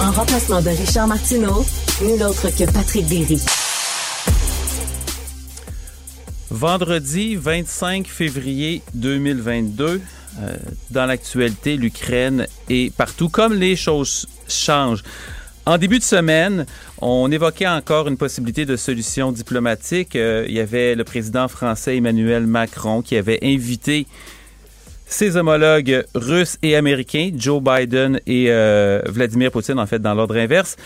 En remplacement de Richard Martineau, nul autre que Patrick Berry. Vendredi 25 février 2022, euh, dans l'actualité, l'Ukraine est partout, comme les choses changent. En début de semaine, on évoquait encore une possibilité de solution diplomatique. Euh, il y avait le président français Emmanuel Macron qui avait invité ses homologues russes et américains, Joe Biden et euh, Vladimir Poutine, en fait, dans l'ordre inverse,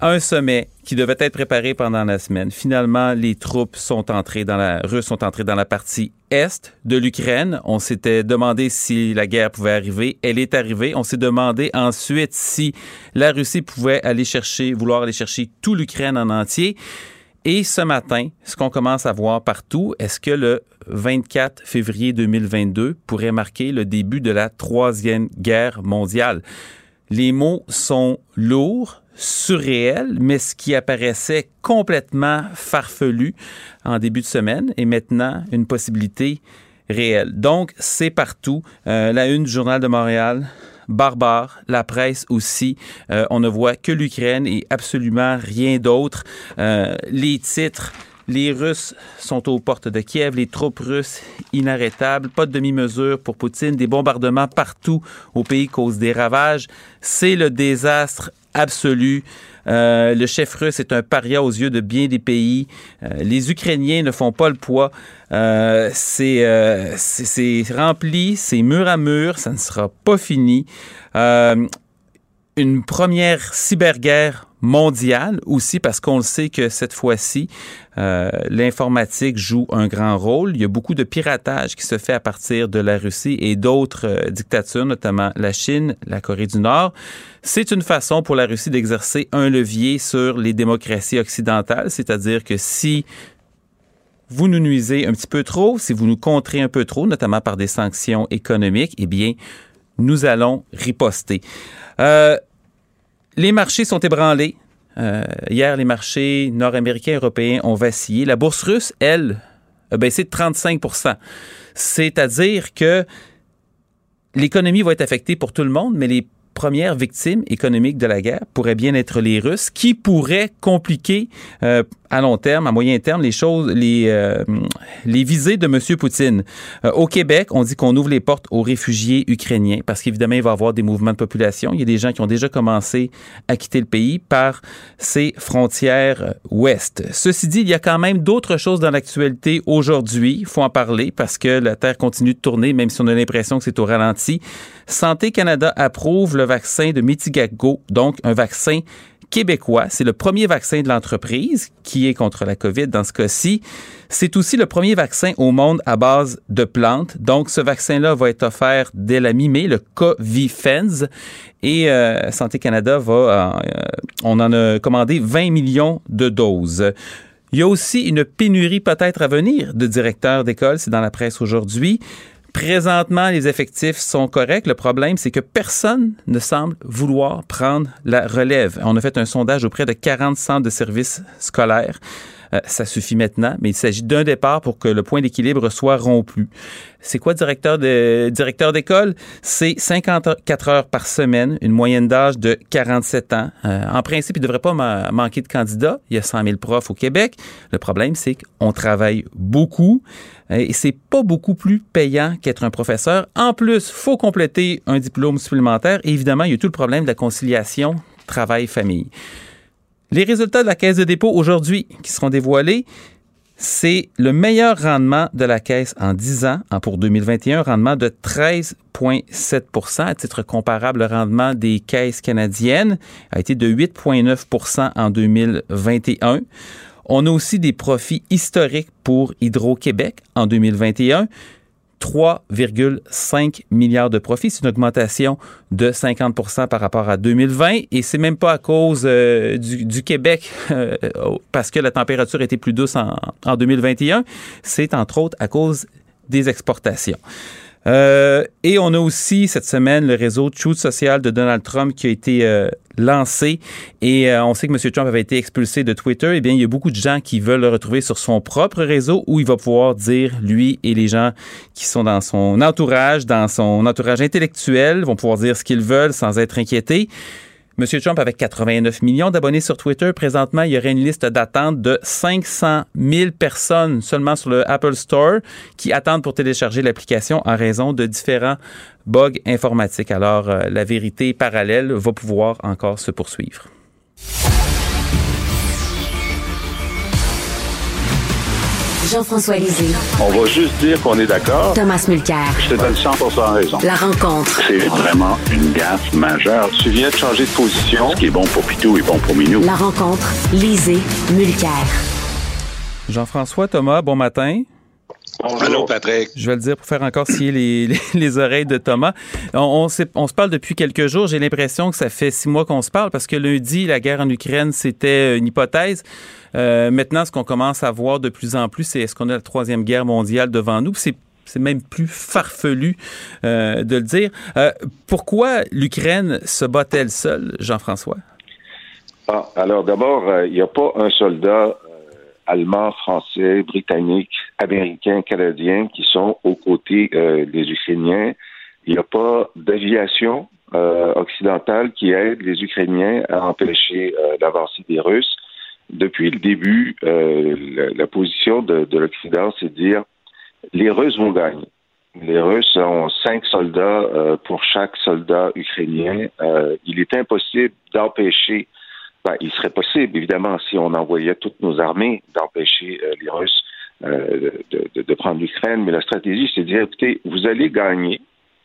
un sommet qui devait être préparé pendant la semaine. Finalement, les troupes sont entrées dans la, russes sont entrées dans la partie est de l'Ukraine. On s'était demandé si la guerre pouvait arriver. Elle est arrivée. On s'est demandé ensuite si la Russie pouvait aller chercher, vouloir aller chercher tout l'Ukraine en entier. Et ce matin, ce qu'on commence à voir partout, est-ce que le 24 février 2022 pourrait marquer le début de la troisième guerre mondiale? Les mots sont lourds, surréel, mais ce qui apparaissait complètement farfelu en début de semaine est maintenant une possibilité réelle. Donc, c'est partout. Euh, la une du Journal de Montréal, barbare, la presse aussi. Euh, on ne voit que l'Ukraine et absolument rien d'autre. Euh, les titres les Russes sont aux portes de Kiev, les troupes russes inarrêtables, pas de demi-mesure pour Poutine, des bombardements partout au pays causent des ravages. C'est le désastre absolu. Euh, le chef russe est un paria aux yeux de bien des pays. Euh, les Ukrainiens ne font pas le poids. Euh, c'est rempli, c'est mur à mur, ça ne sera pas fini. une première cyberguerre mondiale aussi parce qu'on le sait que cette fois-ci, euh, l'informatique joue un grand rôle. Il y a beaucoup de piratage qui se fait à partir de la Russie et d'autres euh, dictatures, notamment la Chine, la Corée du Nord. C'est une façon pour la Russie d'exercer un levier sur les démocraties occidentales, c'est-à-dire que si vous nous nuisez un petit peu trop, si vous nous contrez un peu trop, notamment par des sanctions économiques, eh bien, nous allons riposter. Euh, les marchés sont ébranlés. Euh, hier, les marchés nord-américains et européens ont vacillé. La bourse russe, elle, a baissé de 35% C'est-à-dire que l'économie va être affectée pour tout le monde, mais les premières victimes économiques de la guerre pourraient bien être les Russes, qui pourraient compliquer euh, à long terme, à moyen terme, les choses, les, euh, les visées de M. Poutine. Euh, au Québec, on dit qu'on ouvre les portes aux réfugiés ukrainiens parce qu'évidemment, il va y avoir des mouvements de population. Il y a des gens qui ont déjà commencé à quitter le pays par ses frontières ouest. Ceci dit, il y a quand même d'autres choses dans l'actualité aujourd'hui. Il faut en parler parce que la Terre continue de tourner, même si on a l'impression que c'est au ralenti. Santé Canada approuve le vaccin de Mitigago, donc un vaccin québécois. C'est le premier vaccin de l'entreprise qui est contre la COVID dans ce cas-ci. C'est aussi le premier vaccin au monde à base de plantes. Donc, ce vaccin-là va être offert dès la mi-mai, le Covifens. Et euh, Santé Canada va, euh, on en a commandé 20 millions de doses. Il y a aussi une pénurie peut-être à venir de directeurs d'école, c'est dans la presse aujourd'hui Présentement, les effectifs sont corrects. Le problème, c'est que personne ne semble vouloir prendre la relève. On a fait un sondage auprès de 40 centres de services scolaires. Euh, ça suffit maintenant, mais il s'agit d'un départ pour que le point d'équilibre soit rompu. C'est quoi directeur de directeur d'école? C'est 54 heures par semaine, une moyenne d'âge de 47 ans. Euh, en principe, il ne devrait pas manquer de candidats. Il y a 100 000 profs au Québec. Le problème, c'est qu'on travaille beaucoup euh, et c'est pas beaucoup plus payant qu'être un professeur. En plus, faut compléter un diplôme supplémentaire. Et évidemment, il y a tout le problème de la conciliation travail-famille. Les résultats de la Caisse de dépôt aujourd'hui qui seront dévoilés, c'est le meilleur rendement de la Caisse en 10 ans, pour 2021, rendement de 13,7% À titre comparable, le rendement des caisses canadiennes a été de 8,9% en 2021. On a aussi des profits historiques pour Hydro-Québec en 2021. 3,5 milliards de profits. C'est une augmentation de 50% par rapport à 2020 et c'est même pas à cause euh, du, Québec euh, parce que la température était plus douce en, en 2021. C'est entre autres à cause des exportations. Euh, et on a aussi cette semaine le réseau Truth Social de Donald Trump qui a été euh, lancé. Et euh, on sait que M. Trump avait été expulsé de Twitter. Eh bien, il y a beaucoup de gens qui veulent le retrouver sur son propre réseau où il va pouvoir dire, lui et les gens qui sont dans son entourage, dans son entourage intellectuel, vont pouvoir dire ce qu'ils veulent sans être inquiétés. M. Trump, avec 89 millions d'abonnés sur Twitter, présentement, il y aurait une liste d'attente de 500 000 personnes seulement sur le Apple Store qui attendent pour télécharger l'application en raison de différents bugs informatiques. Alors, euh, la vérité parallèle va pouvoir encore se poursuivre. Jean-François Lisée. On va juste dire qu'on est d'accord. Thomas Mulcair. Je te donne 100 raison. La rencontre. C'est vraiment une gaffe majeure. Tu viens de changer de position. Ce qui est bon pour Pitou est bon pour Minou. La rencontre. Lisée. Mulcair. Jean-François, Thomas, bon matin. Bonjour. Patrick. Je vais le dire pour faire encore scier les, les, oreilles de Thomas. On, on, se parle depuis quelques jours. J'ai l'impression que ça fait six mois qu'on se parle parce que lundi, la guerre en Ukraine, c'était une hypothèse. Euh, maintenant, ce qu'on commence à voir de plus en plus, c'est est-ce qu'on a la troisième guerre mondiale devant nous? C'est c'est même plus farfelu euh, de le dire. Euh, pourquoi l'Ukraine se bat-elle seule, Jean-François? Ah, alors d'abord, il n'y a pas un soldat allemand, français, britannique, américain, canadien qui sont aux côtés des Ukrainiens. Il n'y a pas d'aviation occidentale qui aide les Ukrainiens à empêcher l'avancée des Russes depuis le début, euh, la, position de, de l'Occident, c'est de dire les Russes vont gagner. Les Russes ont cinq soldats euh, pour chaque soldat ukrainien. Euh, il est impossible d'empêcher, ben, il serait possible, évidemment, si on envoyait toutes nos armées, d'empêcher les Russes de, de, de, prendre l'Ukraine. Mais la stratégie, c'est de dire, écoutez, vous allez gagner.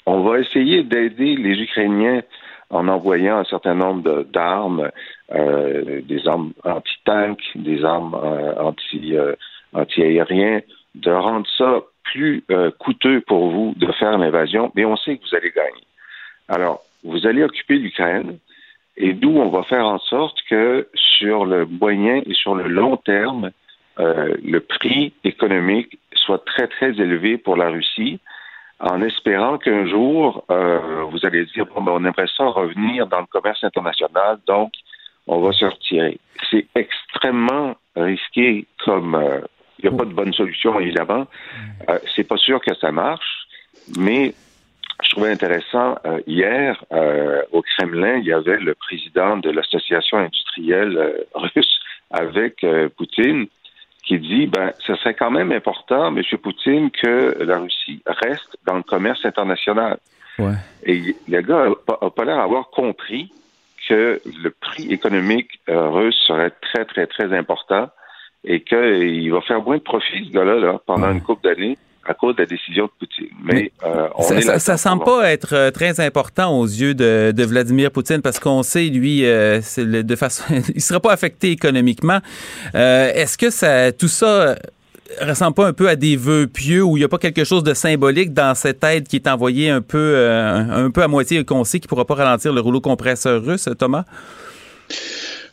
On va essayer d'aider les Ukrainiens en envoyant un certain nombre d'armes, euh, des armes anti-tank, des armes euh, anti, euh, anti-aériens, de rendre ça plus coûteux pour vous de faire l'invasion, mais on sait que vous allez gagner. Alors, vous allez occuper l'Ukraine, et d'où on va faire en sorte que sur le moyen et sur le long terme, le prix économique soit très, très élevé pour la Russie en espérant qu'un jour, euh, vous allez dire, bon, ben, on aimerait ça revenir dans le commerce international, donc on va se retirer. C'est extrêmement risqué comme euh, il n'y a pas de bonne solution, évidemment. Euh, c'est pas sûr que ça marche, mais je trouvais intéressant, euh, hier, au Kremlin, il y avait le président de l'association industrielle russe avec Poutine qui dit ben ce serait quand même important, M. Poutine, que la Russie reste dans le commerce international. Ouais. Et le gars n'a pas, l'air d'avoir compris que le prix économique euh, russe serait très, très, très important et qu'il va faire moins de profit, ce gars-là, là, pendant une couple d'années à cause de la décision de Poutine. Mais, euh, on ça, est ça, semble pas être euh, très important aux yeux de, de Vladimir Poutine parce qu'on sait lui, euh, de façon, il sera pas affecté économiquement. Euh, Est-ce que ça, tout ça ressemble pas un peu à des vœux pieux où il n'y a pas quelque chose de symbolique dans cette aide qui est envoyée un peu, un peu à moitié qu'on sait qui pourra pas ralentir le rouleau compresseur russe, Thomas?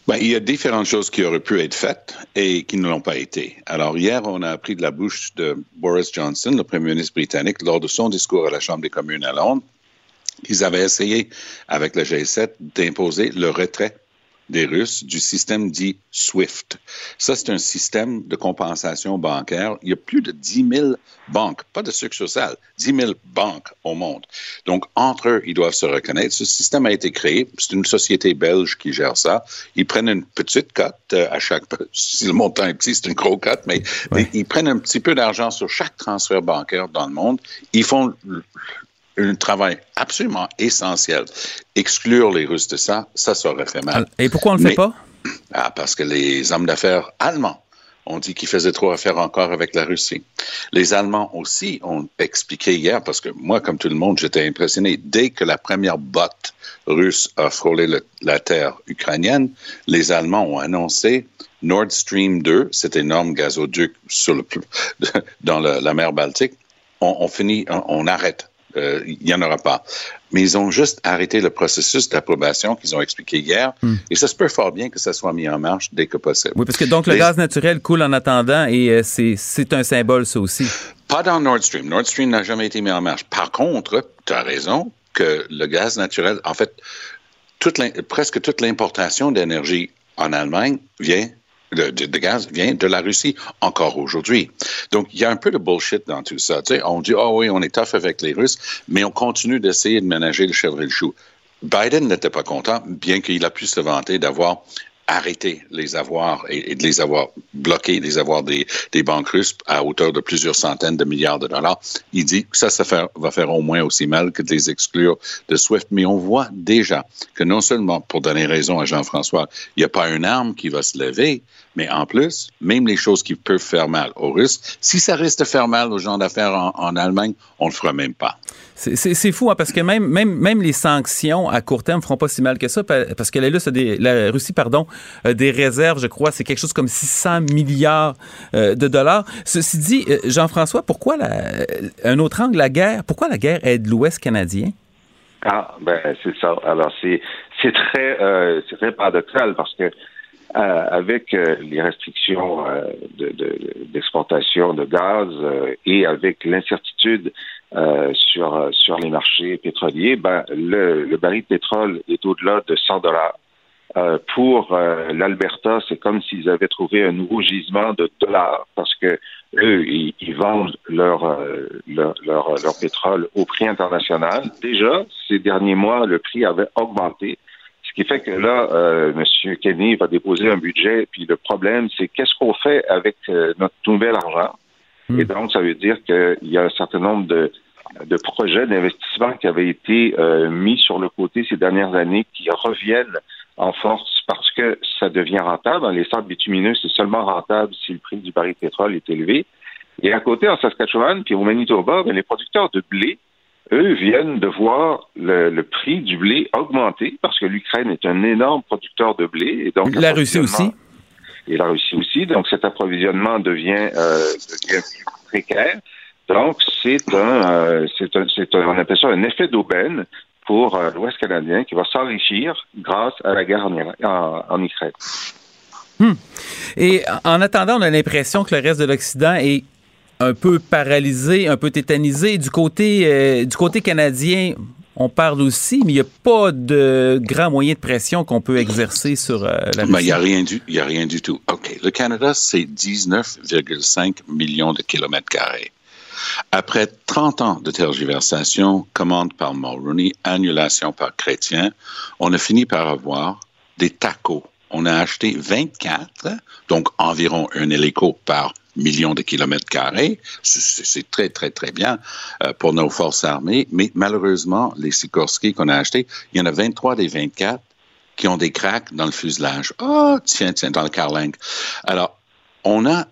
Ben, il y a différentes choses qui auraient pu être faites et qui ne l'ont pas été. Alors, hier, on a appris de la bouche de Boris Johnson, le premier ministre britannique, lors de son discours à la Chambre des communes à Londres, qu'ils avaient essayé, avec le G7, d'imposer le retrait des Russes du système dit SWIFT. Ça, c'est un système de compensation bancaire. Il y a plus de 10 000 banques, pas de sucre social, 10 000 banques au monde. Donc, entre eux, ils doivent se reconnaître. Ce système a été créé. C'est une société belge qui gère ça. Ils prennent une petite cote euh, à chaque... Si le montant est petit, c'est une grosse cote, mais, mais ils prennent un petit peu d'argent sur chaque transfert bancaire dans le monde. Ils font un travail absolument essentiel. Exclure les Russes de ça, ça, aurait fait mal. Et pourquoi on ne le fait pas? Ah, parce que les hommes d'affaires allemands ont dit qu'ils faisaient trop affaire encore avec la Russie. Les Allemands aussi ont expliqué hier, parce que moi, comme tout le monde, j'étais impressionné. Dès que la première botte russe a frôlé le, la terre ukrainienne, les Allemands ont annoncé Nord Stream 2, cet énorme gazoduc sur le, dans la, la mer Baltique, on, on finit, on, on arrête euh, il n'y en aura pas. Mais ils ont juste arrêté le processus d'approbation qu'ils ont expliqué hier. Mm. Et ça se peut fort bien que ça soit mis en marche dès que possible. Oui, parce que donc le gaz naturel coule en attendant et euh, c'est un symbole, ça aussi. Pas dans Nord Stream. Nord Stream n'a jamais été mis en marche. Par contre, tu as raison que le gaz naturel, en fait, toute presque toute l'importation d'énergie en Allemagne vient de, gaz vient de la Russie encore aujourd'hui. Donc, il y a un peu de bullshit dans tout ça. On dit, oh oui, on est tough avec les Russes, mais on continue d'essayer de ménager le chèvre et le chou. Biden n'était pas content, bien qu'il a pu se vanter d'avoir arrêter les avoirs et, de les avoir bloqués, les avoirs des, des banques russes à hauteur de plusieurs centaines de milliards de dollars. Il dit que ça, ça va faire au moins aussi mal que de les exclure de SWIFT. Mais on voit déjà que non seulement, pour donner raison à Jean-François, il n'y a pas une arme qui va se lever, mais en plus, même les choses qui peuvent faire mal aux Russes, si ça risque de faire mal aux gens d'affaires en, en Allemagne, on le fera même pas. C'est fou, hein, parce que même, même, même les sanctions à court terme ne feront pas si mal que ça, parce que la, Russie, des, la Russie pardon, a des réserves, je crois, c'est quelque chose comme 600 milliards euh, de dollars. Ceci dit, euh, Jean-François, pourquoi la, un autre angle, la guerre, pourquoi la guerre aide l'Ouest canadien? Ah, ben c'est ça. Alors, c'est très, euh, très paradoxal parce que euh, avec euh, les restrictions euh, d'exportation de, de, de, gaz et avec l'incertitude sur sur les marchés pétroliers, ben le, le baril de pétrole est au-delà de 100 dollars. pour l'Alberta, c'est comme s'ils avaient trouvé un nouveau gisement de dollars parce que eux, ils, ils vendent leur, leur, leur, leur pétrole au prix international. Déjà, ces derniers mois, le prix avait augmenté qui fait que là, euh, M. Kenny va déposer un budget, puis le problème, c'est qu'est-ce qu'on fait avec euh, notre nouvel argent? Et donc, ça veut dire qu'il y a un certain nombre de, de projets d'investissement qui avaient été euh, mis sur le côté ces dernières années qui reviennent en force parce que ça devient rentable. Dans les centres bitumineux, c'est seulement rentable si le prix du baril de pétrole est élevé. Et à côté, en Saskatchewan, puis au Manitoba, ben, les producteurs de blé eux viennent de voir le, le, prix du blé augmenter parce que l'Ukraine est un énorme producteur de blé. Et donc, la Russie aussi. Et la Russie aussi. Donc, cet approvisionnement devient, euh, devient précaire. Donc, c'est un, euh, c'est un, c'est un, on appelle ça un effet d'aubaine pour euh, l'Ouest canadien qui va s'enrichir grâce à la guerre en, en, en Israël. Hmm. Et en attendant, on a l'impression que le reste de l'Occident est un peu paralysé, un peu tétanisé. Du côté, euh, du côté canadien, on parle aussi, mais il n'y a pas de grand moyen de pression qu'on peut exercer sur euh, la Russie. Il n'y a, rien du, y a rien du tout. OK. Le Canada, c'est 19,5 millions de kilomètres carrés. Après 30 ans de tergiversation, commande par Mulroney, annulation par Chrétien, on a fini par avoir des tacos. On a acheté 24, donc environ un hélico par millions de kilomètres carrés. C'est très, très, très bien euh, pour nos forces armées. Mais malheureusement, les Sikorsky qu'on a achetés, il y en a 23 des 24 qui ont des cracks dans le fuselage. Oh, tiens, tiens, dans le carlingue. Alors, on a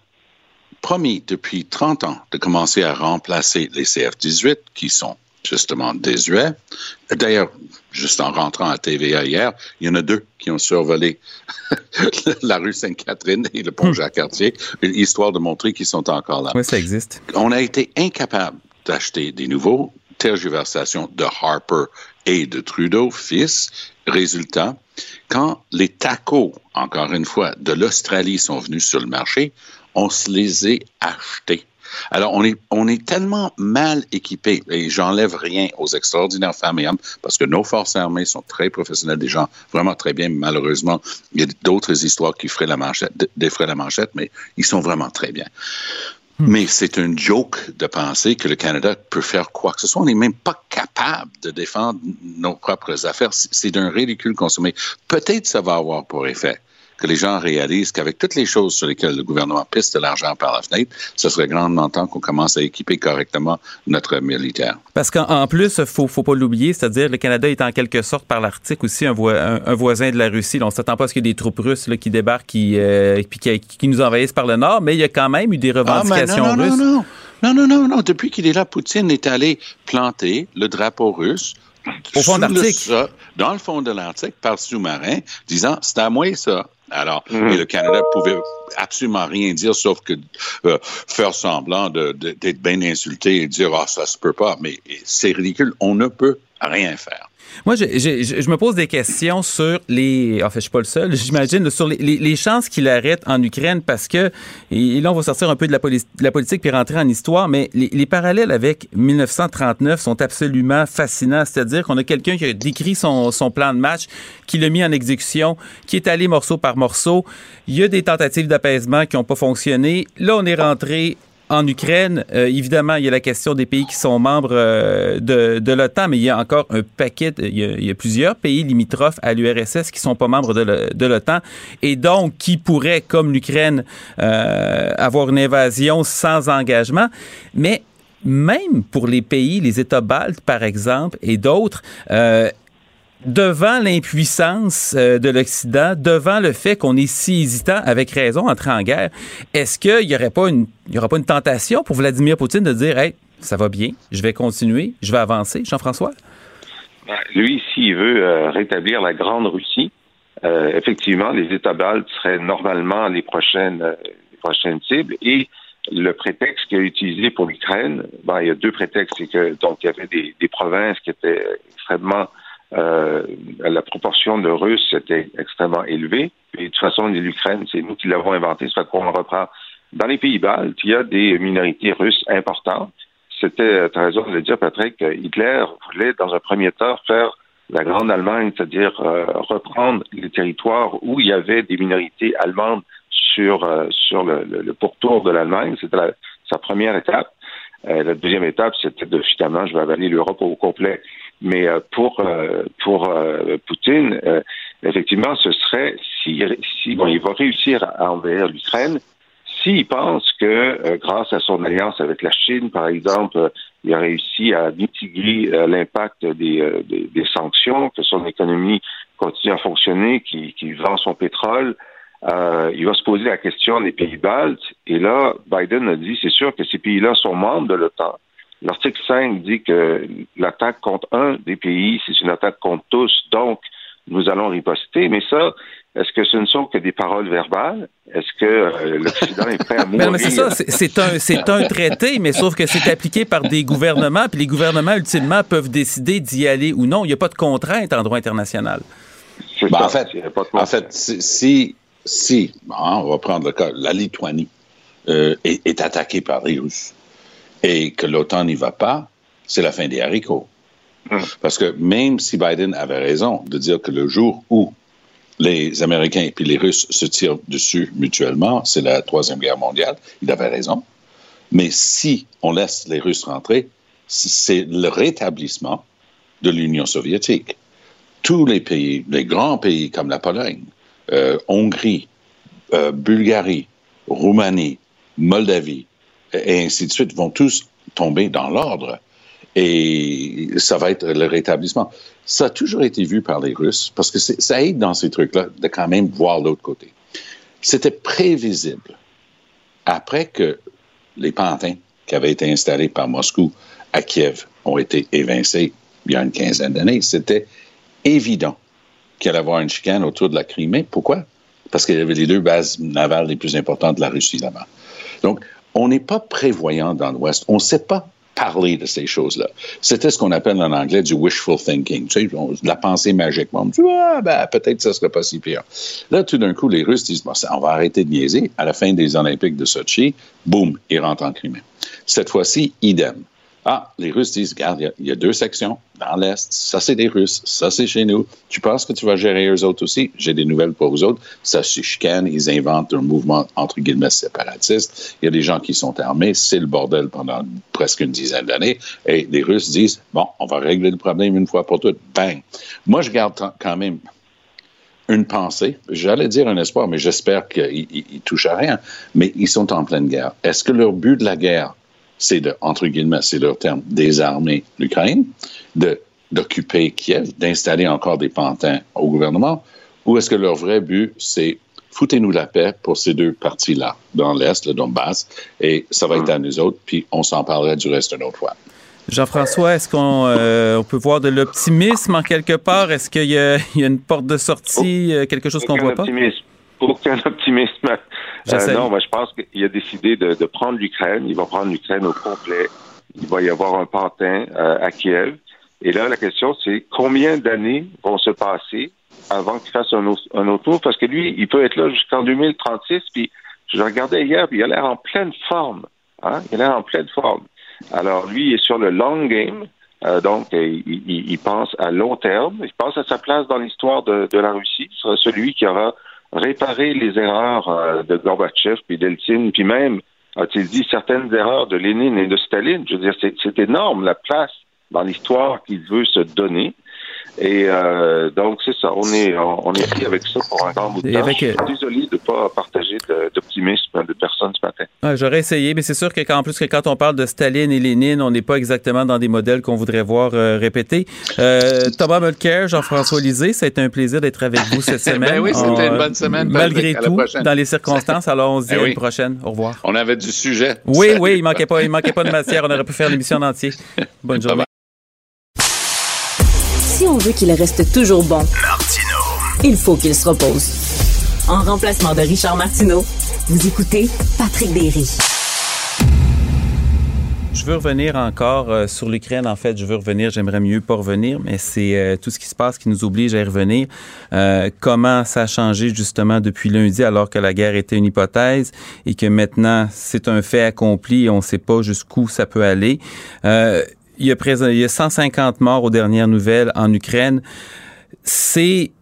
promis depuis 30 ans de commencer à remplacer les CF-18 qui sont justement désuet. D'ailleurs, juste en rentrant à TVA hier, il y en a deux qui ont survolé la rue Sainte-Catherine et le pont hmm. Jacques-Cartier, histoire de montrer qu'ils sont encore là. Oui, ça existe. On a été incapable d'acheter des nouveaux tergiversations de Harper et de Trudeau, fils, Résultat, quand les tacos, encore une fois, de l'Australie sont venus sur le marché, on se les a achetés. Alors, on est, on est tellement mal équipés, et j'enlève rien aux extraordinaires femmes et hommes, parce que nos forces armées sont très professionnelles, des gens vraiment très bien. Malheureusement, il y a d'autres histoires qui feraient la manchette, défraient la manchette, mais ils sont vraiment très bien. Hmm. Mais c'est un joke de penser que le Canada peut faire quoi que ce soit. On n'est même pas capable de défendre nos propres affaires. C'est d'un ridicule consommé. Peut-être ça va avoir pour effet que les gens réalisent qu'avec toutes les choses sur lesquelles le gouvernement pisse de l'argent par la fenêtre, ce serait grandement temps qu'on commence à équiper correctement notre militaire. Parce qu'en plus, il faut, faut pas l'oublier, c'est-à-dire le Canada est en quelque sorte par l'Arctique aussi un, voisin de la Russie. on ne s'attend pas à ce qu'il y ait des troupes russes qui débarquent qui, euh, qui, qui, nous envahissent par le nord, mais il y a quand même eu des ah, revendications ah, non, russes. Non, non, non, non, non, non. Depuis qu'il est là, Poutine est allé planter le drapeau russe au fond de l'Arctique. Dans le fond de l'Arctique, par sous-marin, disant c'est à moi ça. Alors, mhm. et le Canada pouvait absolument rien dire sauf que euh, faire semblant d'être bien insulté et dire ah ça se peut pas. Mais c'est ridicule. On ne peut rien faire. Moi, je, me pose des questions sur les. En fait, je suis pas le seul, j'imagine, sur les, chances qu'il arrête en Ukraine parce que. Et là, on va sortir un peu de la, politique puis rentrer en histoire, mais les, les, parallèles avec 1939 sont absolument fascinants. C'est-à-dire qu'on a quelqu'un qui a décrit son, son plan de match, qui l'a mis en exécution, qui est allé morceau par morceau. Il y a des tentatives d'apaisement qui n'ont pas fonctionné. Là, on est rentré en Ukraine, euh, évidemment, il y a la question des pays qui sont membres euh, de, l'OTAN, mais il y a encore un paquet, il, y a, plusieurs pays limitrophes à l'URSS qui sont pas membres de l'OTAN et donc qui pourraient, comme l'Ukraine, euh, avoir une invasion sans engagement. Mais même pour les pays, les États baltes, par exemple, et d'autres, devant l'impuissance euh, de l'Occident, devant le fait qu'on est si hésitant, avec raison, à entrer en guerre, est-ce qu'il n'y aurait pas une, y aura pas une tentation pour Vladimir Poutine de dire, hey, ça va bien, je vais continuer, je vais avancer, Jean-François? Ben, lui, s'il veut euh, rétablir la Grande Russie, euh, effectivement, les États baltes seraient normalement les prochaines, les prochaines cibles. Et le prétexte qu'il a utilisé pour l'Ukraine, ben, il y a deux prétextes, c'est que donc il y avait des provinces qui étaient extrêmement euh, la proportion de Russes était extrêmement élevée. Et de toute façon, l'Ukraine, c'est nous qui l'avons inventé, ça fait qu'on reprend. Dans les pays baltes, il y a des minorités russes importantes. C'était, tu as raison de le dire, Patrick, Hitler voulait, dans un premier temps, faire la Grande Allemagne, c'est-à-dire euh, reprendre les territoires où il y avait des minorités allemandes sur, euh, sur le, le, pourtour de l'Allemagne. C'était sa première étape. La deuxième étape, c'était de finalement, je vais avaler l'Europe au complet. Mais euh, pour euh, pour euh, Poutine, effectivement, ce serait si, si bon, il va réussir à envahir l'Ukraine, s'il pense que grâce à son alliance avec la Chine, par exemple, il a réussi à mitiguer l'impact des, des, sanctions, que son économie continue à fonctionner, qu'il qui vend son pétrole, euh, il va se poser la question des pays baltes. Et là, Biden a dit, c'est sûr que ces pays-là sont membres de l'OTAN. L'article 5 dit que l'attaque contre un des pays, c'est une attaque contre tous, donc nous allons riposter. Mais ça, est-ce que ce ne sont que des paroles verbales? Est-ce que euh, l'Occident est prêt à mourir? mais c'est ça, c'est un, c'est un traité, mais sauf que c'est appliqué par des gouvernements, puis les gouvernements, ultimement, peuvent décider d'y aller ou non. Il n'y a pas de contrainte en droit international. Ben, en fait, en fait si, si on va prendre le cas, la Lituanie euh, est, est attaquée par les Russes, et que l'OTAN n'y va pas, c'est la fin des haricots. Hum. Parce que même si Biden avait raison de dire que le jour où les Américains et puis les Russes se tirent dessus mutuellement, c'est la Troisième Guerre mondiale, il avait raison. Mais si on laisse les Russes rentrer, c'est le rétablissement de l'Union soviétique. Tous les pays, les grands pays comme la Pologne, euh, Hongrie, euh, Bulgarie, Roumanie, Moldavie, et ainsi de suite, vont tous tomber dans l'ordre. Et ça va être le rétablissement. Ça a toujours été vu par les Russes, parce que ça aide dans ces trucs-là de quand même voir l'autre côté. C'était prévisible. Après que les pantins qui avaient été installés par Moscou à Kiev ont été évincés il y a une quinzaine d'années, c'était évident qu'il allait avoir une chicane autour de la Crimée. Pourquoi? Parce qu'il y avait les deux bases navales les plus importantes de la Russie là-bas. Donc, on n'est pas prévoyant dans l'Ouest. On ne sait pas parler de ces choses-là. C'était ce qu'on appelle en anglais du wishful thinking, tu sais, de la pensée magique. On me dit, ah, ben, peut-être que ça serait pas si pire. Là, tout d'un coup, les Russes disent, bon, on va arrêter de niaiser. À la fin des Olympiques de Sochi, boum, ils rentrent en Crimée. Cette fois-ci, idem. Ah, les Russes disent, regarde, il y, a deux sections dans l'Est. Ça, c'est des Russes. Ça, c'est chez nous. Tu penses que tu vas gérer eux autres aussi? J'ai des nouvelles pour vous autres. Ça se chicane. Ils inventent un mouvement, entre guillemets, séparatiste. Il y a des gens qui sont armés. C'est le bordel pendant presque une dizaine d'années. Et les Russes disent, bon, on va régler le problème une fois pour toutes. Bang. Moi, je garde quand même une pensée, j'allais dire un espoir, mais j'espère qu'ils touchent à rien, mais ils sont en pleine guerre. Est-ce que leur but de la guerre, c'est de, entre guillemets, c'est leur terme, désarmer l'Ukraine, de, d'occuper Kiev, d'installer encore des pantins au gouvernement, ou est-ce que leur vrai but, c'est foutez-nous la paix pour ces deux parties-là, dans l'Est, le Donbass, et ça va être à nous autres, puis on s'en parlera du reste une autre fois. Jean-François, est-ce qu'on euh, peut voir de l'optimisme en quelque part? Est-ce qu'il y, a une porte de sortie, euh, quelque chose qu'on ne voit pas? Aucun optimisme. Euh, non, moi, je pense qu'il a décidé de, prendre l'Ukraine. Il va prendre l'Ukraine au complet. Il va y avoir un pantin à Kiev. Et là, la question, c'est combien d'années vont se passer avant qu'il fasse un, autre tour? Parce que lui, il peut être là jusqu'en 2036. Puis, je le regardais hier, puis il a l'air en pleine forme. Hein? Il a l'air en pleine forme. Alors, lui, il est sur le long game. Euh, donc, il, il, pense à long terme. Il pense à sa place dans l'histoire de, de, la Russie. Ce sera celui qui aura réparé les erreurs euh, de Gorbatchev, puis d'Eltsine, puis même, a-t-il dit, certaines erreurs de Lénine et de Staline. Je veux dire, c'est énorme la place dans l'histoire qu'il veut se donner. Et euh, donc, c'est ça. On est, on est pris avec ça pour un grand bout de temps. Je suis euh, désolé de ne pas partager d'optimisme de, personnes ce matin. J'aurais essayé, mais c'est sûr qu'en plus que quand on parle de Staline et Lénine, on n'est pas exactement dans des modèles qu'on voudrait voir euh, répétés. Euh, Thomas Mulcair, Jean-François Lisée, ça a été un plaisir d'être avec vous cette ben semaine. ben oui, c'était une bonne semaine. Malgré tout, dans les circonstances. Alors, on se dit à une prochaine. Au revoir. On avait du sujet. Oui, oui, il manquait pas, il manquait pas de matière. On aurait pu faire l'émission en entier. Bonne journée si on veut qu'il reste toujours bon, il faut qu'il se repose. En remplacement de Richard Martineau, vous écoutez Patrick Berry. Je veux revenir encore euh, sur l'Ukraine. En fait, je veux revenir. J'aimerais mieux pas revenir, mais c'est euh, tout ce qui se passe qui nous oblige à y revenir. Euh, comment ça a changé justement depuis lundi, alors que la guerre était une hypothèse et que maintenant c'est un fait accompli et on ne sait pas jusqu'où ça peut aller? Il y, a présent, il y a 150 morts aux dernières nouvelles en Ukraine. C'est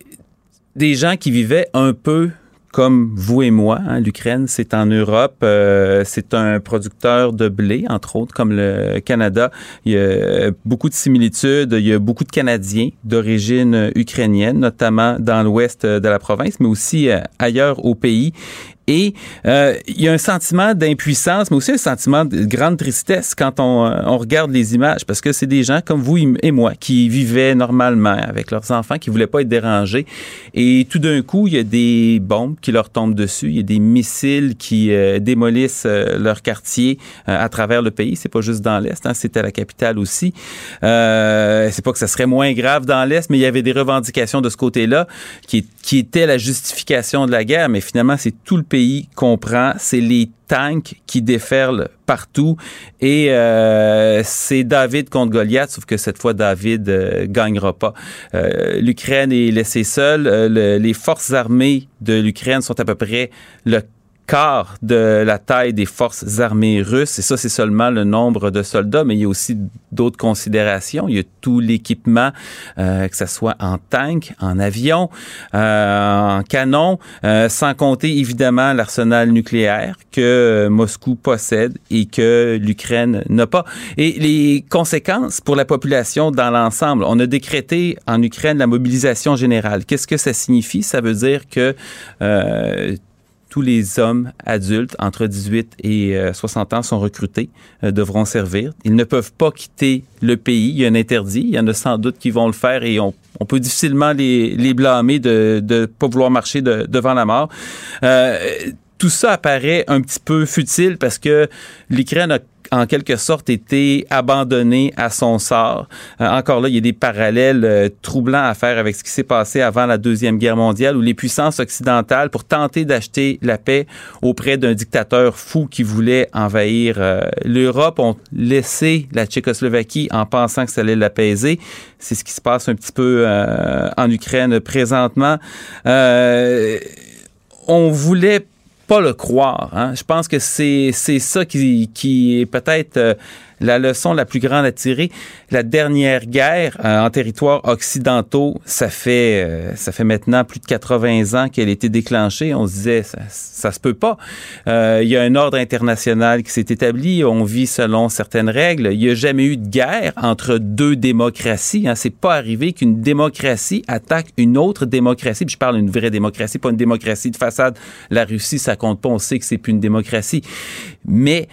des gens qui vivaient un peu comme vous et moi. Hein, L'Ukraine, c'est en Europe. Euh, c'est un producteur de blé, entre autres, comme le Canada. Il y a beaucoup de similitudes. Il y a beaucoup de Canadiens d'origine ukrainienne, notamment dans l'ouest de la province, mais aussi euh, ailleurs au pays. Et euh, il y a un sentiment d'impuissance, mais aussi un sentiment de grande tristesse quand on, euh, on regarde les images, parce que c'est des gens comme vous et moi qui vivaient normalement avec leurs enfants, qui voulaient pas être dérangés. Et tout d'un coup, il y a des bombes qui leur tombent dessus, il y a des missiles qui euh, démolissent leur quartier à travers le pays. C'est pas juste dans l'est, hein, à la capitale aussi. c'est pas que ça serait moins grave dans l'est, mais il y avait des revendications de ce côté-là qui, qui étaient la justification de la guerre, mais finalement c'est tout le pays comprend, c'est les tanks qui déferlent partout et euh, c'est David contre Goliath, sauf que cette fois David euh, gagnera pas. Euh, L'Ukraine est laissée seule. les forces armées de l'Ukraine sont à peu près le quart de la taille des forces armées russes. Et ça, c'est seulement le nombre de soldats, mais il y a aussi d'autres considérations. Il y a tout l'équipement, euh, que ce soit en tank, en avion, euh, en canon, euh, sans compter évidemment l'arsenal nucléaire que Moscou possède et que l'Ukraine n'a pas. Et les conséquences pour la population dans l'ensemble. On a décrété en Ukraine la mobilisation générale. Qu'est-ce que ça signifie? Ça veut dire que tous les hommes adultes entre 18 et 60 euh, ans sont recrutés, euh, devront servir. Ils ne peuvent pas quitter le pays. Il y a un interdit. Il y en a sans doute qui vont le faire et on, peut difficilement les, les blâmer de ne pas vouloir marcher devant la mort. Euh, tout ça apparaît un petit peu futile parce que l'Ukraine a en quelque sorte été abandonné à son sort. Euh, encore là, il y a des parallèles euh, troublants à faire avec ce qui s'est passé avant la Deuxième Guerre mondiale, où les puissances occidentales, pour tenter d'acheter la paix auprès d'un dictateur fou qui voulait envahir euh, l'Europe, ont laissé la Tchécoslovaquie en pensant que ça allait l'apaiser. C'est ce qui se passe un petit peu en Ukraine présentement. on voulait pas le croire. Hein. Je pense que c'est ça qui, qui est peut-être euh, la leçon la plus grande à tirer. La dernière guerre euh, en territoires occidentaux, ça fait euh, ça fait maintenant plus de 80 ans qu'elle a été déclenchée. On se disait ça, ça se peut pas. Euh, il y a un ordre international qui s'est établi. On vit selon certaines règles. Il n'y a jamais eu de guerre entre deux démocraties. Hein. C'est pas arrivé qu'une démocratie attaque une autre démocratie. Puis je parle d'une vraie démocratie, pas une démocratie de façade. La Russie, ça compte pas. On sait que c'est plus une démocratie. Mais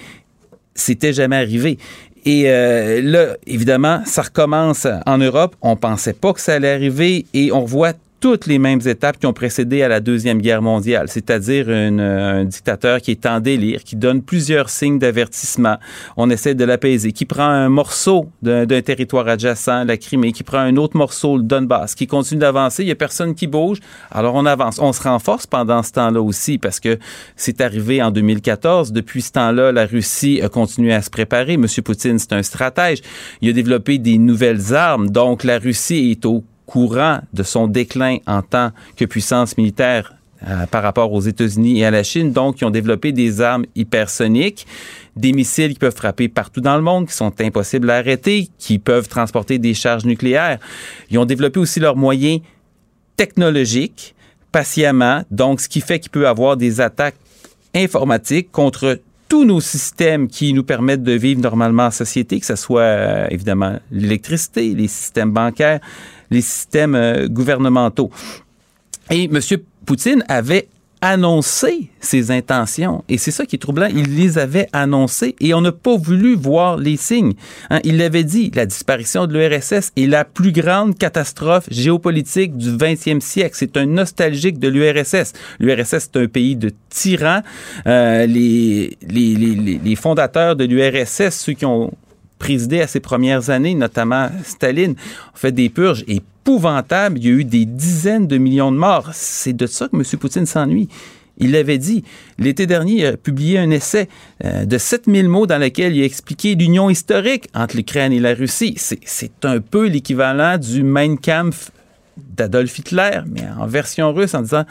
c'était jamais arrivé. Et euh, là, évidemment, ça recommence en Europe. On pensait pas que ça allait arriver et on voit toutes les mêmes étapes qui ont précédé à la Deuxième Guerre mondiale, c'est-à-dire un dictateur qui est en délire, qui donne plusieurs signes d'avertissement. On essaie de l'apaiser, qui prend un morceau d'un territoire adjacent, la Crimée, qui prend un autre morceau, le Donbass, qui continue d'avancer. Il y a personne qui bouge. Alors on avance. On se renforce pendant ce temps-là aussi parce que c'est arrivé en 2014. Depuis ce temps-là, la Russie a continué à se préparer. Monsieur Poutine, c'est un stratège. Il a développé des nouvelles armes. Donc la Russie est au courant de son déclin en tant que puissance militaire euh, par rapport aux États-Unis et à la Chine. Donc, ils ont développé des armes hypersoniques, des missiles qui peuvent frapper partout dans le monde, qui sont impossibles à arrêter, qui peuvent transporter des charges nucléaires. Ils ont développé aussi leurs moyens technologiques patiemment, donc ce qui fait qu'il peut avoir des attaques informatiques contre tous nos systèmes qui nous permettent de vivre normalement en société, que ce soit euh, évidemment l'électricité, les systèmes bancaires, les systèmes euh, gouvernementaux. Et M. Poutine avait annoncé ses intentions. Et c'est ça qui est troublant. Il les avait annoncées et on n'a pas voulu voir les signes. Hein, il l'avait dit, la disparition de l'URSS est la plus grande catastrophe géopolitique du 20e siècle. C'est un nostalgique de l'URSS. L'URSS, c'est un pays de tyrans. Euh, les, les, les, les fondateurs de l'URSS, ceux qui ont présidé à ses premières années, notamment Staline, ont fait des purges épouvantables. Il y a eu des dizaines de millions de morts. C'est de ça que M. Poutine s'ennuie. Il l'avait dit. L'été dernier, il a publié un essai euh, de 7000 mots dans lequel il a expliqué l'union historique entre l'Ukraine et la Russie. C'est un peu l'équivalent du Mein Kampf d'Adolf Hitler, mais en version russe, en disant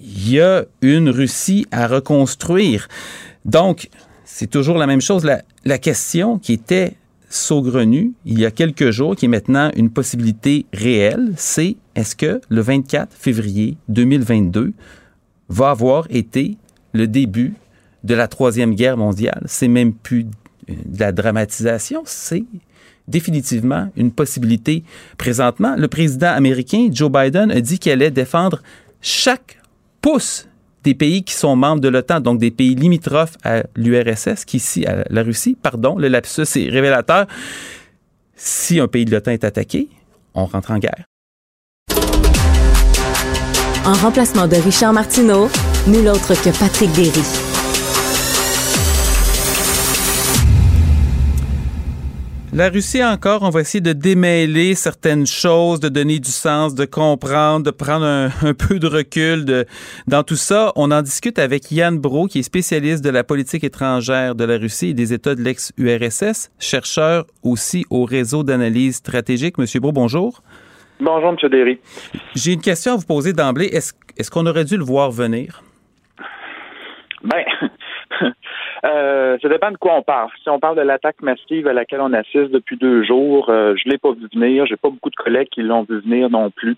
il y a une Russie à reconstruire. Donc, c'est toujours la même chose. La, question qui était saugrenue il y a quelques jours, qui est maintenant une possibilité réelle, c'est est-ce que le 24 février 2022 va avoir été le début de la Troisième Guerre mondiale? C'est même plus de la dramatisation, c'est définitivement une possibilité présentement. Le président américain Joe Biden a dit qu'il allait défendre chaque pouce des pays qui sont membres de l'OTAN, donc des pays limitrophes à l'URSS, qui ici, à la Russie, pardon, le lapsus est révélateur. Si un pays de l'OTAN est attaqué, on rentre en guerre. En remplacement de Richard Martineau, nul autre que Patrick Derry. La Russie encore, on va essayer de démêler certaines choses, de donner du sens, de comprendre, de prendre un, peu de recul de, dans tout ça. On en discute avec Yann Bro, qui est spécialiste de la politique étrangère de la Russie et des États de l'ex-URSS, chercheur aussi au réseau d'analyse stratégique. Monsieur Bro, bonjour. Bonjour, Monsieur Derry. J'ai une question à vous poser d'emblée. Est-ce est qu'on aurait dû le voir venir? Ben, Euh, ça dépend de quoi on parle. Si on parle de l'attaque massive à laquelle on assiste depuis deux jours, euh, je l'ai pas vu venir. J'ai pas beaucoup de collègues qui l'ont vu venir non plus.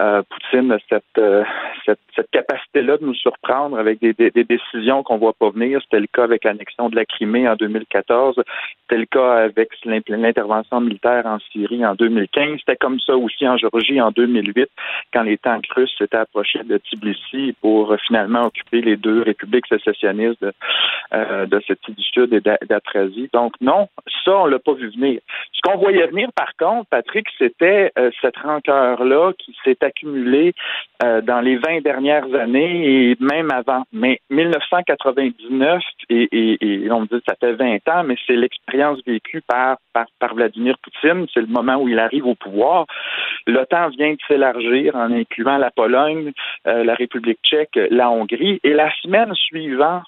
Euh, Poutine a cette, euh, cette, cette capacité-là de nous surprendre avec des, des, des décisions qu'on voit pas venir. C'était le cas avec l'annexion de la Crimée en 2014. C'était le cas avec l'intervention militaire en Syrie en 2015. C'était comme ça aussi en Géorgie en 2008, quand les tanks russes s'étaient approchés de Tbilissi pour finalement occuper les deux républiques sécessionnistes euh, de cette Sud et d'Aprasie. Donc non, ça, on l'a pas vu venir. Ce qu'on voyait venir, par contre, Patrick, c'était euh, cette rancœur-là qui s'est accumulée euh, dans les 20 dernières années et même avant. Mais 1999, et, on me dit que ça fait 20 ans, mais c'est l'expérience vécue par, par, Vladimir Poutine. C'est le moment où il arrive au pouvoir. L'OTAN vient de s'élargir en incluant la Pologne, euh, la République tchèque, la Hongrie. Et la semaine suivante,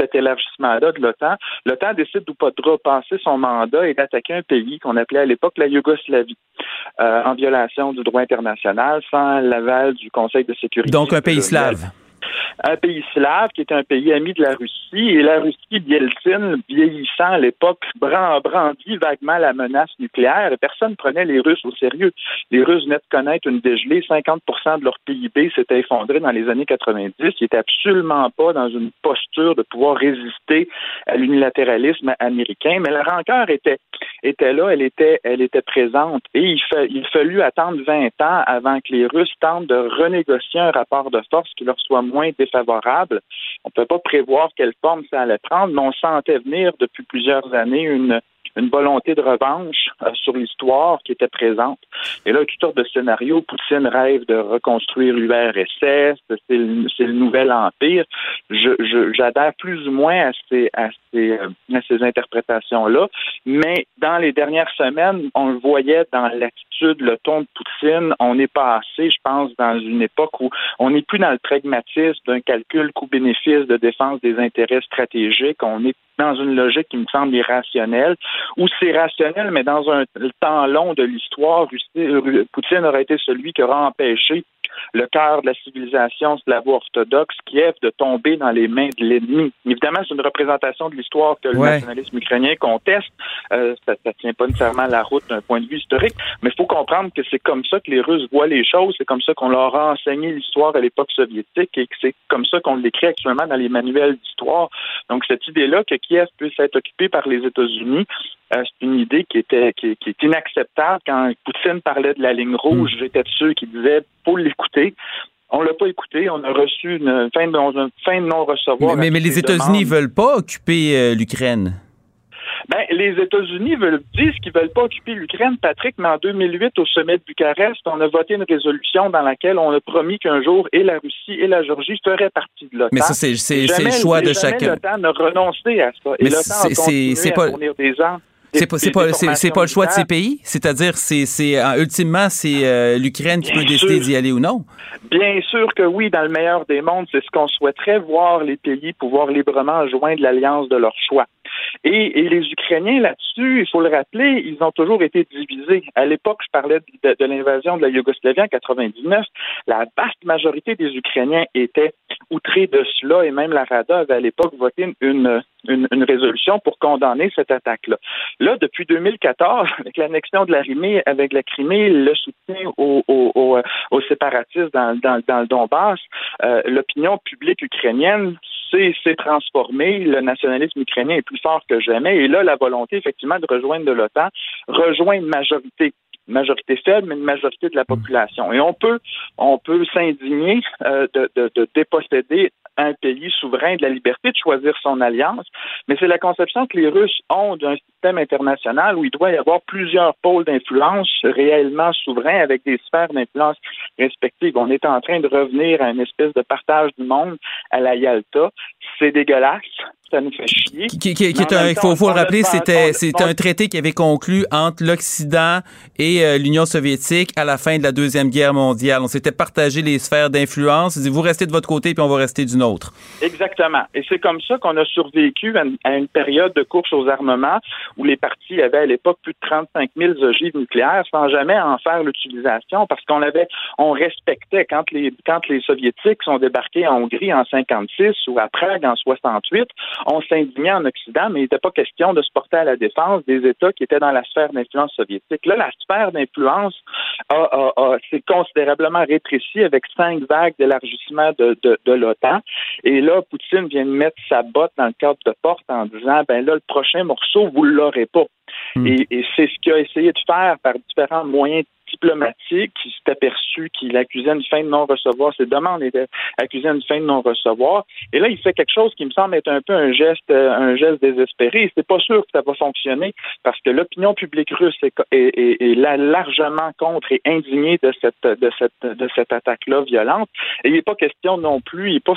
cet élargissement-là de l'OTAN, l'OTAN décide ou pas de repasser son mandat et d'attaquer un pays qu'on appelait à l'époque la Yougoslavie, euh, en violation du droit international, sans l'aval du Conseil de sécurité. Donc un pays slave un pays slave qui est un pays ami de la Russie. Et la Russie, Bieltsin, vieillissant à l'époque, brandit vaguement la menace nucléaire et personne ne prenait les Russes au sérieux. Les Russes venaient de connaître une dégelée. 50% de leur PIB s'était effondré dans les années 90. Ils n'étaient absolument pas dans une posture de pouvoir résister à l'unilatéralisme américain. Mais la rancœur était, était là, elle était, elle était présente. Et il, il fallut attendre 20 ans avant que les Russes tentent de renégocier un rapport de force qui leur soit moins défavorable. On ne peut pas prévoir quelle forme ça allait prendre, mais on sentait venir depuis plusieurs années une, une volonté de revanche euh, sur l'histoire qui était présente. Et là, toutes sortes de scénarios. Poutine rêve de reconstruire l'URSS, c'est le, le, nouvel empire. J'adhère plus ou moins à ces, à ces, euh, à ces interprétations-là, mais dans les dernières semaines, on le voyait dans l'attitude, le ton de Poutine, on est passé, je pense, dans une époque où on n'est plus dans le pragmatisme d'un calcul coût-bénéfice de défense des intérêts stratégiques, on est dans une logique qui me semble irrationnelle, ou c'est rationnel, mais dans un temps long de l'histoire, Poutine aurait été celui qui aura empêché le cœur de la civilisation slavo-orthodoxe, Kiev, de tomber dans les mains de l'ennemi. Évidemment, c'est une représentation de l'histoire que le nationalisme ukrainien conteste. Euh, ça ne tient pas nécessairement la route d'un point de vue historique, mais il faut comprendre que c'est comme ça que les Russes voient les choses, c'est comme ça qu'on leur a enseigné l'histoire à l'époque soviétique et que c'est comme ça qu'on l'écrit actuellement dans les manuels d'histoire. Donc, cette idée-là que Kiev puisse être occupé par les États-Unis, euh, c'est une idée qui était qui, qui, est inacceptable. Quand Poutine parlait de la ligne rouge, hmm. j'étais de ceux qui disaient faut l'écouter. On l'a pas écouté. On a reçu une fin de, non-recevoir. Mais, mais, les États-Unis veulent pas occuper euh, l'Ukraine. Ben, les États-Unis veulent, disent qu'ils veulent pas occuper l'Ukraine, Patrick, mais en 2008, au sommet de Bucarest, on a voté une résolution dans laquelle on a promis qu'un jour, et la Russie et la Géorgie feraient partie de l'OTAN. Mais ça, c'est le choix de chacun. L'OTAN n'a renoncé à ça. Et l'OTAN a continué à fournir des armes c'est pas, c'est pas, c'est, pas le choix de ces pays? C'est-à-dire, c'est, c'est, euh, ultimement, c'est euh, l'Ukraine qui peut décider d'y aller ou non? Bien sûr que oui, dans le meilleur des mondes, c'est ce qu'on souhaiterait voir les pays pouvoir librement joindre l'alliance de leur choix. Et, les Ukrainiens là-dessus, il faut le rappeler, ils ont toujours été divisés. À l'époque, je parlais de, l'invasion de la Yougoslavie en 99. La vaste majorité des Ukrainiens étaient outrés de cela et même la Rada avait à l'époque voté une, une, résolution pour condamner cette attaque-là. Là, depuis 2014, avec l'annexion de la Crimée, avec la Crimée, le soutien aux, aux, aux, séparatistes dans, dans, dans, le Donbass, euh, l'opinion publique ukrainienne s'est transformée. Le nationalisme ukrainien est plus fort que jamais. Et là, la volonté, effectivement, de rejoindre de l'OTAN rejoint une majorité majorité faible, mais une majorité de la population. Et on peut, on peut s'indigner euh, de, de, de, déposséder un pays souverain de la liberté de choisir son alliance, mais c'est la conception que les Russes ont d'un système international où il doit y avoir plusieurs pôles d'influence réellement souverains avec des sphères d'influence respectives. On est en train de revenir à une espèce de partage du monde à la Yalta. C'est dégueulasse ça nous fait chier. il faut, le rappeler, c'était c'est un traité qui avait conclu entre l'Occident et euh, l'Union soviétique à la fin de la Deuxième Guerre mondiale. On s'était partagé les sphères d'influence. Vous restez de votre côté, puis on va rester du nôtre. Exactement. Et c'est comme ça qu'on a survécu à une, période de course aux armements où les partis avaient à l'époque plus de 35 000 ogives nucléaires sans jamais en faire l'utilisation parce qu'on avait, on respectait quand les, quand les Soviétiques sont débarqués en Hongrie en 56 ou à Prague en 68, on s'indignait en Occident, mais il n'était pas question de se porter à la défense des États qui étaient dans la sphère d'influence soviétique. Là, la sphère d'influence s'est considérablement rétrécie avec cinq vagues d'élargissement de, de, l'OTAN. Et là, Poutine vient de mettre sa botte dans le cadre de porte en disant, ben là, le prochain morceau, vous pas. Hmm. Et, et c'est ce qu'il a essayé de faire par différents moyens diplomatique, qui s'est aperçu qu'il accusait une fin de non-recevoir, ses demandes étaient accusées d'une fin de non-recevoir. Et là, il fait quelque chose qui me semble être un peu un geste, euh, un geste désespéré. C'est pas sûr que ça va fonctionner parce que l'opinion publique russe est, est, largement contre et indignée de cette, de cette, de cette attaque-là violente. Et il n'est pas question non plus, il n'est pas,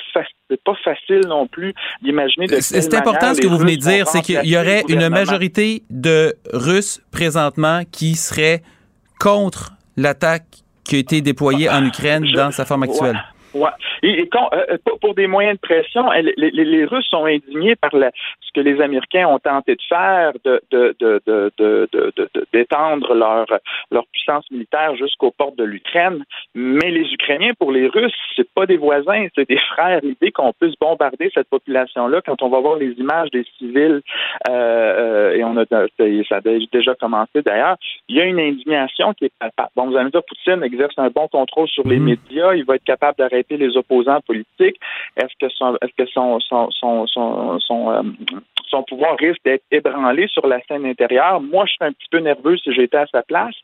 pas facile non plus d'imaginer de C'est important ce que vous venez de dire, c'est qu'il y aurait une majorité de Russes présentement qui seraient contre l'attaque qui a été déployée en Ukraine dans sa forme actuelle. Ouais. Et, euh, pour, des moyens de pression, les, les, Russes sont indignés par ce que les Américains ont tenté de faire, de, d'étendre leur, leur puissance militaire jusqu'aux portes de l'Ukraine. Mais les Ukrainiens, pour les Russes, c'est pas des voisins, c'est des frères. L'idée qu'on puisse bombarder cette population-là, quand on va voir les images des civils, euh, euh, et on a ça a déjà commencé d'ailleurs, il y a une indignation qui est palpable. Bon, vous allez me dire, Poutine exerce un bon contrôle sur les mmh. médias, il va être capable d'arrêter les opposants politiques? Est-ce que son, est-ce que son, son, son, son, son, euh, son pouvoir risque d'être ébranlé sur la scène intérieure? Moi, je serais un petit peu nerveux si j'étais à sa place,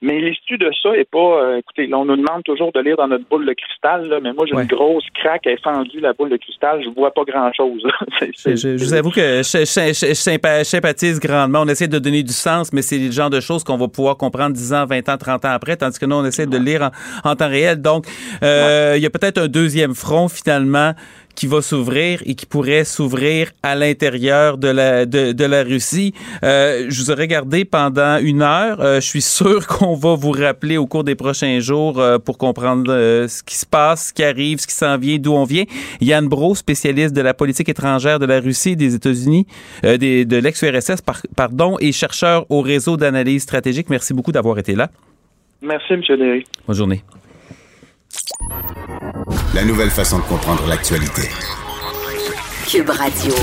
mais l'issue de ça est pas, euh, écoutez, on nous demande toujours de lire dans notre boule de cristal, là, mais moi, j'ai une grosse craque incendie, la boule de cristal, je vois pas grand-chose. je, vous avoue que je, sympathise grandement. On essaie de donner du sens, mais c'est le genre de choses qu'on va pouvoir comprendre 10 ans, 20 ans, 30 ans après, tandis que nous, on essaie de lire en, temps réel. Donc, euh, il y a peut-être un deuxième front finalement qui va s'ouvrir et qui pourrait s'ouvrir à l'intérieur de la de, de la Russie. Euh, je vous ai regardé pendant une heure. Euh, je suis sûr qu'on va vous rappeler au cours des prochains jours euh, pour comprendre ce qui se passe, ce qui arrive, ce qui s'en vient, d'où on vient. Yann Bro, spécialiste de la politique étrangère de la Russie et des États-Unis, des, de l'ex-URSS, pardon, et chercheur au réseau d'analyse stratégique. Merci beaucoup d'avoir été là. Merci, M. Derry. Bonne journée. La nouvelle façon de comprendre l'actualité. Cube Radio.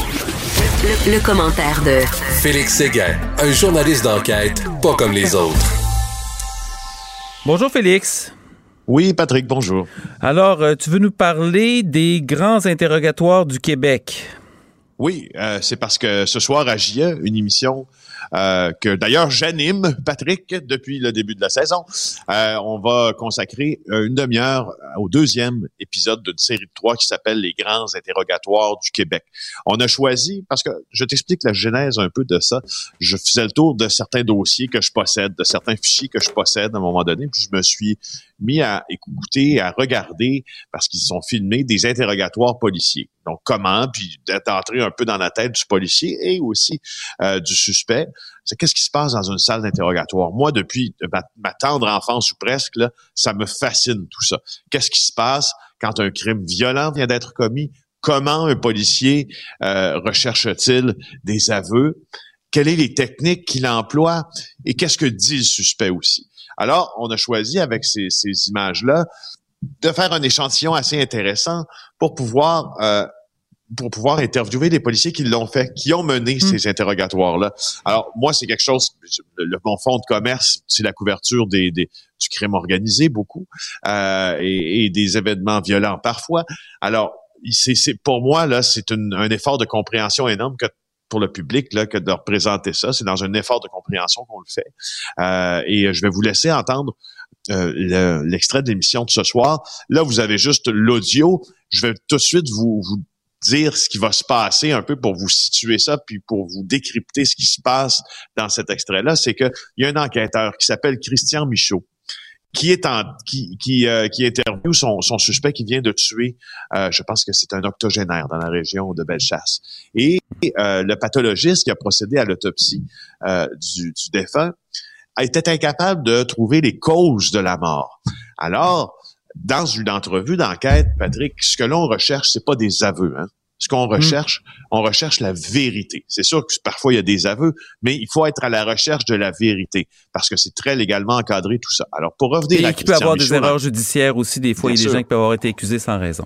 Le, commentaire de Félix Séguin, un journaliste d'enquête pas comme les autres. Bonjour Félix. Oui, Patrick, bonjour. Alors, euh, tu veux nous parler des grands interrogatoires du Québec? Oui, euh, c'est parce que ce soir à JE, une émission euh, que d'ailleurs j'anime, Patrick, depuis le début de la saison. Euh, on va consacrer une demi-heure au deuxième épisode d'une série de trois qui s'appelle Les grands interrogatoires du Québec. On a choisi, parce que je t'explique la genèse un peu de ça, je faisais le tour de certains dossiers que je possède, de certains fichiers que je possède à un moment donné, puis je me suis mis à écouter, à regarder, parce qu'ils sont filmés, des interrogatoires policiers. Donc, comment, puis d'être entré un peu dans la tête du policier et aussi euh, du suspect. C'est qu'est-ce qui se passe dans une salle d'interrogatoire? Moi, depuis ma, tendre enfance ou presque, là, ça me fascine tout ça. Qu'est-ce qui se passe quand un crime violent vient d'être commis? Comment un policier euh, recherche-t-il des aveux? Quelles sont les techniques qu'il emploie? Et qu'est-ce que dit le suspect aussi? Alors, on a choisi avec ces, images-là de faire un échantillon assez intéressant pour pouvoir euh, pour pouvoir interviewer des policiers qui l'ont fait, qui ont mené hmm. ces interrogatoires-là. Alors, moi, c'est quelque chose, le, mon fond de commerce, c'est la couverture des, du crime organisé, beaucoup, euh, et, des événements violents parfois. Alors, c'est pour moi, là, c'est un effort de compréhension énorme que pour le public là, que de représenter ça. C'est dans un effort de compréhension qu'on le fait. Euh, et je vais vous laisser entendre euh, l'extrait de l'émission de ce soir. Là, vous avez juste l'audio. Je vais tout de suite vous, vous dire ce qui va se passer un peu pour vous situer ça, puis pour vous décrypter ce qui se passe dans cet extrait-là. C'est qu'il y a un enquêteur qui s'appelle Christian Michaud qui est en qui qui, euh, qui interviewe son, son suspect qui vient de tuer, euh, je pense que c'est un octogénaire dans la région de Bellechasse. Et euh, le pathologiste qui a procédé à l'autopsie euh, du, du défunt était incapable de trouver les causes de la mort. Alors, dans une entrevue d'enquête, Patrick, ce que l'on recherche, c'est pas des aveux. Hein? Ce qu'on hmm. recherche, on recherche la vérité. C'est sûr que parfois il y a des aveux, mais il faut être à la recherche de la vérité parce que c'est très légalement encadré tout ça. Alors pour revenir Et à il peut y avoir des erreurs judiciaires aussi. Des fois, il y a des gens qui peuvent avoir été accusés sans raison.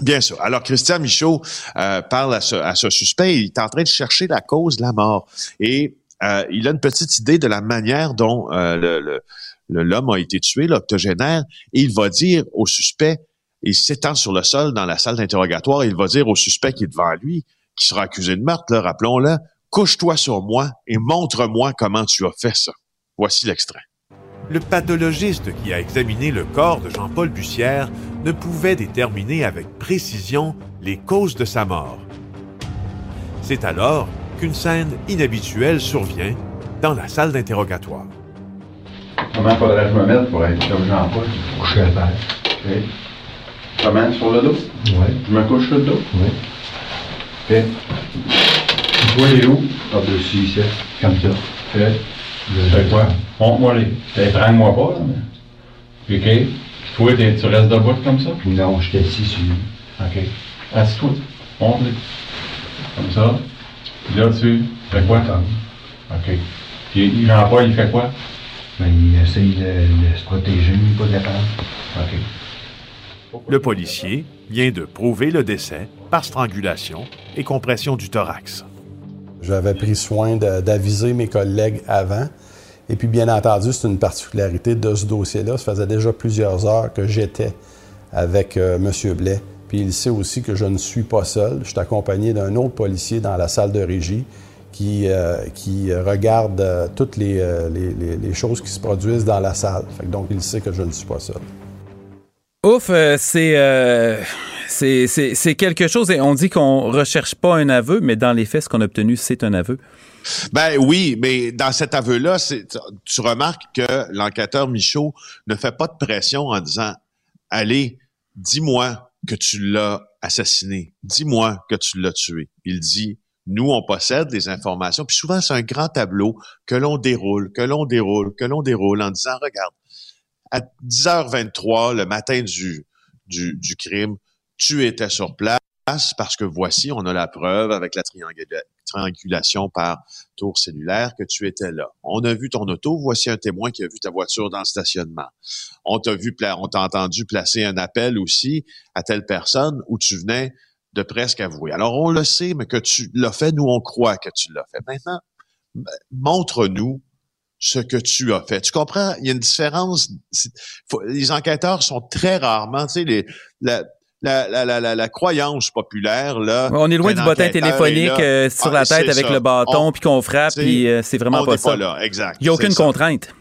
Bien sûr. Alors, Christian Michaud euh, parle à ce, à ce suspect. Il est en train de chercher la cause de la mort. Et euh, il a une petite idée de la manière dont euh, l'homme a été tué, l'octogénaire, et il va dire au suspect, il s'étend sur le sol dans la salle d'interrogatoire, il va dire au suspect qui est devant lui, qui sera accusé de meurtre, rappelons-le, couche-toi sur moi et montre-moi comment tu as fait ça. Voici l'extrait. le pathologiste qui a examiné le corps de Jean-Paul Bussière ne pouvait déterminer avec précision les causes de sa mort. C'est alors qu'une scène inhabituelle survient dans la salle d'interrogatoire. Comment faudrait je me mettre pour être comme Jean-Paul? Coucher à terre. OK. Comment? Sur le dos? Oui. Je me couche sur le dos? Oui. OK. Toi, il est où? Par-dessus ici, comme ça. OK. Fais quoi? Montre-moi les. T'étrangle-moi pas, là. mais- OK. Toi, tu restes debout comme ça? Non, je suis assis sur lui. OK. Assis-toi. Montre-les. Comme ça. Puis là, tu fais quoi? Comme. OK. Puis Jean-Paul, il fait quoi? Ben, il essaye de, de se protéger, mais pas capable. OK. Le policier vient de prouver le décès par strangulation et compression du thorax. J'avais pris soin d'aviser mes collègues avant. Et puis, bien entendu, c'est une particularité de ce dossier-là. Ça faisait déjà plusieurs heures que j'étais avec euh, M. Blais. Puis il sait aussi que je ne suis pas seul. Je suis accompagné d'un autre policier dans la salle de régie qui, euh, qui regarde euh, toutes les, euh, les- les- les choses qui se produisent dans la salle. Fait que donc, il sait que je ne suis pas seul. Ouf, c'est euh, c'est c'est- c'est quelque chose. Et on dit qu'on recherche pas un aveu, mais dans les faits, ce qu'on a obtenu, c'est un aveu. Ben oui, mais dans cet aveu-là, c'est- tu remarques que l'enquêteur Michaud ne fait pas de pression en disant Allez, dis-moi que tu l'as assassiné, dis-moi que tu l'as tué. Il dit Nous, on possède des informations, puis souvent c'est un grand tableau que l'on déroule, que l'on déroule, que l'on déroule en disant Regarde, à 10h23, le matin du, du, crime, tu étais sur place parce que voici, on a la preuve avec la triangula- triangulation par tour cellulaire que tu étais là. On a vu ton auto, voici un témoin qui a vu ta voiture dans le stationnement. On t'a vu, on t'a entendu placer un appel aussi à telle personne où tu venais de presque avouer. Alors on le sait, mais que tu l'as fait, nous on croit que tu l'as fait. Maintenant, montre-nous ce que tu as fait. Tu comprends? Il y a une différence. Les enquêteurs sont très rarement, tu sais, les, la, la, la, la, la, la croyance populaire, là. On est loin du bottin téléphonique là. euh, sur la tête avec ça. le bâton, On- puis qu'on frappe, puis euh, c'est vraiment on pas ça. pas là, exact. Il n'y a aucune ça. contrainte.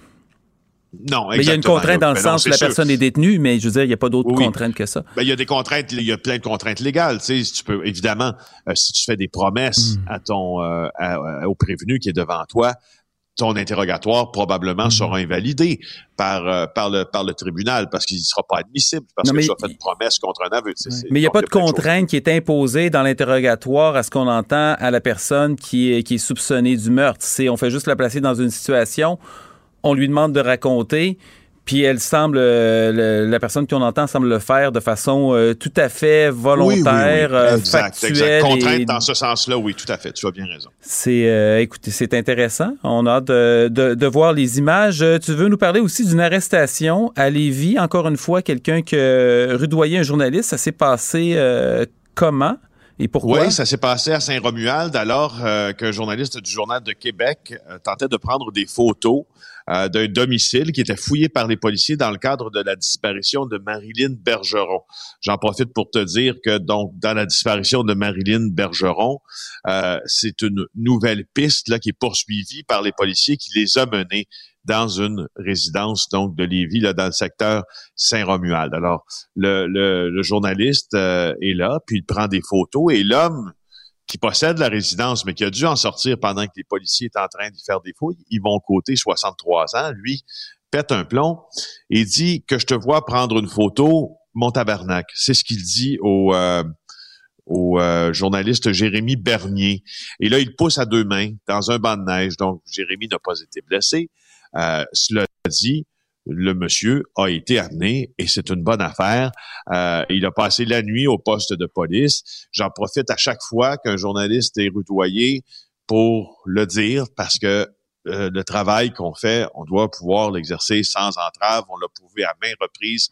Non, Mais il y a une exactement. contrainte dans le sens où la sûr. personne est détenue, mais je veux dire, il n'y a pas d'autres Oui. contraintes que ça. Ben, il y a des contraintes, il y a plein de contraintes légales. Tu sais, si tu peux, évidemment, euh, si tu fais des promesses Hmm. à ton, euh, à- au prévenu qui est devant toi, ton interrogatoire probablement Hmm. sera invalidé par, euh, par, le, par le tribunal parce qu'il ne sera pas admissible parce Non, que tu as fait une promesse contre un aveu. tu sais, c'est- Mais il n'y a pas de contrainte qui est imposée dans l'interrogatoire à ce qu'on entend à la personne qui est, qui est soupçonnée du meurtre. C'est, on fait juste la placer dans une situation, on lui demande de raconter, puis elle semble, euh, le- la personne qu'on entend semble le faire de façon euh, tout à fait Oui, oui, oui. volontaire, euh, Exact, factuelle. exact. Contrainte et- dans ce sens-là, oui, tout à fait. Tu as bien raison. C'est, euh, écoutez, c'est intéressant. On a hâte de, de- de voir les images. Euh, Tu veux nous parler aussi d'une arrestation à Lévis? Encore une fois, quelqu'un qui a rudoyé un journaliste. Ça s'est passé euh, comment et pourquoi? Oui, ça s'est passé à Saint-Romuald alors euh, qu'un journaliste du Journal de Québec euh, tentait de prendre des photos euh, d'un domicile qui était fouillé par les policiers dans le cadre de la disparition de Marilyn Bergeron. J'en profite pour te dire que donc dans la disparition de Marilyn Bergeron, euh, c'est une nouvelle piste là qui est poursuivie par les policiers qui les a menés dans une résidence donc de Lévis là dans le secteur Saint-Romuald. Alors le, journaliste euh, est là, puis il prend des photos et l'homme qui possède la résidence, mais qui a dû en sortir pendant que les policiers étaient en train d'y faire des fouilles, Yvon Côté, 63 ans, lui, pète un plomb et dit que je te vois prendre une photo, mon tabarnak. C'est ce qu'il dit au, euh, euh, journaliste Jérémy Bernier. Et là, il pousse à deux mains dans un banc de neige. Donc, Jérémy n'a pas été blessé. Euh, cela dit, le monsieur a été amené et c'est une bonne affaire. Euh, il a passé la nuit au poste de police. J'en profite à chaque fois qu'un journaliste est rudoyé pour le dire parce que euh, le travail qu'on fait, on doit pouvoir l'exercer sans entrave. On l'a prouvé à maintes reprises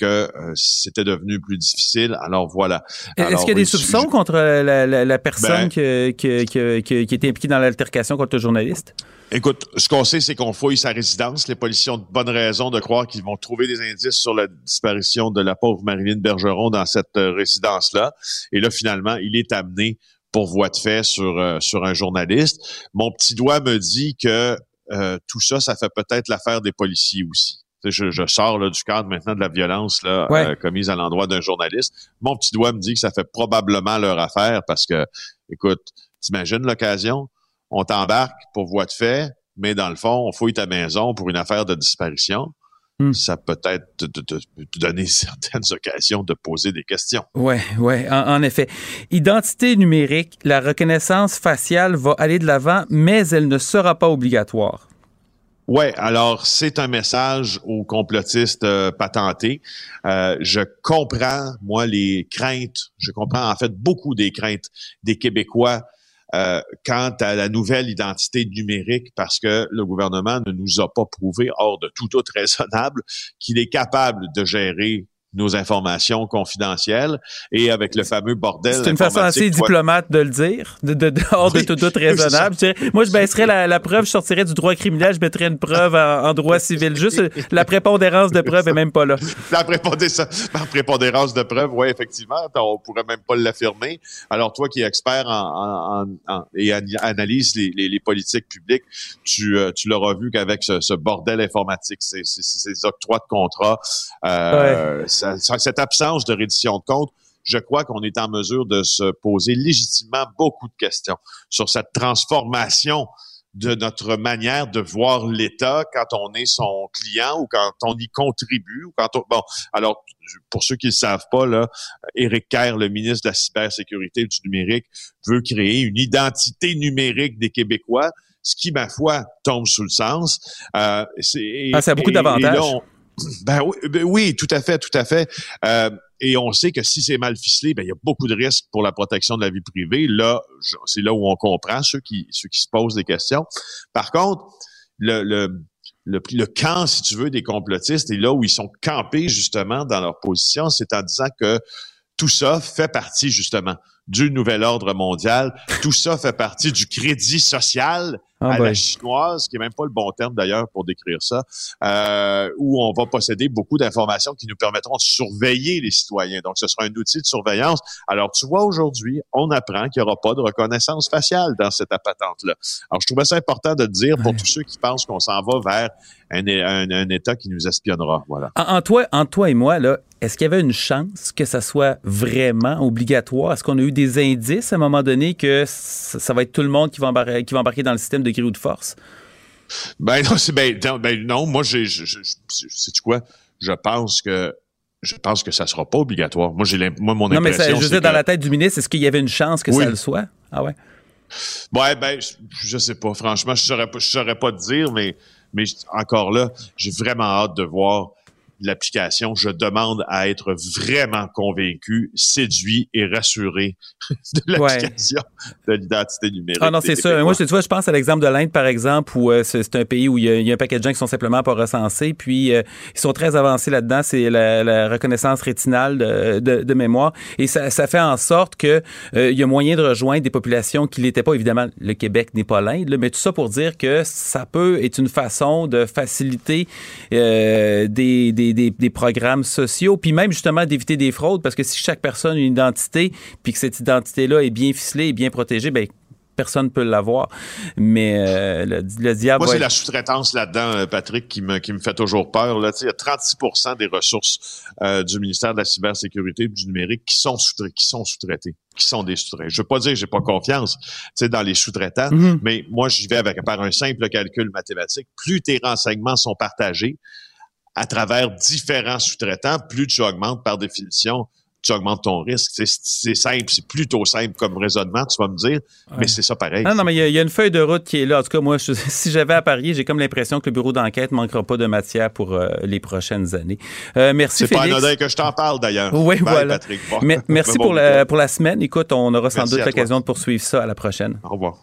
que euh, c'était devenu plus difficile. Alors voilà. Est-ce qu'il y a des soupçons contre la, la- la personne Ben- que- que- que- que- qui était impliquée dans l'altercation contre le journaliste? Écoute, ce qu'on sait, c'est qu'on fouille sa résidence. Les policiers ont de bonnes raisons de croire qu'ils vont trouver des indices sur la disparition de la pauvre Marilyn Bergeron dans cette euh, résidence-là. Et là, finalement, il est amené pour voie de fait sur, euh, sur un journaliste. Mon petit doigt me dit que euh, tout ça, ça fait peut-être l'affaire des policiers aussi. Je, je, sors là, du cadre maintenant de la violence là, euh, commise à l'endroit d'un journaliste. Mon petit doigt me dit que ça fait probablement leur affaire parce que, écoute, t'imagines l'occasion, on t'embarque pour voie de fait, mais dans le fond, on fouille ta maison pour une affaire de disparition. Hmm. Ça peut être te, donner certaines occasions de poser des questions. Oui, oui, en, effet. Identité numérique, la reconnaissance faciale va aller de l'avant, mais elle ne sera pas obligatoire. Oui, alors c'est un message aux complotistes euh, patentés. Euh, je comprends, moi, les craintes, je comprends en fait beaucoup des craintes des Québécois euh, quant à la nouvelle identité numérique parce que le gouvernement ne nous a pas prouvé, hors de tout doute raisonnable, qu'il est capable de gérer nos informations confidentielles et avec le fameux bordel. C'est une façon assez diplomate de le dire, de, de, hors de tout doute raisonnable. moi, je baisserais la, preuve, je sortirais du droit criminel, je mettrais une preuve en, droit civil. Juste la prépondérance de preuve est même pas là. La prépondérance, de preuve, oui, effectivement, on pourrait même pas l'affirmer. Alors, toi qui es expert en, et analyse les, politiques publiques, tu, euh, tu l'auras vu qu'avec ce, bordel informatique, ces, octrois de contrats, euh, cette absence de reddition de compte, je crois qu'on est en mesure de se poser légitimement beaucoup de questions sur cette transformation de notre manière de voir l'État quand on est son client ou quand on y contribue ou quand on, bon alors pour ceux qui ne le savent pas là Éric Kerr le ministre de la cybersécurité du numérique veut créer une identité numérique des Québécois ce qui ma foi tombe sous le sens euh, c'est ah, ça a beaucoup d'avantages ben oui, ben oui, tout à fait, tout à fait. Euh, et on sait que si c'est mal ficelé, ben il y a beaucoup de risques pour la protection de la vie privée. Là, c'est là où on comprend ceux qui ceux qui se posent des questions. Par contre, le camp, si tu veux, des complotistes, et là où ils sont campés justement dans leur position, c'est en disant que tout ça fait partie justement du nouvel ordre mondial. Tout ça fait partie du crédit social ah, à la chinoise, qui est même pas le bon terme d'ailleurs pour décrire ça, euh, où on va posséder beaucoup d'informations qui nous permettront de surveiller les citoyens. Donc, ce sera un outil de surveillance. Alors, tu vois, aujourd'hui, on apprend qu'il n'y aura pas de reconnaissance faciale dans cette patente-là. Alors, je trouvais ça important de dire pour tous ceux qui pensent qu'on s'en va vers un, un, État qui nous espionnera. Voilà. En, toi, en toi et moi, là, est-ce qu'il y avait une chance que ça soit vraiment obligatoire? Est-ce qu'on a eu des indices à un moment donné que ça, va être tout le monde qui va, embarquer, qui va embarquer dans le système de grille ou de force? Ben non, c'est ben, ben, non, moi j'ai sais tu quoi? Je pense que je pense que ça sera pas obligatoire. Moi j'ai moi mon Non mais ça, je veux dire dans la tête du ministre, est-ce qu'il y avait une chance que ça le soit? Ah ouais. Ouais ben je, je sais pas franchement, je saurais pas je saurais pas te dire mais mais encore là, j'ai vraiment hâte de voir l'application, je demande à être vraiment convaincu, séduit et rassuré de l'application de l'identité numérique. Ah non, c'est ça. Moi, tu vois, je pense à l'exemple de l'Inde, par exemple, où euh, c'est un pays où il y, a, un paquet de gens qui sont simplement pas recensés, puis euh, ils sont très avancés là-dedans. C'est la, reconnaissance rétinale de, mémoire, et ça, fait en sorte que euh, il y a moyen de rejoindre des populations qui l'étaient pas. Évidemment, le Québec n'est pas l'Inde, mais tout ça pour dire que ça peut être une façon de faciliter des des, programmes sociaux, puis même justement d'éviter des fraudes, parce que si chaque personne a une identité, puis que cette identité-là est bien ficelée et bien protégée, ben personne ne peut l'avoir. Mais euh, le, diable. Moi, c'est la sous-traitance là-dedans, euh, Patrick, qui me, qui me fait toujours peur. Là. Il y a 36% des ressources euh, du ministère de la cybersécurité et du numérique qui sont sous-traités, qui sont sous-traités, qui sont des sous-traitants. Je veux pas dire que j'ai pas confiance dans les sous-traitants, mm-hmm. mais moi, j'y vais avec par un simple calcul mathématique. Plus tes renseignements sont partagés, à travers différents sous-traitants, plus tu augmentes par définition tu augmentes ton risque. C'est simple, c'est plutôt simple comme raisonnement, tu vas me dire, mais c'est ça pareil. Non, non, mais il y, a une feuille de route qui est là. En tout cas, moi, si j'avais à parier, j'ai comme l'impression que le bureau d'enquête ne manquera pas de matière pour euh, les prochaines années. Euh, merci, C'est pas anodin que je t'en parle, d'ailleurs. Oui, voilà. merci pour la, pour la semaine. Écoute, on aura sans doute l'occasion de poursuivre ça à la prochaine. Au revoir.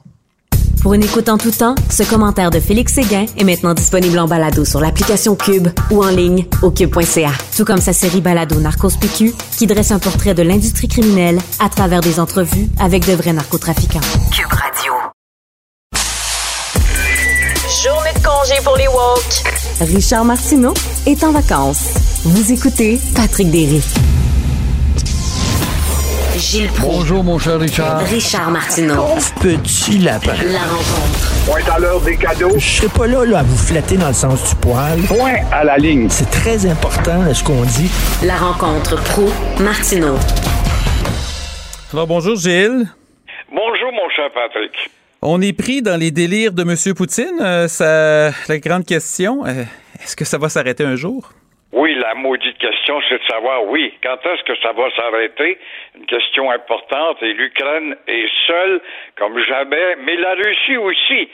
Pour une écoute en tout temps, ce commentaire de Félix Séguin est maintenant disponible en balado sur l'application Cube ou en ligne au cube.ca. Tout comme sa série balado Narcos PQ, qui dresse un portrait de l'industrie criminelle à travers des entrevues avec de vrais narcotrafiquants. Cube Radio. Journée de congé pour les woke. Richard Martineau est en vacances. Vous écoutez Patrick Derry. Gilles Bonjour, mon cher Richard. Richard Martineau. Petit lapin. La rencontre. Point à l'heure des cadeaux. Je serai pas là, là, à vous flatter dans le sens du poil. Point à la ligne. C'est très important, ce qu'on dit. La rencontre pro martineau Alors, bonjour Gilles. Bonjour, mon cher Patrick. On est pris dans les délires de M. Poutine. Euh, ça, la grande question, euh, est-ce que ça va s'arrêter un jour? Oui, la maudite question, c'est de savoir, oui, quand est-ce que ça va s'arrêter? Une question importante. Et l'Ukraine est seule, comme jamais, mais la Russie aussi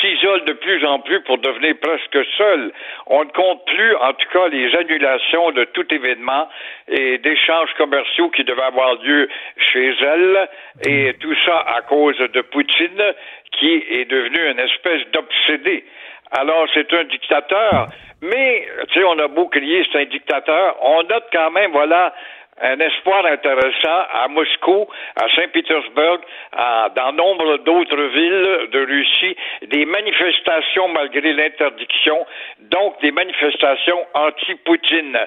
s'isole de plus en plus pour devenir presque seule. On ne compte plus, en tout cas, les annulations de tout événement et d'échanges commerciaux qui devaient avoir lieu chez elle, et tout ça à cause de Poutine, qui est devenu une espèce d'obsédé. Alors, c'est un dictateur, mais, tu sais, on a beau crier, c'est un dictateur, on note quand même, voilà, un espoir intéressant à Moscou, à Saint-Pétersbourg, dans nombre d'autres villes de Russie, des manifestations malgré l'interdiction, donc des manifestations anti-Poutine.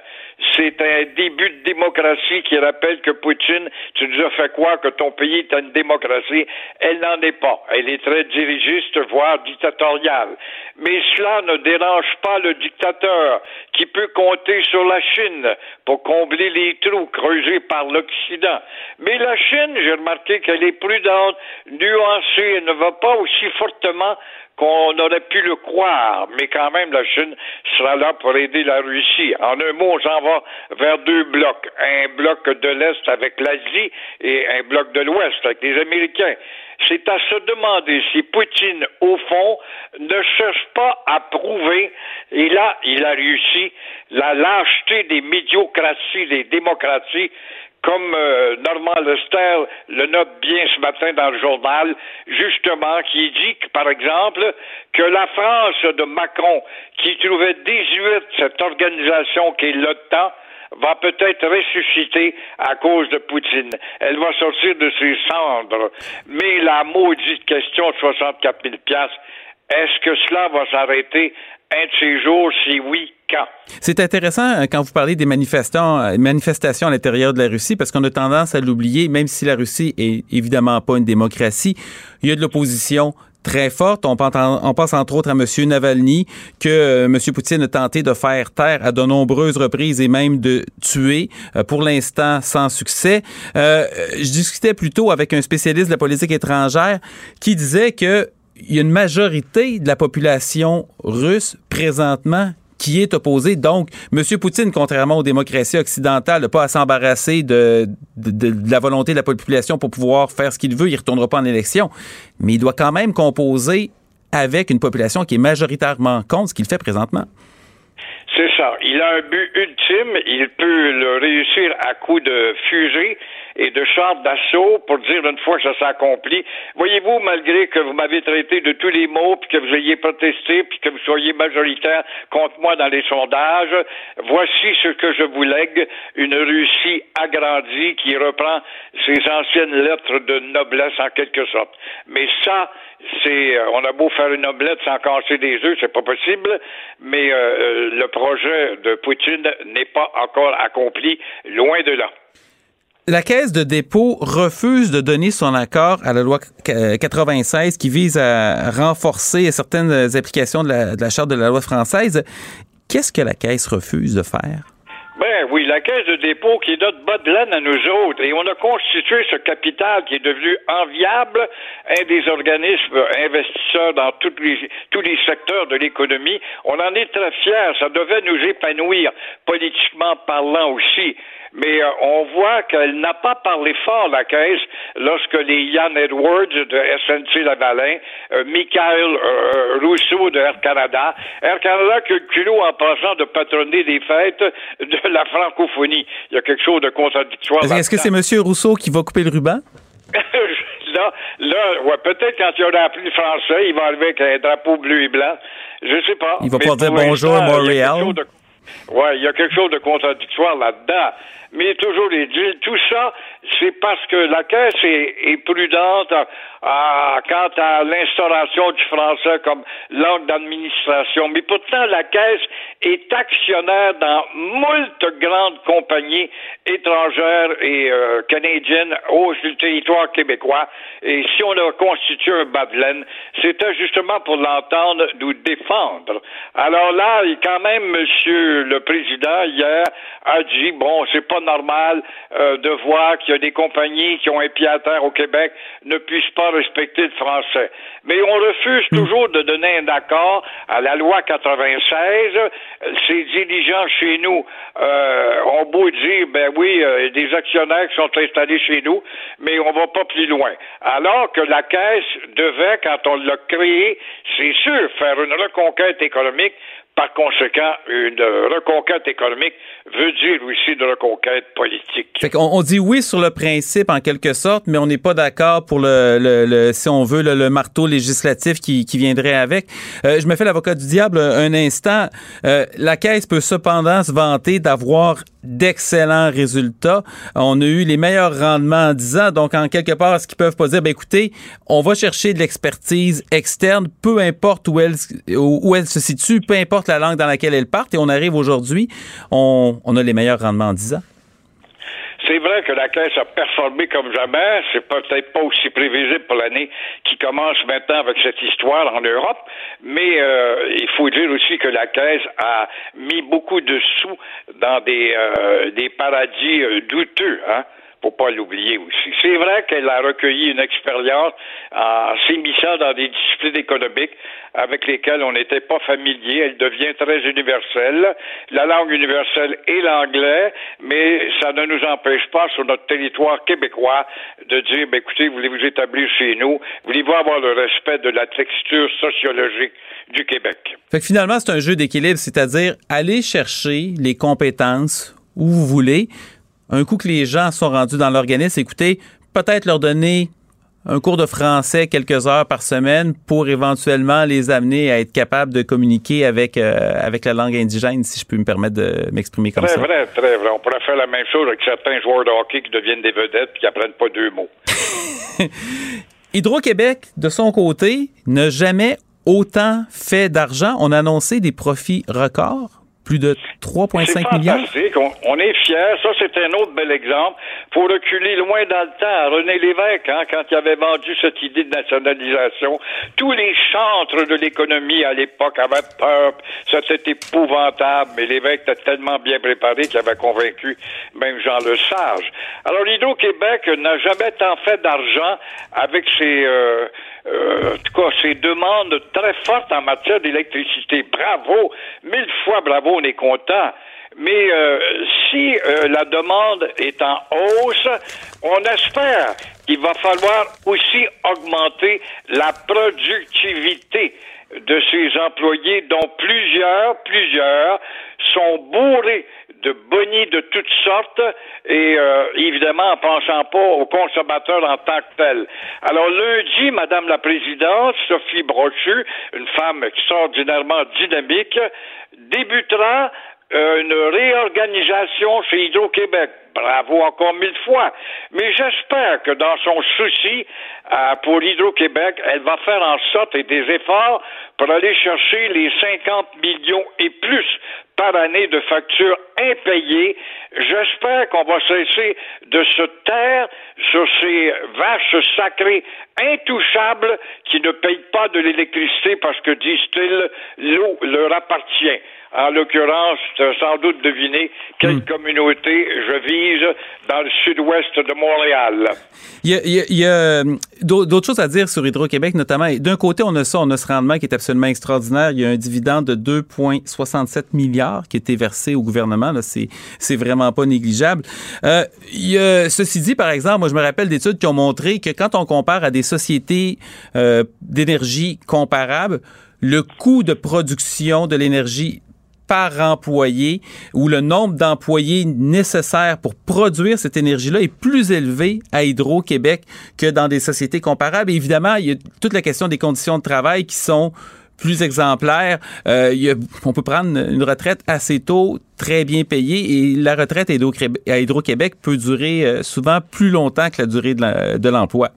C'est un début de démocratie qui rappelle que Poutine, tu nous as fait croire que ton pays est une démocratie. Elle n'en est pas. Elle est très dirigiste, voire dictatoriale. Mais cela ne dérange pas le dictateur qui peut compter sur la Chine pour combler les trous creusés par l'Occident. Mais la Chine, j'ai remarqué qu'elle est prudente, nuancée, elle ne va pas aussi fortement qu'on aurait pu le croire, mais quand même, la Chine sera là pour aider la Russie. En un mot, on s'en va vers deux blocs. Un bloc de l'Est avec l'Asie et un bloc de l'Ouest avec les Américains. C'est à se demander si Poutine, au fond, ne cherche pas à prouver, et là, il a réussi, la lâcheté des médiocraties, des démocraties, comme euh, Normand Lester le note bien ce matin dans le journal, justement, qui dit que, par exemple, que la France de Macron, qui trouvait désuète cette organisation qui est l'OTAN, va peut-être ressusciter à cause de Poutine. Elle va sortir de ses cendres. Mais la maudite question de 64 000 est-ce que cela va s'arrêter un de ces jours? Si oui, quand? C'est intéressant euh, quand vous parlez des manifestants, euh, manifestations à l'intérieur de la Russie, parce qu'on a tendance à l'oublier, même si la Russie est évidemment pas une démocratie, il y a de l'opposition très forte. On pense, entre autres à M. Navalny, que euh, M. Poutine a tenté de faire taire à de nombreuses reprises et même de tuer, pour l'instant sans succès. je discutais plutôt avec un spécialiste de la politique étrangère qui disait que il y a une majorité de la population russe présentement qui est opposée. Donc, M. Poutine, contrairement aux démocraties occidentales, n'a pas à s'embarrasser de, la volonté de la population pour pouvoir faire ce qu'il veut. Il ne retournera pas en élection. Mais il doit quand même composer avec une population qui est majoritairement contre ce qu'il fait présentement. C'est ça. Il a un but ultime. Il peut le réussir à coup de fusée et de chars d'assaut pour dire une fois que ça s'accomplit. Voyez-vous, malgré que vous m'avez traité de tous les mots, puis que vous ayez protesté, puis que vous soyez majoritaire contre moi dans les sondages, voici ce que je vous lègue, une Russie agrandie qui reprend ses anciennes lettres de noblesse en quelque sorte. Mais ça, c'est, euh, on a beau faire une omelette sans casser des œufs, c'est pas possible, mais euh, euh, le projet de Poutine n'est pas encore accompli, loin de là. La Caisse de dépôt refuse de donner son accord à la loi 96 qui vise à renforcer certaines applications de la, Charte de la loi française. Qu'est-ce que la Caisse refuse de faire? Ben oui, la caisse de dépôt qui est notre bas de laine à nous autres. Et on a constitué ce capital qui est devenu enviable, un des organismes investisseurs dans tous les secteurs de l'économie. On en est très fiers. Ça devait nous épanouir, politiquement parlant aussi mais euh, on voit qu'elle n'a pas parlé fort, la Caisse, lorsque les Yann Edwards de SNC Lavalin, euh, Michael euh, Rousseau de Air Canada, Air Canada qui a le culot en passant de patronner des fêtes de la francophonie. Il y a quelque chose de contradictoire. Est-ce que c'est M. Rousseau qui va couper le ruban? là, là ouais, peut-être quand il aura appris le français, il va arriver avec un drapeau bleu et blanc. Je sais pas. Il va pas dire bonjour, Montréal. Oui, il y a quelque chose de contradictoire là-dedans. Mais toujours deals. Tout ça, c'est parce que la Caisse est, prudente quant à l'instauration du français comme langue d'administration. Mais pourtant, la Caisse est actionnaire dans moult grandes compagnies étrangères et euh, canadiennes au territoire québécois. Et si on a constitué un bas c'était justement pour l'entendre nous défendre. Alors là, quand même, Monsieur le Président, hier, a dit, bon, c'est pas normal euh, de voir qu'il y a des compagnies qui ont un pied à terre au Québec ne puissent pas respecter le français. Mais on refuse hmm. toujours de donner un accord à la loi 96. Ces dirigeants chez nous euh, ont beau dire, ben oui, il y a des actionnaires qui sont installés chez nous, mais on va pas plus loin. Alors que la Caisse devait, quand on l'a créée, c'est sûr, faire une reconquête économique par conséquent, une reconquête économique veut dire aussi une reconquête politique. Fait qu'on on dit oui sur le principe en quelque sorte, mais on n'est pas d'accord pour le, le, si on veut, le, marteau législatif qui, qui viendrait avec. Euh, je me fais l'avocat du diable un instant. Euh, la Caisse peut cependant se vanter d'avoir d'excellents résultats. On a eu les meilleurs rendements en 10 ans. Donc, en quelque part, ce qu'ils peuvent pas dire, ben écoutez, on va chercher de l'expertise externe, peu importe où elle, se situe, peu importe la langue dans laquelle elle part, et on arrive aujourd'hui, on, on a les meilleurs rendements en 10 ans. C'est vrai que la Caisse a performé comme jamais. C'est peut-être pas aussi prévisible pour l'année qui commence maintenant avec cette histoire en Europe, mais euh, il faut dire aussi que la Caisse a mis beaucoup de sous dans des, euh, des paradis euh, douteux. Hein? Faut pas l'oublier aussi. C'est vrai qu'elle a recueilli une expérience en s'immisçant dans des disciplines économiques avec lesquelles on n'était pas familier. Elle devient très universelle. La langue universelle est l'anglais, mais ça ne nous empêche pas, sur notre territoire québécois, de dire, ben, écoutez, voulez vous établir chez nous? Voulez-vous avoir le respect de la texture sociologique du Québec? Fait que finalement, c'est un jeu d'équilibre, c'est-à-dire aller chercher les compétences où vous voulez, un coup que les gens sont rendus dans l'organisme, écoutez, peut-être leur donner un cours de français quelques heures par semaine pour éventuellement les amener à être capables de communiquer avec, euh, avec la langue indigène, si je peux me permettre de m'exprimer comme ça. Très vrai, très vrai. On pourrait faire la même chose avec certains joueurs de hockey qui deviennent des vedettes et qui apprennent pas deux mots. Hydro-Québec, de son côté, n'a jamais autant fait d'argent. On a annoncé des profits records plus de 3,5 milliards. On, on, est fiers. Ça, c'est un autre bel exemple. Faut reculer loin dans le temps. René Lévesque, hein, quand il avait vendu cette idée de nationalisation, tous les centres de l'économie à l'époque avaient peur. C'était épouvantable. Mais Lévesque était tellement bien préparé qu'il avait convaincu même Jean Lesage. Alors, l'Hydro-Québec n'a jamais tant fait d'argent avec ses... Euh, euh, en tout cas, ces demandes très fortes en matière d'électricité. Bravo, mille fois bravo, on est content. Mais euh, si euh, la demande est en hausse, on espère qu'il va falloir aussi augmenter la productivité de ces employés dont plusieurs, plusieurs sont bourrés de bonnies de toutes sortes et euh, évidemment en pensant pas aux consommateurs en tant que tels. Alors lundi, Madame la Présidente, Sophie Brochu, une femme extraordinairement dynamique, débutera euh, une réorganisation chez Hydro-Québec. Bravo encore mille fois. Mais j'espère que dans son souci euh, pour Hydro-Québec, elle va faire en sorte et des efforts pour aller chercher les 50 millions et plus par année de factures impayées. J'espère qu'on va cesser de se taire sur ces vaches sacrées intouchables qui ne payent pas de l'électricité parce que, disent-ils, l'eau leur appartient. En l'occurrence, sans doute deviner quelle hmm. communauté je vise dans le sud-ouest de Montréal. Il y a, euh, d'autres choses à dire sur Hydro-Québec, notamment. D'un côté, on a ça, on a ce rendement qui est absolument extraordinaire. Il y a un dividende de 2,67 milliards qui a été versé au gouvernement. C'est, c'est vraiment pas négligeable. Euh, il y a, ceci dit, par exemple, moi, je me rappelle d'études qui ont montré que quand on compare à des sociétés euh, d'énergie comparables, le coût de production de l'énergie par employé ou le nombre d'employés nécessaires pour produire cette énergie-là est plus élevé à Hydro-Québec que dans des sociétés comparables. évidemment, il y a toute la question des conditions de travail qui sont plus exemplaire. Euh, il y a- on peut prendre une retraite assez tôt, très bien payée, et la retraite à Hydro-Québec- peut durer euh, souvent plus longtemps que la durée de l'emploi.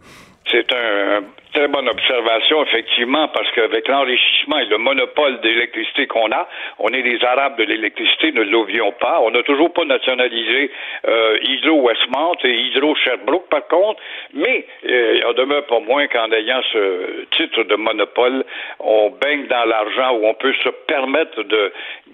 C'est un, très bonne observation, effectivement, parce qu'avec l'enrichissement et le monopole d'électricité qu'on a, on est des arabes de l'électricité, ne l'oublions pas. On n'a toujours pas nationalisé euh, Hydro Westmont et Hydro Sherbrooke, par contre, mais euh, il en demeure pas moins qu'en ayant ce titre de monopole, on baigne dans l'argent où on peut se permettre de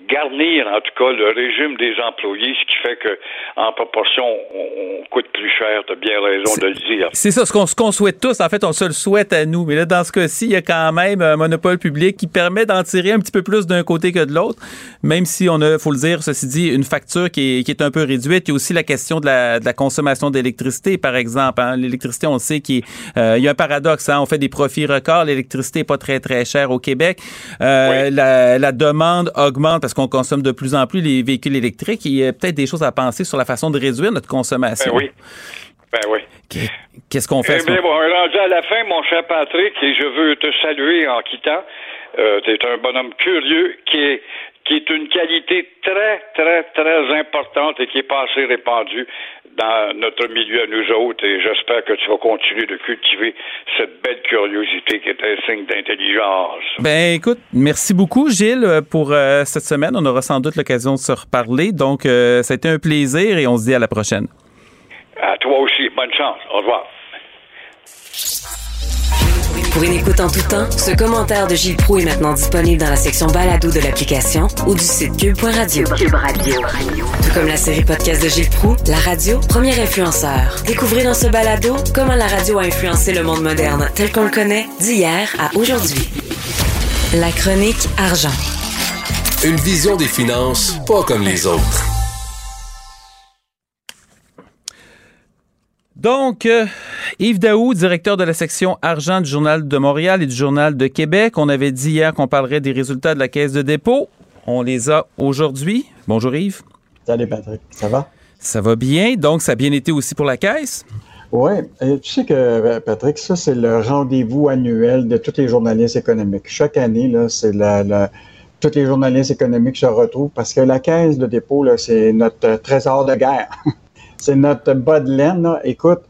garnir, en tout cas, le régime des employés, ce qui fait que, en proportion, on, coûte plus cher. Tu as bien raison de le dire. C'est ça, ce qu'on souhaite tous. En fait, on se le souhaite à nous. Mais là, dans ce cas-ci, il y a quand même un monopole public qui permet d'en tirer un petit peu plus d'un côté que de l'autre, même si on a, faut le dire, ceci dit, une facture qui est, qui est un peu réduite. Il y a aussi la question de la, de la consommation d'électricité, par exemple. hein. L'électricité, on sait qu'il euh, il y a un paradoxe. hein. On fait des profits records. L'électricité n'est pas très, très chère au Québec. Euh, la, la demande augmente parce qu'on consomme de plus en plus les véhicules électriques. Il y a peut-être des choses à penser sur la façon de réduire notre consommation. Ben oui. Ben oui. Qu'est-ce qu'on fait? Eh bien, bon, rendu à la fin, mon cher Patrick, et je veux te saluer en quittant. Euh, tu es un bonhomme curieux qui est, qui est une qualité très, très, très importante et qui est pas assez répandue dans notre milieu à nous autres. Et j'espère que tu vas continuer de cultiver cette belle curiosité qui est un signe d'intelligence. Ben écoute, merci beaucoup Gilles pour euh, cette semaine. On aura sans doute l'occasion de se reparler. Donc, euh, ça a été un plaisir et on se dit à la prochaine. À toi aussi. Bonne chance. Au revoir. Pour une écoute en tout temps, ce commentaire de Gilles Proux est maintenant disponible dans la section balado de l'application ou du site cube.radio. Cube Radio. Tout comme la série podcast de Gilles Proux, la radio, premier influenceur. Découvrez dans ce balado comment la radio a influencé le monde moderne tel qu'on le connaît d'hier à aujourd'hui. La chronique argent. Une vision des finances pas comme les autres. Donc, euh, Yves Daou, directeur de la section argent du Journal de Montréal et du Journal de Québec. On avait dit hier qu'on parlerait des résultats de la caisse de dépôt. On les a aujourd'hui. Bonjour Yves. Salut Patrick, ça va? Ça va bien. Donc, ça a bien été aussi pour la caisse? Oui, tu sais que euh, Patrick, ça c'est le rendez-vous annuel de tous les journalistes économiques. Chaque année, là, c'est la, la- tous les journalistes économiques se retrouvent parce que la caisse de dépôt, là, c'est notre euh, trésor de guerre. c'est notre bas de laine. là. Écoute,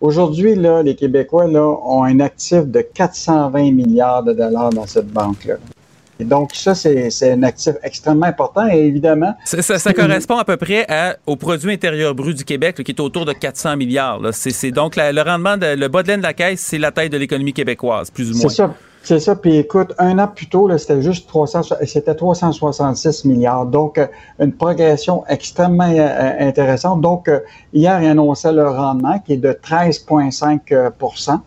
aujourd'hui, là, les Québécois là, ont un actif de 420 milliards de dollars dans cette banque-là. Et donc, ça, c'est c'est un actif extrêmement important. Et évidemment, Ça, ça- ça correspond à peu près à- au produit intérieur brut du Québec, là, qui est autour de 400 milliards. C'est c'est donc la- le rendement, de, le bas de laine de la caisse, c'est la taille de l'économie québécoise, plus ou moins. C'est ça. C'est ça. Puis écoute, un an plus tôt, c'était juste 300, c'était 366 milliards. Donc, euh, une progression extrêmement euh, euh, intéressante. Donc, hier, il annonçait le rendement qui est de 13,5%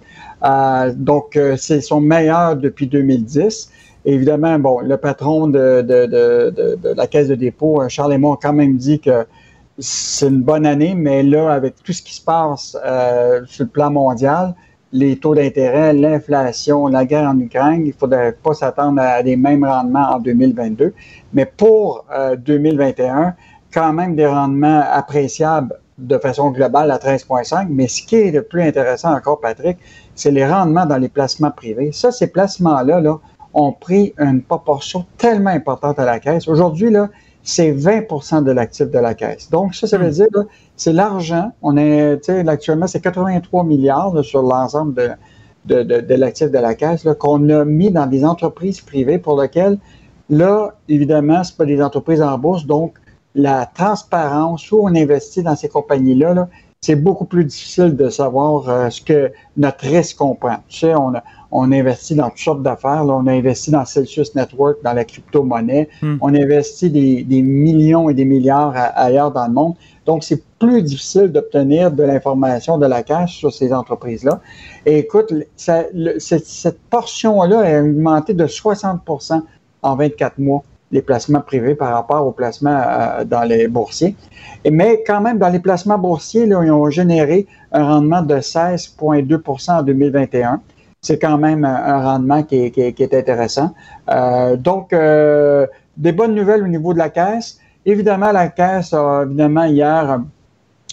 euh, Donc, c'est son meilleur depuis 2010. Évidemment, bon, le patron de, de, de, de, la Caisse de dépôt, Charles Aymon, a quand même dit que c'est une bonne année, mais là, avec tout ce qui se passe sur le plan mondial, les taux d'intérêt, l'inflation, la guerre en Ukraine, il ne faudrait pas s'attendre à des mêmes rendements en 2022. Mais pour euh, 2021, quand même des rendements appréciables de façon globale à 13,5. Mais ce qui est le plus intéressant encore, Patrick, c'est les rendements dans les placements privés. Ça, ces placements-là là, ont pris une proportion tellement importante à la caisse. Aujourd'hui, là, c'est 20% de l'actif de la caisse. Donc, ça, ça veut dire, là, c'est l'argent. On est, actuellement, c'est 83 milliards là, sur l'ensemble de, de, de, de l'actif de la caisse qu'on a mis dans des entreprises privées pour lesquelles, là, évidemment, c'est pas des entreprises en bourse, donc la transparence où on investit dans ces compagnies-là, là, c'est beaucoup plus difficile de savoir euh, ce que notre risque comprend. Tu sais, on, a- on investit dans toutes sortes d'affaires. là. On a investi dans Celsius Network, dans la crypto-monnaie. Hmm. On investit des, des millions et des milliards à- ailleurs dans le monde. Donc, c'est plus difficile d'obtenir de l'information de la cash sur ces entreprises-là. Et écoute, cette, cette portion-là a augmenté de 60% en 24 mois, les placements privés par rapport aux placements euh, dans les boursiers. Mais quand même, dans les placements boursiers, là, ils ont généré un rendement de 16,2% en 2021. C'est quand même un, rendement qui est, qui est- intéressant. Euh, donc, euh, des bonnes nouvelles au niveau de la caisse. Évidemment, la caisse a, évidemment, hier,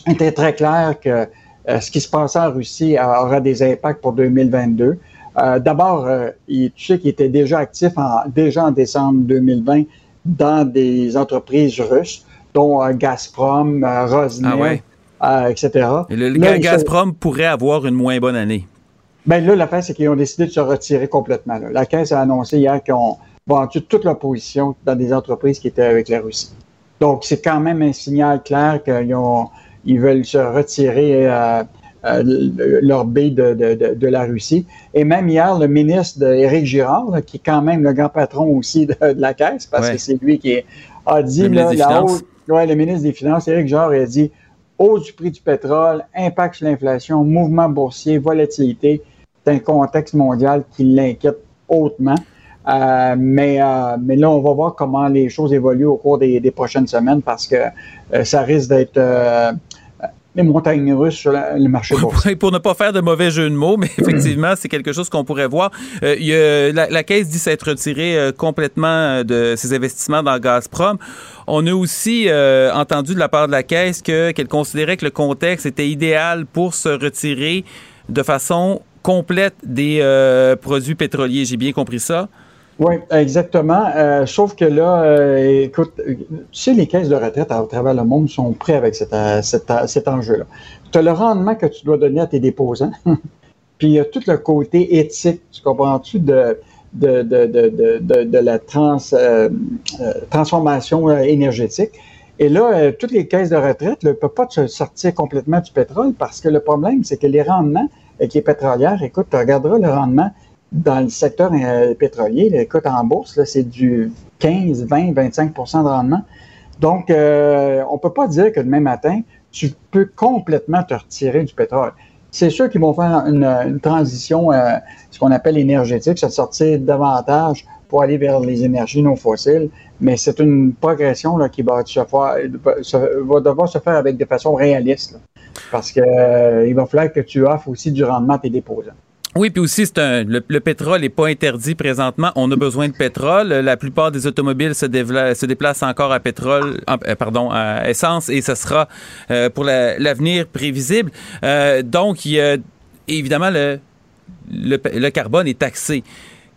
était très clair que euh, ce qui se passait en Russie aura des impacts pour 2022. Euh, D'abord, euh, tu sais qu'il était déjà actif en, déjà en décembre 2020 dans des entreprises russes, dont euh, Gazprom, Rosneft, Ah ouais? etc. Et le, Là, se- Gazprom pourrait avoir une moins bonne année. ben là, l'affaire, c'est qu'ils ont décidé de se retirer complètement. là. La Caisse a annoncé hier qu'ils ont vendu toute leur position dans des entreprises qui étaient avec la Russie. Donc, c'est quand même un signal clair qu'ils ont, ils veulent se retirer euh, euh, le- leur baie de, de, de, de la Russie. Et même hier, le ministre Éric Girard, là, qui est quand même le grand patron aussi de, la Caisse, parce Ouais. que c'est lui qui est- a dit, Le ministre là, la ouais, le ministre des Finances, Éric Girard, il a dit hausse du prix du pétrole, impact sur l'inflation, mouvement boursier, volatilité. C'est un contexte mondial qui l'inquiète hautement. Euh, mais, euh, mais là, on va voir comment les choses évoluent au cours des, des prochaines semaines parce que euh, ça risque d'être les montagnes russes sur la- le marché boursier. pour ne pas faire de mauvais jeu de mots, mais effectivement, c'est quelque chose qu'on pourrait voir. Euh, il y a- la, la Caisse dit s'être retirée euh, complètement euh, de ses investissements dans Gazprom. On a aussi euh, entendu de la part de la Caisse que qu'elle considérait que le contexte était idéal pour se retirer de façon complète des produits pétroliers. J'ai bien compris ça? Oui, exactement. Euh, sauf que là, euh, écoute, tu sais, les caisses de retraite à travers le monde sont prêts avec cet, euh, cet, euh, cet enjeu-là. Tu as le rendement que tu dois donner à tes déposants, puis il y a tout le côté éthique, tu comprends-tu, de, de, de, de, la trans, transformation énergétique. Et là, toutes les caisses de retraite ne peuvent pas se sortir complètement du pétrole parce que le problème, c'est que les rendements avec les pétrolières, écoute, tu regarderas le rendement dans le secteur euh, pétrolier, là, écoute, en bourse, c'est du 15, 20, 25% de rendement. Donc, euh, on peut pas dire que demain matin, tu peux complètement te retirer du pétrole. C'est sûr qu'ils vont faire une, transition, euh, ce qu'on appelle énergétique, se sortir davantage pour aller vers les énergies non fossiles, mais c'est une progression là, qui va, se faire, va devoir se faire avec de façon réaliste, là. parce que euh, va falloir que tu offres aussi du rendement à tes déposants. Oui, puis aussi, c'est un, le, le pétrole n'est pas interdit présentement. On a besoin de pétrole. La plupart des automobiles se, dévla- déplacent encore à pétrole, euh, pardon, à essence, et ce sera euh, pour la- l'avenir prévisible. Euh, donc, il y a évidemment le, le, le carbone est taxé.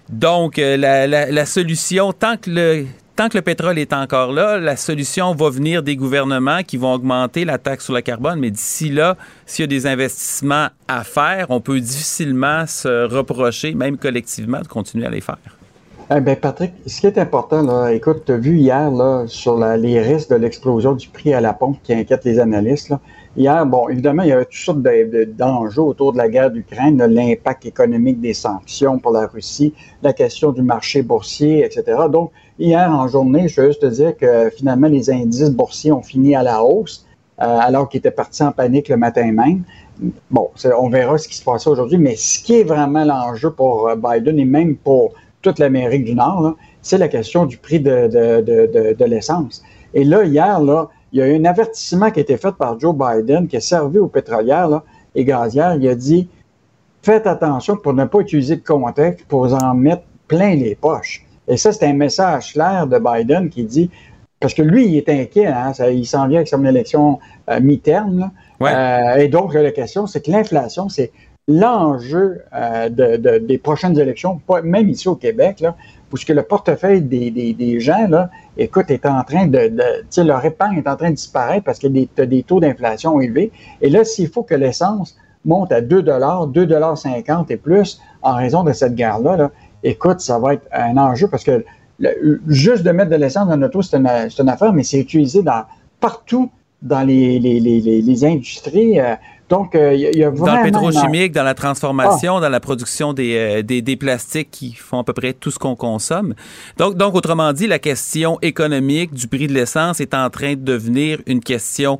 Donc, euh, la, la- la solution, tant que le tant que le pétrole est encore là, la solution va venir des gouvernements qui vont augmenter la taxe sur le carbone. Mais d'ici là, s'il y a des investissements à faire, on peut difficilement se reprocher, même collectivement, de continuer à les faire. Eh ben Patrick, ce qui est important, là, écoute, tu as vu hier là, sur les risques de l'explosion du prix à la pompe qui inquiète les analystes. Là. Hier, bon, évidemment, il y avait toutes sortes de- de- d'enjeux autour de la guerre d'Ukraine, l'impact économique des sanctions pour la Russie, la question du marché boursier, etc. Donc, hier en journée, je veux juste te dire que finalement, les indices boursiers ont fini à la hausse, euh, alors qu'ils étaient partis en panique le matin même. Bon, on verra ce qui se passe aujourd'hui, mais ce qui est vraiment l'enjeu pour euh, Biden et même pour toute l'Amérique du Nord, c'est la question du prix de, de l'essence. Et là, hier, là, il y a eu un avertissement qui a été fait par Joe Biden qui a servi aux pétrolières là, et gazières. Il a dit faites attention pour ne pas utiliser le contexte pour en mettre plein les poches. Et ça, c'est un message clair de Biden qui dit parce que lui, il est inquiet, hein, ça- il s'en vient avec son élection euh, mi-terme. Euh, et donc, la question, c'est que l'inflation, c'est l'enjeu euh, de, de- des prochaines élections, pas, même ici au Québec, là, puisque le portefeuille des, des, gens, là, écoute, est en train de, tu sais, leur épargne est en train de disparaître parce qu'il y a des, taux d'inflation élevés. Et là, s'il faut que l'essence monte à 2 2,50 et plus en raison de cette guerre-là, là, écoute, ça va être un enjeu parce que juste de mettre de l'essence dans c'est une, c'est une affaire, mais c'est utilisé partout dans les, les, les, les, les industries. euh, donc, euh, y, a- y a Dans vraiment... le pétrochimique, dans la transformation, dans la production des, euh, des, des plastiques qui font à peu près tout ce qu'on consomme. Donc, donc, autrement dit, la question économique du prix de l'essence est en train de devenir une question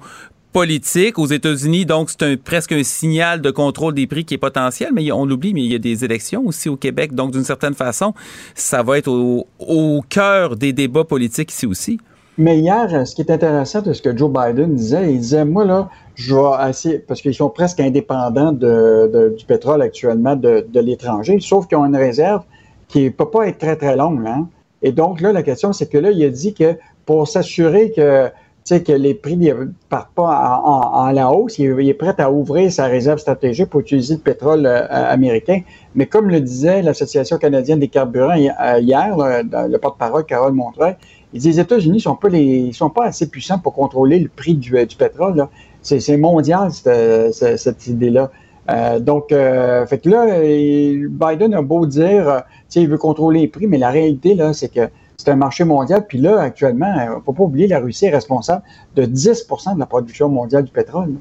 politique aux États-Unis. Donc, c'est un, presque un signal de contrôle des prix qui est potentiel, mais on l'oublie, mais il y a des élections aussi au Québec. Donc, d'une certaine façon, ça va être au, au cœur des débats politiques ici aussi. Mais hier, euh, ce qui est intéressant de ce que Joe Biden disait, il disait, moi, là, je vais essayer, parce qu'ils sont presque indépendants du pétrole actuellement de, l'étranger, sauf qu'ils ont une réserve qui ne peut pas être très, très longue. Hein? Et donc, là, la question, c'est que là, il a dit que pour s'assurer que, que les prix ne partent pas en, la hausse. Il, est prêt à ouvrir sa réserve stratégique pour utiliser le pétrole euh, américain. Mais comme le disait l'Association canadienne des carburants euh, hier, le porte-parole Carole Montreuil, les États-Unis sont pas les sont pas assez puissants pour contrôler le prix du, du pétrole. C'est mondial cette, cette idée-là. Euh, donc, euh, fait que là, Biden a beau dire, euh, il veut contrôler les prix, mais la réalité, là, c'est que c'est un marché mondial. Puis là, actuellement, il ne faut pas oublier, la Russie est responsable de 10% de la production mondiale du pétrole.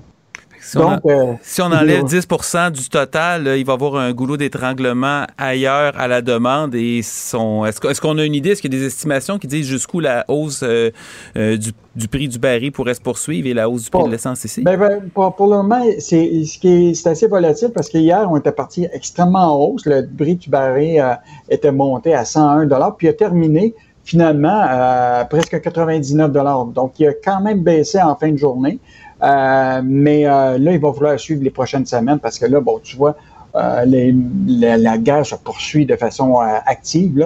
Si, on, euh, si on enlève 10% du total, il va y avoir un goulot d'étranglement ailleurs à la demande. Et est-ce, qu'on a une idée? Est-ce qu'il y a des estimations qui disent jusqu'où la hausse euh, euh, du, prix du baril pourrait se poursuivre et la hausse du prix de l'essence ici? Ben, ben, pour, le moment, c'est, c'est assez volatile parce qu'hier, on était parti extrêmement en hausse. Le prix du baril était monté à 101 puis a terminé finalement à presque 99 Donc, il a quand même baissé en fin de journée. Euh, mais euh, là, il va falloir suivre les prochaines semaines parce que là, bon, tu vois, euh, la, guerre se poursuit de façon active.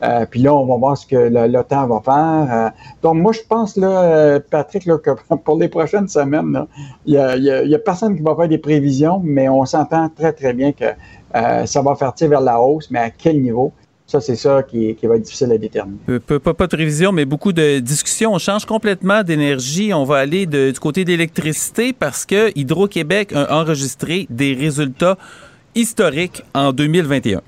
Là. puis là, on va voir ce que l'OTAN va faire. donc, moi, je pense, là, Patrick, là, que pour les prochaines semaines, il n'y a, a, personne qui va faire des prévisions, mais on s'entend très, très bien que ça va faire vers la hausse, mais à quel niveau? Ça, c'est ça qui, va être difficile à déterminer. Pas, pas, de prévision, mais beaucoup de discussions. On change complètement d'énergie. On va aller du côté d'électricité parce que Hydro-Québec a enregistré des résultats historiques en 2021.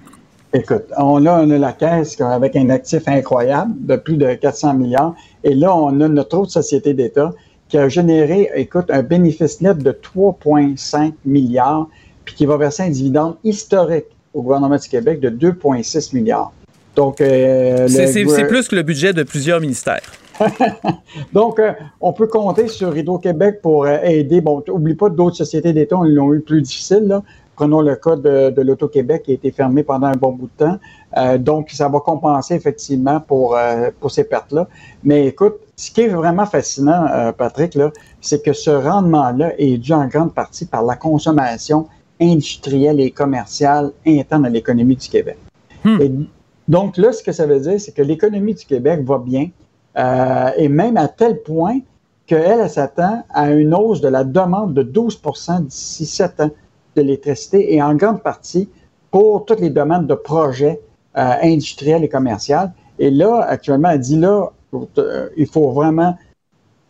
Écoute, on a, on a la caisse avec un actif incroyable de plus de 400 milliards. Et là, on a notre autre société d'État qui a généré, écoute, un bénéfice net de 3,5 milliards, puis qui va verser un dividende historique au gouvernement du Québec de 2,6 milliards. Donc, euh, c'est plus que le budget de plusieurs ministères. Donc, euh, on peut compter sur Hydro-Québec pour euh, aider. Bon, n'oublie pas d'autres sociétés d'État, ils l'ont eu plus difficile. Là. Prenons le cas de, de l'Auto-Québec qui a été fermé pendant un bon bout de temps. donc, ça va compenser effectivement pour, pour ces pertes-là. Mais écoute, ce qui est vraiment fascinant, Patrick, c'est que ce rendement-là est dû en grande partie par la consommation industrielle et commerciale interne à l'économie du Québec. Hmm. donc là, ce que ça veut dire, c'est que l'économie du Québec va bien, euh, et même à tel point qu'elle s'attend à une hausse de la demande de 12% d'ici 7 ans de l'électricité, et en grande partie pour toutes les demandes de projets euh, industriels et commerciaux. Et là, actuellement, elle dit là, euh, il faut vraiment...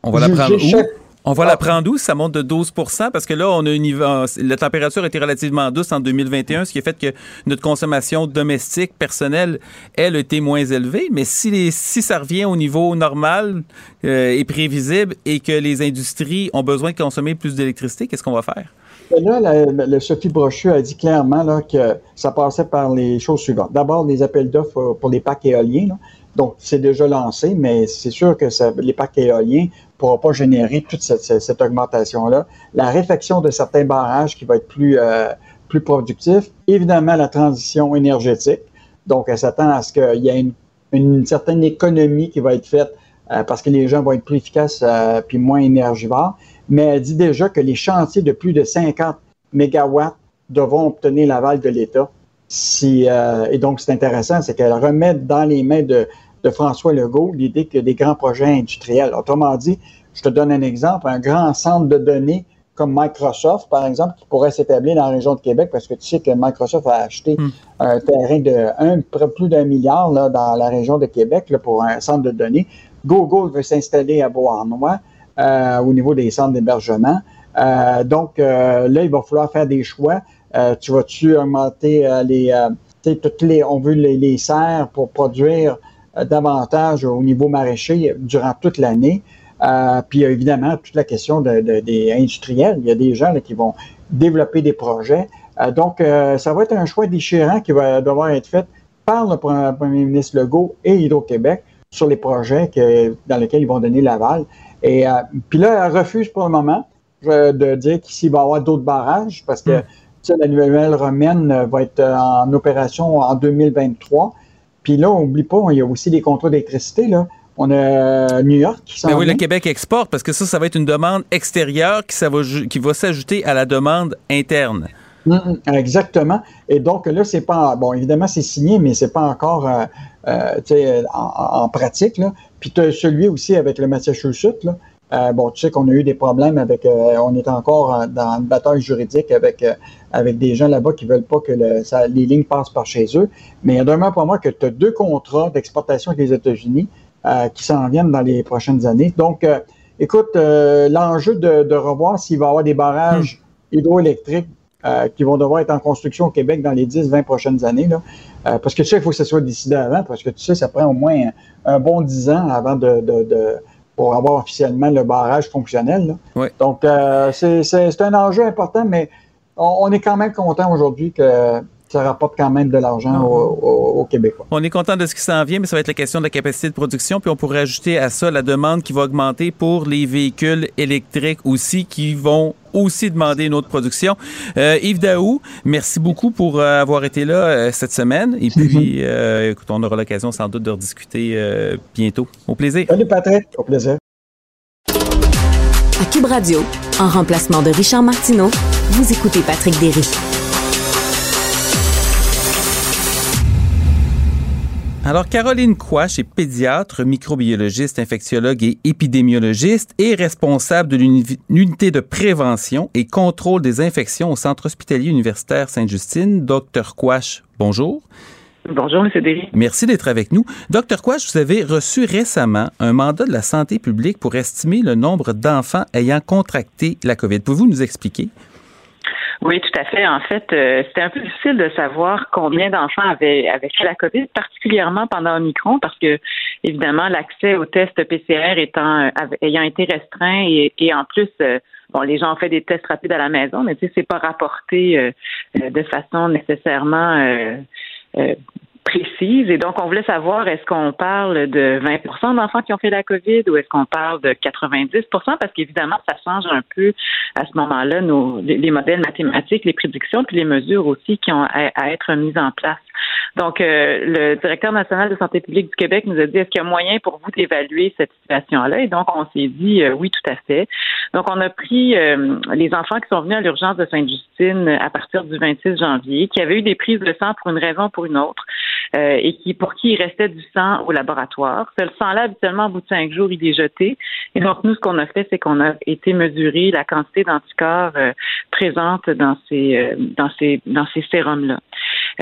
On va la prendre où? On va la prendre où? Ça monte de 12% Parce que là, on a une, la température était relativement douce en 2021, ce qui a fait que notre consommation domestique, personnelle, elle, a été moins élevée. Mais si, si ça revient au niveau normal euh, et prévisible et que les industries ont besoin de consommer plus d'électricité, qu'est-ce qu'on va faire? Là, la, Sophie Brochu a dit clairement là, que ça passait par les choses suivantes. D'abord, les appels d'offres pour les parcs éoliens. Là. Donc, c'est déjà lancé, mais c'est sûr que les parcs éoliens ne pourront pas générer toute cette, augmentation-là. La réflexion de certains barrages qui va être plus, euh, plus productif. Évidemment, la transition énergétique. Donc, elle s'attend à ce qu'il y ait une, certaine économie qui va être faite euh, parce que les gens vont être plus efficaces euh, puis moins énergivores. Mais elle dit déjà que les chantiers de plus de 50 mégawatts devront obtenir l'aval de l'État si, euh, et donc, c'est intéressant, c'est qu'elle remet dans les mains de, de François Legault l'idée que des grands projets industriels. Autrement dit, je te donne un exemple, un grand centre de données comme Microsoft, par exemple, qui pourrait s'établir dans la région de Québec, parce que tu sais que Microsoft a acheté hmm. un terrain de un, plus d'un milliard là, dans la région de Québec là, pour un centre de données. Google veut s'installer à Beauharnois euh, au niveau des centres d'hébergement. Euh, donc euh, là, il va falloir faire des choix. Euh, tu vas-tu augmenter euh, les, euh, toutes les, on veut les, serres pour produire davantage au niveau maraîcher durant toute l'année. puis évidemment toute la question de, des industriels. Il y a des gens qui vont développer des projets. donc, ça va être un choix déchirant qui va devoir être fait par le premier ministre Legault et Hydro-Québec sur les projets que, dans lesquels ils vont donner l'aval. Et puis là, elle refuse pour le moment de dire qu'ici, va y avoir d'autres barrages parce que hmm la nouvelle romaine euh, va être euh, en opération en 2023. Puis là, on n'oublie pas, il y a aussi des contrats d'électricité. Là. On a euh, New York qui s'en ben oui, le Québec exporte parce que ça, ça va être une demande extérieure qui, ça va, qui va s'ajouter à la demande interne. Hum, hum, exactement. Et donc là, c'est pas bon. Évidemment, c'est signé, mais c'est pas encore en, pratique. Là. Puis tu as celui aussi avec le Massachusetts là, Euh, bon, tu sais qu'on a eu des problèmes avec, euh, on est encore dans une bataille juridique avec euh, avec des gens là-bas qui veulent pas que le, ça, les lignes passent par chez eux. Mais il y a demain pour moi que tu as deux contrats d'exportation avec les États-Unis qui s'en viennent dans les prochaines années. Donc, écoute, l'enjeu de, de, revoir s'il va y avoir des barrages hmm. hydroélectriques qui vont devoir être en construction au Québec dans les 10-20 prochaines années. Là. parce que tu sais, il faut que ça soit décidé avant, parce que tu sais, ça prend au moins un, bon 10 ans avant de, de, de pour avoir officiellement le barrage fonctionnel. Donc, euh, c'est un enjeu important, mais on, est quand même content aujourd'hui que ça rapporte quand même de l'argent ah. au, Québec. On est content de ce qui s'en vient, mais ça va être la question de la capacité de production. Puis on pourrait ajouter à ça la demande qui va augmenter pour les véhicules électriques aussi, qui vont aussi demander une autre production. Euh, Yves Daou, merci beaucoup pour euh, avoir été là euh, cette semaine. Et puis, écoute, on aura l'occasion sans doute de rediscuter bientôt. Au plaisir. Salut Patrick, au plaisir. À Cube Radio, en remplacement de Richard Martineau, vous écoutez Patrick Derry. Alors, Caroline Quash est pédiatre, microbiologiste, infectiologue et épidémiologiste et responsable de l'unité de prévention et contrôle des infections au Centre hospitalier universitaire Sainte-Justine. Docteur Quash, bonjour. Bonjour, M. Derry. Merci d'être avec nous. Docteur Quash, vous avez reçu récemment un mandat de la santé publique pour estimer le nombre d'enfants ayant contracté la COVID. Pouvez-vous nous expliquer? Oui, tout à fait. En fait, euh, c'était un peu difficile de savoir combien d'enfants avaient, avaient fait la COVID, particulièrement pendant Omicron, parce que évidemment l'accès aux tests PCR étant euh, ayant été restreint et, en plus euh, bon, les gens ont fait des tests rapides à la maison, mais tu sais, c'est pas rapporté de façon nécessairement Et donc, on voulait savoir, est-ce qu'on parle de 20% d'enfants qui ont fait la COVID ou est-ce qu'on parle de 90% Parce qu'évidemment, ça change un peu à ce moment-là nos, les modèles mathématiques, les prédictions, puis les mesures aussi qui ont à être mises en place. Donc, euh, le directeur national de santé publique du Québec nous a dit, est-ce qu'il y a moyen pour vous d'évaluer cette situation-là? Et donc, on s'est dit, euh, oui, tout à fait. Donc, on a pris euh, les enfants qui sont venus à l'urgence de Sainte-Justine à partir du 26 janvier, qui avaient eu des prises de sang pour une raison ou pour une autre, et qui pour qui il restait du sang au laboratoire. Ce sang-là, habituellement, au bout de cinq jours, il est jeté. Et donc, nous, ce qu'on a fait, c'est qu'on a été mesurer la quantité d'anticorps présente dans ces, dans ces, dans ces sérums-là.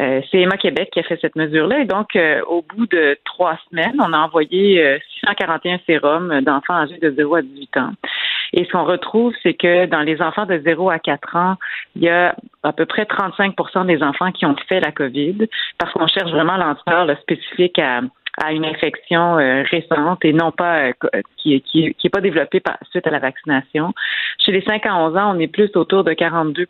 Euh, c'est Emma Québec qui a fait cette mesure-là. Et donc, euh, au bout de trois semaines, on a envoyé 641 euh, sérums d'enfants âgés de 0 à 18 ans. Et ce qu'on retrouve, c'est que dans les enfants de 0 à 4 ans, il y a à peu près 35% des enfants qui ont fait la COVID parce qu'on cherche vraiment l'ampleur spécifique à, à une infection euh, récente et non pas euh, euh, qui, qui, qui est pas développée par, suite à la vaccination. Chez les 5 à 11 ans, on est plus autour de 42%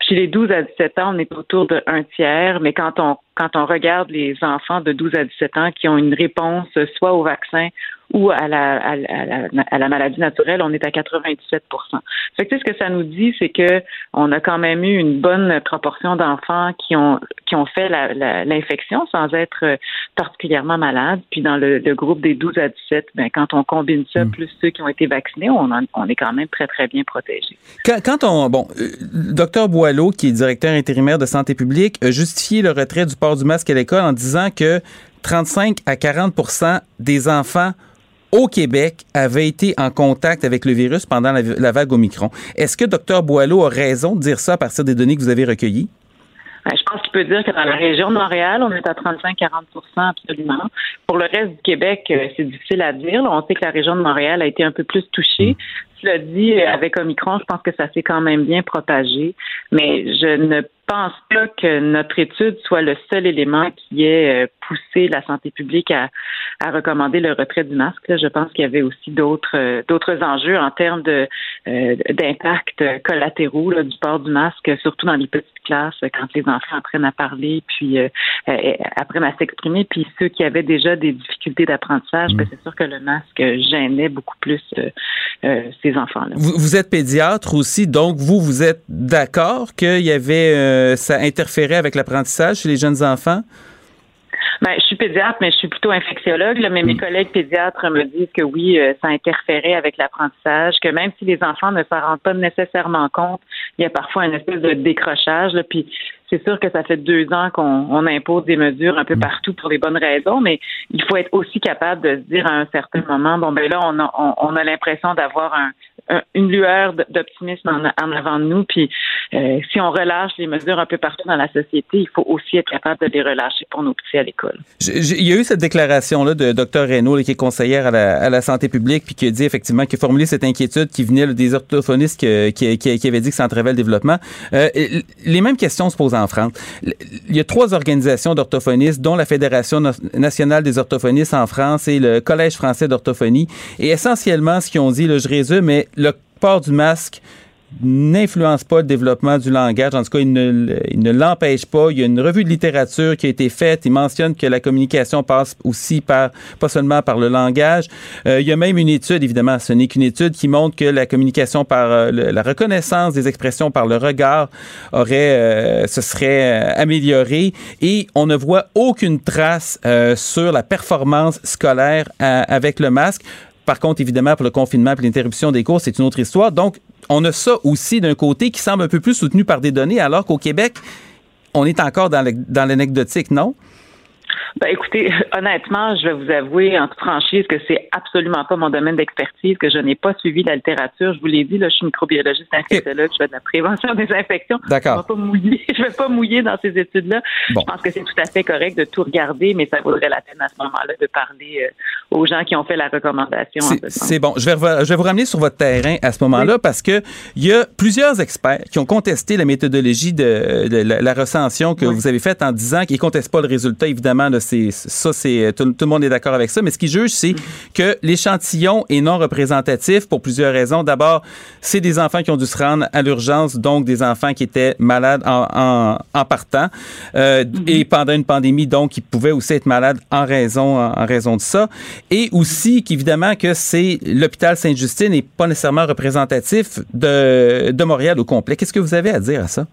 Chez les 12 à 17 ans, on est autour de un tiers. Mais quand on quand on regarde les enfants de 12 à 17 ans qui ont une réponse soit au vaccin ou à la, à la, à la maladie naturelle, on est à 97 fait que, ce que ça nous dit, c'est que on a quand même eu une bonne proportion d'enfants qui ont qui ont fait l'infection sans être particulièrement malades. Puis dans le, groupe des 12 à 17, ben, quand on combine ça, hmm. plus ceux qui ont été vaccinés, on, on est quand même très, très bien protégés. Quand, quand on... Bon, euh, docteur Boileau, qui est directeur intérimaire de santé publique, a justifié le retrait du port du masque à l'école en disant que 35 à 40 des enfants au Québec avaient été en contact avec le virus pendant la, la vague Omicron. Est-ce que Dr Boileau a raison de dire ça à partir des données que vous avez recueillies? Ben, je pense qu'il peut dire que dans la région de Montréal, on est à 35-40% absolument. Pour le reste du Québec, euh, c'est difficile à dire. On sait que la région de Montréal a été un peu plus touchée. Cela dit, avec Omicron, je pense que ça s'est quand même bien propagé. Mais je ne pense pas que notre étude soit le seul élément qui ait euh, poussé la santé publique à, à recommander le retrait du masque. je pense qu'il y avait aussi d'autres euh, d'autres enjeux en termes de euh, d'impact collatéraux du port du masque, surtout dans les petites classes, quand les enfants apprennent à parler, puis apprennent à s'exprimer, puis ceux qui avaient déjà des difficultés d'apprentissage, mmh. c'est sûr que le masque gênait beaucoup plus ces enfants-là. Vous, vous, êtes pédiatre aussi, donc vous, vous êtes d'accord qu'il y avait ça interférait avec l'apprentissage chez les jeunes enfants? Ben, je suis pédiatre, mais je suis plutôt infectiologue. Là, mais mes collègues pédiatres me disent que oui, euh, ça interférait avec l'apprentissage, que même si les enfants ne s'en rendent pas nécessairement compte, il y a parfois une espèce de décrochage. Là, puis c'est sûr que ça fait deux ans qu'on on impose des mesures un peu partout pour les bonnes raisons, mais il faut être aussi capable de se dire à un certain moment, bon ben là, on a, on, on a l'impression d'avoir un- une lueur d'optimisme en, avant de nous. Puis euh, si on relâche les mesures un peu partout dans la société, il faut aussi être capable de les relâcher pour nos petits à l'école. Il y a eu cette déclaration-là de Dr Reynaud, qui est conseillère à la, à la santé publique, puis qui a dit effectivement, qui a formulé cette inquiétude qui venait là, des orthophonistes qui, qui, qui avaient dit que ça entravait le développement. Euh, les mêmes questions se posent en France. Il y a trois organisations d'orthophonistes, dont la Fédération nationale des orthophonistes en France et le Collège français d'orthophonie. Et essentiellement, ce qu'ils ont dit, là, je résume, mais le port du masque n'influence pas le développement du langage. En tout cas, il ne, l'empêche pas. Il y a une revue de littérature qui a été faite. Il mentionne que la communication passe aussi par, pas seulement par le langage. Euh, il y a même une étude, évidemment, ce n'est qu'une étude qui montre que la communication par euh, la reconnaissance des expressions par le regard aurait, euh, se serait euh, améliorée et on ne voit aucune trace sur la performance scolaire avec le masque. Par contre, évidemment, pour le confinement et l'interruption des cours, c'est une autre histoire. Donc, on a ça aussi d'un côté qui semble un peu plus soutenu par des données, alors qu'au Québec, on est encore dans l'anecdotique, non? Ben, écoutez, honnêtement, je vais vous avouer en toute franchise que c'est absolument pas mon domaine d'expertise, que je n'ai pas suivi la littérature. Je vous l'ai dit, là, je suis microbiologiste infectiologue, je fais de la prévention des infections. D'accord. Je ne vais pas mouiller, dans ces études-là. Bon. Je pense que c'est tout à fait correct de tout regarder, mais ça vaudrait la peine à ce moment-là de parler euh, aux gens qui ont fait la recommandation. C'est- bon. Je vais, je vais vous ramener sur votre terrain à ce moment-là parce que il y a plusieurs experts qui ont contesté la méthodologie de, de la, la recension que vous avez faite en disant qu'ils contestent pas le résultat. Évidemment, là, ça, c'est tout, tout le monde est d'accord avec ça. Mais ce qu'ils jugent, c'est que l'échantillon est non représentatif pour plusieurs raisons. D'abord, c'est des enfants qui ont dû se rendre à l'urgence, donc des enfants qui étaient malades en, en, en partant euh, et pendant une pandémie, donc ils pouvaient aussi être malades en raison en, en raison de ça. Et aussi qu'évidemment que c'est l'hôpital Sainte-Justine n'est pas nécessairement représentatif de, de Montréal au complet. Qu'est-ce que vous avez à dire à ça?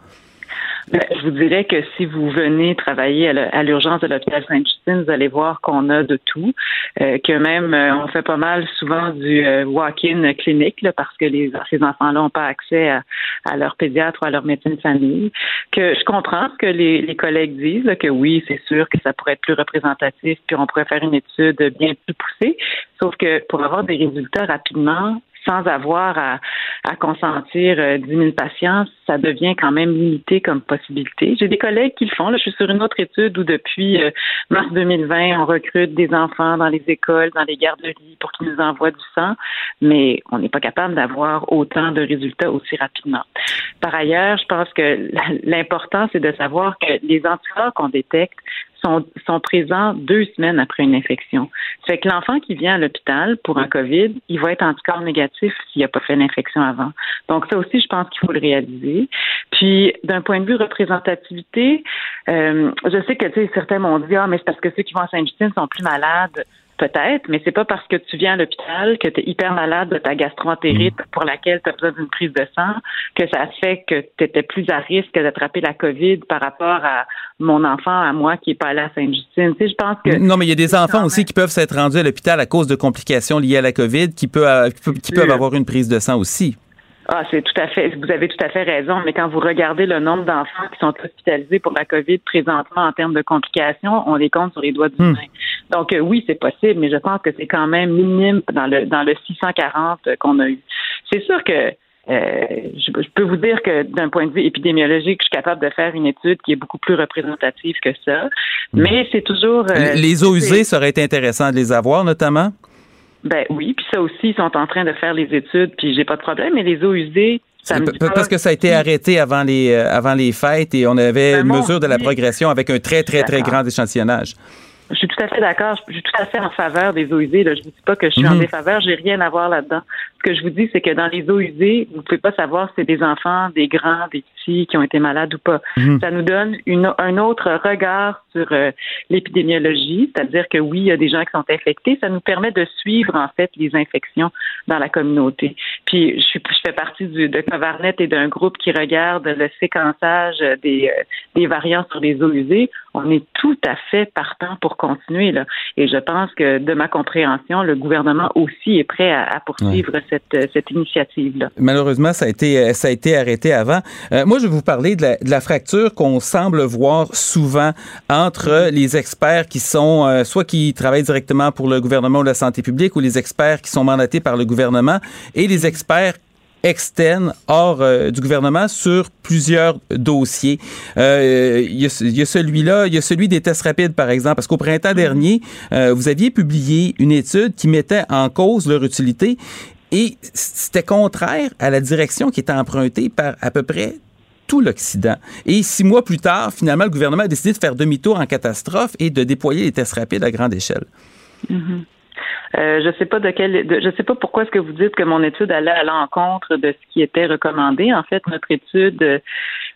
Ben, je vous dirais que si vous venez travailler à l'urgence de l'hôpital Sainte-Justine, vous allez voir qu'on a de tout, euh, que même euh, on fait pas mal souvent du euh, walk-in clinique là, parce que les, ces enfants-là n'ont pas accès à, à leur pédiatre ou à leur médecin de famille. Que je comprends ce que les, les collègues disent, là, que oui, c'est sûr que ça pourrait être plus représentatif, puis on pourrait faire une étude bien plus poussée. Sauf que pour avoir des résultats rapidement, sans avoir à, consentir euh, 10 000 patients, ça devient quand même limité comme possibilité. J'ai des collègues qui le font. Là, je suis sur une autre étude où depuis euh, mars 2020, on recrute des enfants dans les écoles, dans les garderies pour qu'ils nous envoient du sang, mais on n'est pas capable d'avoir autant de résultats aussi rapidement. Par ailleurs, je pense que l'important, c'est de savoir que les anticorps qu'on détecte sont, sont présents deux semaines après une infection. Ça fait que l'enfant qui vient à l'hôpital pour un COVID, il va être anticorps négatif s'il n'a pas fait l'infection avant. Donc ça aussi, je pense qu'il faut le réaliser. Puis d'un point de vue représentativité, euh, je sais que tu sais, certains m'ont dit ah mais c'est parce que ceux qui vont à Sainte-Justine sont plus malades. Peut-être, mais c'est pas parce que tu viens à l'hôpital que tu es hyper malade de ta gastroentérite pour laquelle tu as besoin d'une prise de sang que ça fait que tu étais plus à risque d'attraper la COVID par rapport à mon enfant, à moi qui est pas allé à Sainte-Justine. Tu sais, je pense que Non, mais il y a des enfants aussi qui peuvent s'être rendus à l'hôpital à cause de complications liées à la COVID qui, peut, euh, qui peuvent avoir une prise de sang aussi. Ah, c'est tout à fait, vous avez tout à fait raison, mais quand vous regardez le nombre d'enfants qui sont hospitalisés pour la COVID présentement en termes de complications, on les compte sur les doigts d'une main. Donc euh, oui, c'est possible, mais je pense que c'est quand même minime dans le dans le 640 qu'on a eu. C'est sûr que euh, je, je peux vous dire que d'un point de vue épidémiologique, je suis capable de faire une étude qui est beaucoup plus représentative que ça, mais c'est toujours euh, les eaux usées, ça aurait été intéressant de les avoir, notamment? Ben oui, puis ça aussi, ils sont en train de faire les études, puis j'ai pas de problème, mais les eaux usées, ça me dit Parce que ça a été arrêté avant les, euh, avant les fêtes et on avait Ben, une mesure de la progression avec un très, très, très grand échantillonnage. Je suis tout à fait d'accord. Je suis tout à fait en faveur des eaux usées. Là. Je vous dis pas que je suis en Mhm. défaveur. J'ai rien à voir là-dedans. Ce que je vous dis, c'est que dans les eaux usées, vous pouvez pas savoir si c'est des enfants, des grands, des petits qui ont été malades ou pas. Mhm. Ça nous donne une, un autre regard sur euh, l'épidémiologie, c'est-à-dire que oui, il y a des gens qui sont infectés. Ça nous permet de suivre en fait les infections dans la communauté. Puis je, suis, je fais partie du, de Covarnet et d'un groupe qui regarde le séquençage des, euh, des variants sur les eaux usées. On est tout à fait partant pour continuer là. Et je pense que de ma compréhension, le gouvernement aussi est prêt à, à poursuivre cette, euh, cette initiative-là. Malheureusement, ça a été, euh, ça a été arrêté avant. Euh, moi, je vais vous parler de la, de la fracture qu'on semble voir souvent entre les experts qui sont, euh, soit qui travaillent directement pour le gouvernement ou la santé publique, ou les experts qui sont mandatés par le gouvernement, et les experts externes hors euh, du gouvernement sur plusieurs dossiers. Euh, Il y a, celui-là, il y a celui des tests rapides, par exemple, parce qu'au printemps dernier, euh, vous aviez publié une étude qui mettait en cause leur utilité et c'était contraire à la direction qui était empruntée par à peu près tout l'Occident. Et six mois plus tard, finalement, le gouvernement a décidé de faire demi-tour en catastrophe et de déployer les tests rapides à grande échelle. Mhm. Euh, je sais pas de quel, je sais pas pourquoi est-ce que vous dites que mon étude allait à l'encontre de ce qui était recommandé. En fait, notre étude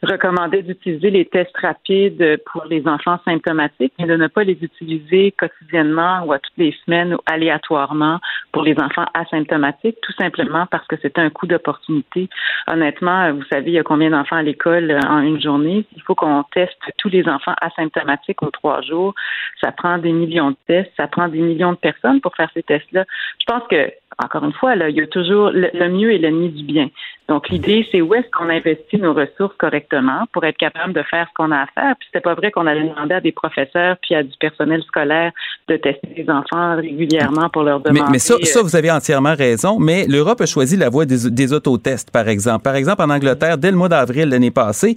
recommandait d'utiliser les tests rapides pour les enfants symptomatiques, mais de ne pas les utiliser quotidiennement ou à toutes les semaines ou aléatoirement pour les enfants asymptomatiques, tout simplement parce que c'était un coup d'opportunité. Honnêtement, vous savez, il y a combien d'enfants à l'école euh, en une journée? Il faut qu'on teste tous les enfants asymptomatiques aux trois jours. Ça prend des millions de tests, ça prend des millions de personnes pour faire ces tests-là. Je pense que, encore une fois, là, il y a toujours le, mieux est l'ennemi du bien. Donc, l'idée, c'est où est-ce qu'on investit nos ressources correctement pour être capable de faire ce qu'on a à faire. Puis, c'était pas vrai qu'on allait demander à des professeurs puis à du personnel scolaire de tester les enfants régulièrement pour leur Mais, demander. mais ça, ça, euh, vous avez entièrement raison. Mais l'Europe a choisi la voie des, des autotests, par exemple. Par exemple, en Angleterre, dès le mois d'avril l'année passée,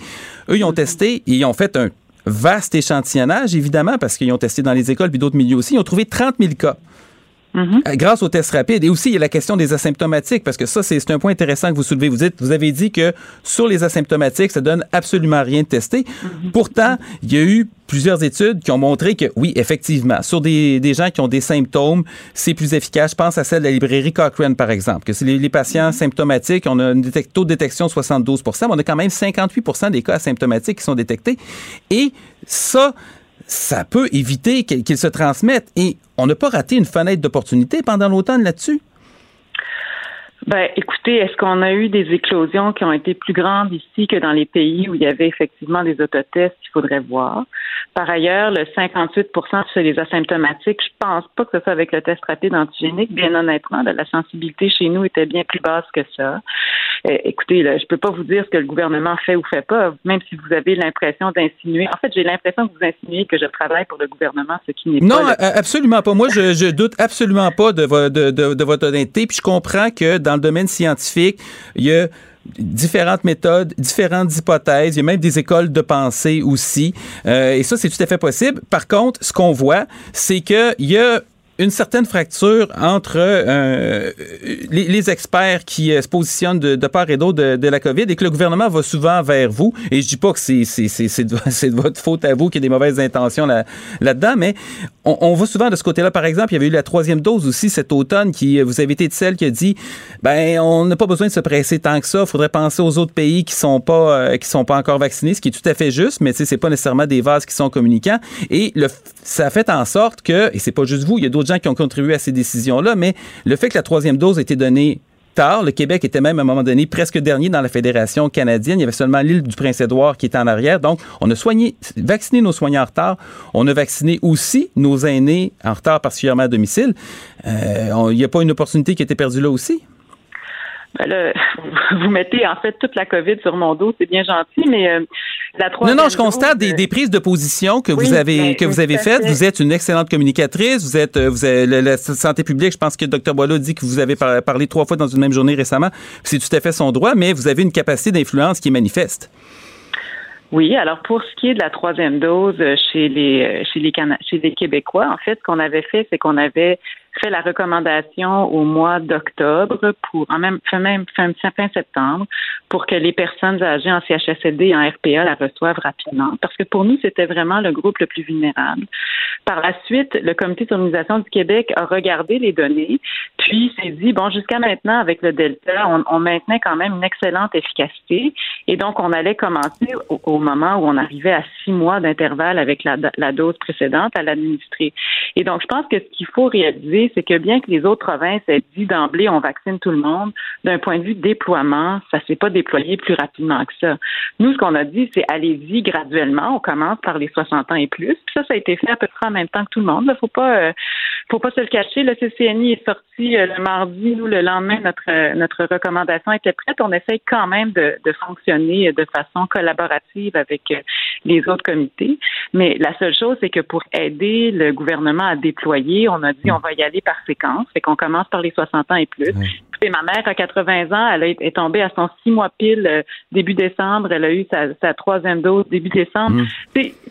eux, ils ont testé et ils ont fait un vaste échantillonnage, évidemment, parce qu'ils ont testé dans les écoles puis d'autres milieux aussi. Ils ont trouvé 30 000 cas. Euh, Grâce aux tests rapides. Et aussi, il y a la question des asymptomatiques, parce que ça, c'est un point intéressant que vous soulevez. Vous dites, vous avez dit que sur les asymptomatiques, ça donne absolument rien de tester. Pourtant, il y a eu plusieurs études qui ont montré que, oui, effectivement, sur des, des gens qui ont des symptômes, c'est plus efficace. Je pense à celle de la librairie Cochrane, par exemple, que c'est les, les patients symptomatiques, on a un taux de détection de 72 mais on a quand même 58 des cas asymptomatiques qui sont détectés. Et ça, ça peut éviter qu'ils qu'ils se transmettent. Et on n'a pas raté une fenêtre d'opportunité pendant l'automne là-dessus. Ben, écoutez, est-ce qu'on a eu des éclosions qui ont été plus grandes ici que dans les pays où il y avait effectivement des autotests? Il faudrait voir? Par ailleurs, le 58% chez les asymptomatiques, je pense pas que ce soit avec le test rapide antigénique. Bien honnêtement, la sensibilité chez nous était bien plus basse que ça. Euh, écoutez, là, je peux pas vous dire ce que le gouvernement fait ou fait pas, même si vous avez l'impression d'insinuer. En fait, j'ai l'impression que vous insinuez que je travaille pour le gouvernement, ce qui n'est Non, pas. le a- absolument pas. Moi, je, je doute absolument pas de, vo- de, de, de votre honnêteté. Puis je comprends que dans le domaine scientifique, il y a différentes méthodes, différentes hypothèses. Il y a même des écoles de pensée aussi. Euh, et ça, c'est tout à fait possible. Par contre, ce qu'on voit, c'est qu'il y a une certaine fracture entre euh, les, experts qui euh, se positionnent de, part et d'autre de, la COVID et que le gouvernement va souvent vers vous. Et je dis pas que c'est de, de votre faute à vous qu'il y a des mauvaises intentions là là-dedans, mais on, on va souvent de ce côté-là. Par exemple, il y avait eu la troisième dose aussi cet automne qui euh, vous avez été de celle qui a dit ben on n'a pas besoin de se presser tant que ça. Il faudrait penser aux autres pays qui sont pas qui sont pas encore vaccinés, ce qui est tout à fait juste, mais c'est pas nécessairement des vases qui sont communicants. Et ça a fait en sorte que et c'est pas juste vous, il y a d'autres gens qui ont contribué à ces décisions-là, mais le fait que la troisième dose a été donnée tard, le Québec était même à un moment donné presque dernier dans la fédération canadienne. Il y avait seulement l'île du Prince-Édouard qui était en arrière. Donc, on a soigné, vacciné nos soignants en retard. On a vacciné aussi nos aînés en retard, particulièrement à domicile. Euh, Il n'y a pas une opportunité qui a été perdue là aussi? Ben là, vous mettez en fait toute la COVID sur mon dos, c'est bien gentil, mais euh, la Non, troisième non, je constate des, des prises de position que Oui, vous avez mais- que vous avez faites. fait. Vous êtes une excellente communicatrice. Vous êtes, euh, vous avez la, la santé publique. Je pense que Dr Boileau dit que vous avez par- parlé trois fois dans une même journée récemment. C'est tout à fait son droit, mais vous avez une capacité d'influence qui est manifeste. Oui, alors pour ce qui est de la troisième dose euh, chez les euh, chez les Cana- chez les Québécois, en fait, ce qu'on avait fait, c'est qu'on avait fait la recommandation au mois d'octobre pour, en même, fin, septembre, pour que les personnes âgées en CHSLD et en RPA la reçoivent rapidement. Parce que pour nous, c'était vraiment le groupe le plus vulnérable. Par la suite, le Comité d'organisation du Québec a regardé les données, puis s'est dit, bon, jusqu'à maintenant, avec le Delta, on, maintenait quand même une excellente efficacité. Et donc, on allait commencer au, moment où on arrivait à six mois d'intervalle avec la dose précédente à l'administrer. Et donc, je pense que ce qu'il faut réaliser, c'est que bien que les autres provinces aient dit d'emblée, on vaccine tout le monde, d'un point de vue déploiement, ça s'est pas déployé plus rapidement que ça. Nous, ce qu'on a dit, c'est allez-y graduellement. On commence par les 60 ans et plus. Puis ça, ça a été fait à peu près en même temps que tout le monde. Il faut pas, euh, faut pas se le cacher. Le CCNI est sorti euh, le mardi. Nous, le lendemain, notre euh, notre recommandation était prête. On essaye quand même de, de fonctionner de façon collaborative avec les autres comités. Mais la seule chose, c'est que pour aider le gouvernement à déployer, on a dit on va y aller par séquence. Fait qu'on commence par les 60 ans et plus. Et ma mère a 80 ans, elle est tombée à son six mois pile début décembre. Elle a eu sa, sa troisième dose début décembre.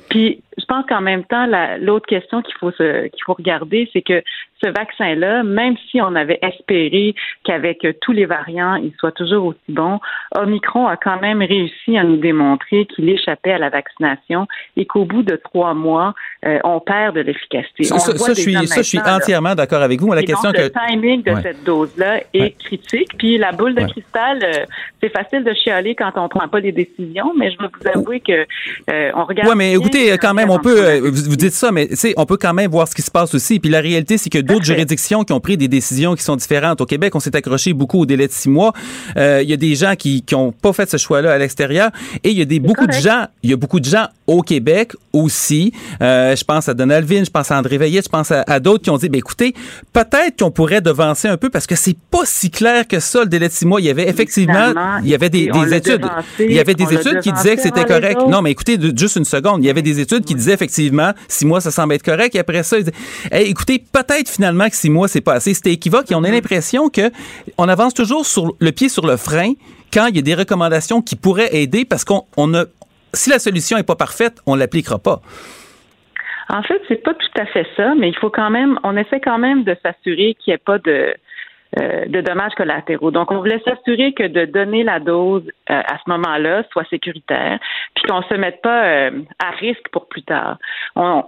Puis je pense qu'en même temps, l'autre question qu'il faut qu'il faut regarder, c'est que ce vaccin-là, même si on avait espéré qu'avec tous les variants, il soit toujours aussi bon, Omicron a quand même réussi à nous démontrer qu'il échappait à la vaccination et qu'au bout de trois mois, euh, on perd de l'efficacité. Ça, ça, je suis, ça, je suis entièrement d'accord avec vous. la question donc, que... le timing de cette dose-là est critique. Puis la boule de Ouais. cristal, euh, c'est facile de chialer quand on prend pas les décisions, mais je vais vous avouer que euh, on regarde. Ouais, mais écoutez, quand même, on peut, euh, vous, dites ça, mais tu sais, on peut quand même voir ce qui se passe aussi. Puis la réalité, c'est que d'autres juridictions qui ont pris des décisions qui sont différentes. Au Québec, on s'est accroché beaucoup au délai de six mois. Euh, Il y a des gens qui qui ont pas fait ce choix-là à l'extérieur, et il y a des beaucoup de gens, il y a beaucoup de gens au Québec aussi. Euh, je pense à Donald Vin, je pense à André Veillette, je pense à, à d'autres qui ont dit, ben écoutez, peut-être qu'on pourrait devancer un peu parce que c'est pas si clair que ça le délai de six mois. Il y avait effectivement, il y avait des, études, devancé, il y avait des études qui disaient que c'était correct. Non, mais écoutez, de- juste une seconde. Il y avait des études qui disaient effectivement six mois, ça semble être correct. Et après ça, ils disaient, Hey, écoutez, peut-être finalement que six mois, c'est pas assez. C'était équivoque. Et on a l'impression que on avance toujours sur le pied sur le frein quand il y a des recommandations qui pourraient aider parce qu'on on a, si la solution est pas parfaite, on l'appliquera pas. En fait, c'est pas tout à fait ça, mais il faut quand même, on essaie quand même de s'assurer qu'il n'y ait pas de, euh, de dommages collatéraux. Donc, on voulait s'assurer que de donner la dose euh, à ce moment-là soit sécuritaire, puis qu'on se mette pas euh, à risque pour plus tard. On,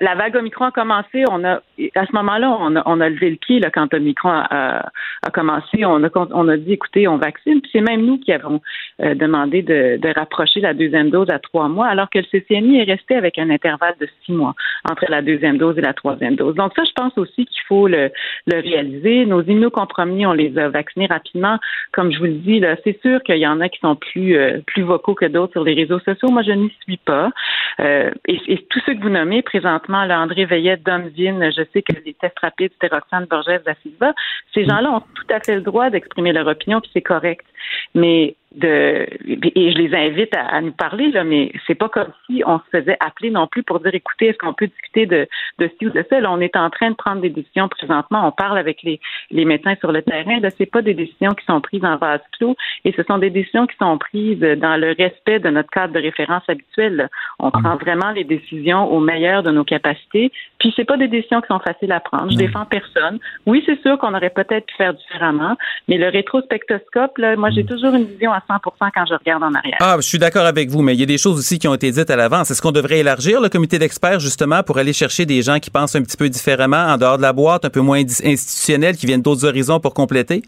la, vague Omicron a commencé, on a à ce moment-là, on a, on a levé le pied là, quand Omicron a, a- commencé. On a, on a dit, écoutez, on vaccine. Puis c'est même nous qui avons euh, demandé de, de rapprocher la deuxième dose à trois mois, alors que le CCNI est resté avec un intervalle de six mois entre la deuxième dose et la troisième dose. Donc ça, je pense aussi qu'il faut le, le réaliser. Nos on les a vaccinés rapidement. Comme je vous le dis, là, c'est sûr qu'il y en a qui sont plus euh, plus vocaux que d'autres sur les réseaux sociaux. Moi, je n'y suis pas. Euh, et, et tous ceux que vous nommez présentement, là, André Veillette, Dom Vine, je sais que les tests rapides, c'était Roxane Borges da Silva, ces gens-là ont tout à fait le droit d'exprimer leur opinion, puis c'est correct. Mais de et je les invite à, à nous parler là, mais c'est pas comme si on se faisait appeler non plus pour dire écoutez, est-ce qu'on peut discuter de, de ci ou de ça? Là, on est en train de prendre des décisions présentement. On parle avec les, les médecins sur le terrain. Là, c'est pas des décisions qui sont prises en vase clos et ce sont des décisions qui sont prises dans le respect de notre cadre de référence habituel. là. On prend vraiment les décisions au meilleur de nos capacités. Puis c'est pas des décisions qui sont faciles à prendre. Je défends personne. Oui, c'est sûr qu'on aurait peut-être pu faire différemment, mais le rétrospectoscope, là, moi j'ai toujours une vision à 100% quand je regarde en arrière. Ah, je suis d'accord avec vous, mais il y a des choses aussi qui ont été dites à l'avance. Est-ce qu'on devrait élargir le comité d'experts justement pour aller chercher des gens qui pensent un petit peu différemment, en dehors de la boîte, un peu moins institutionnels, qui viennent d'autres horizons pour compléter?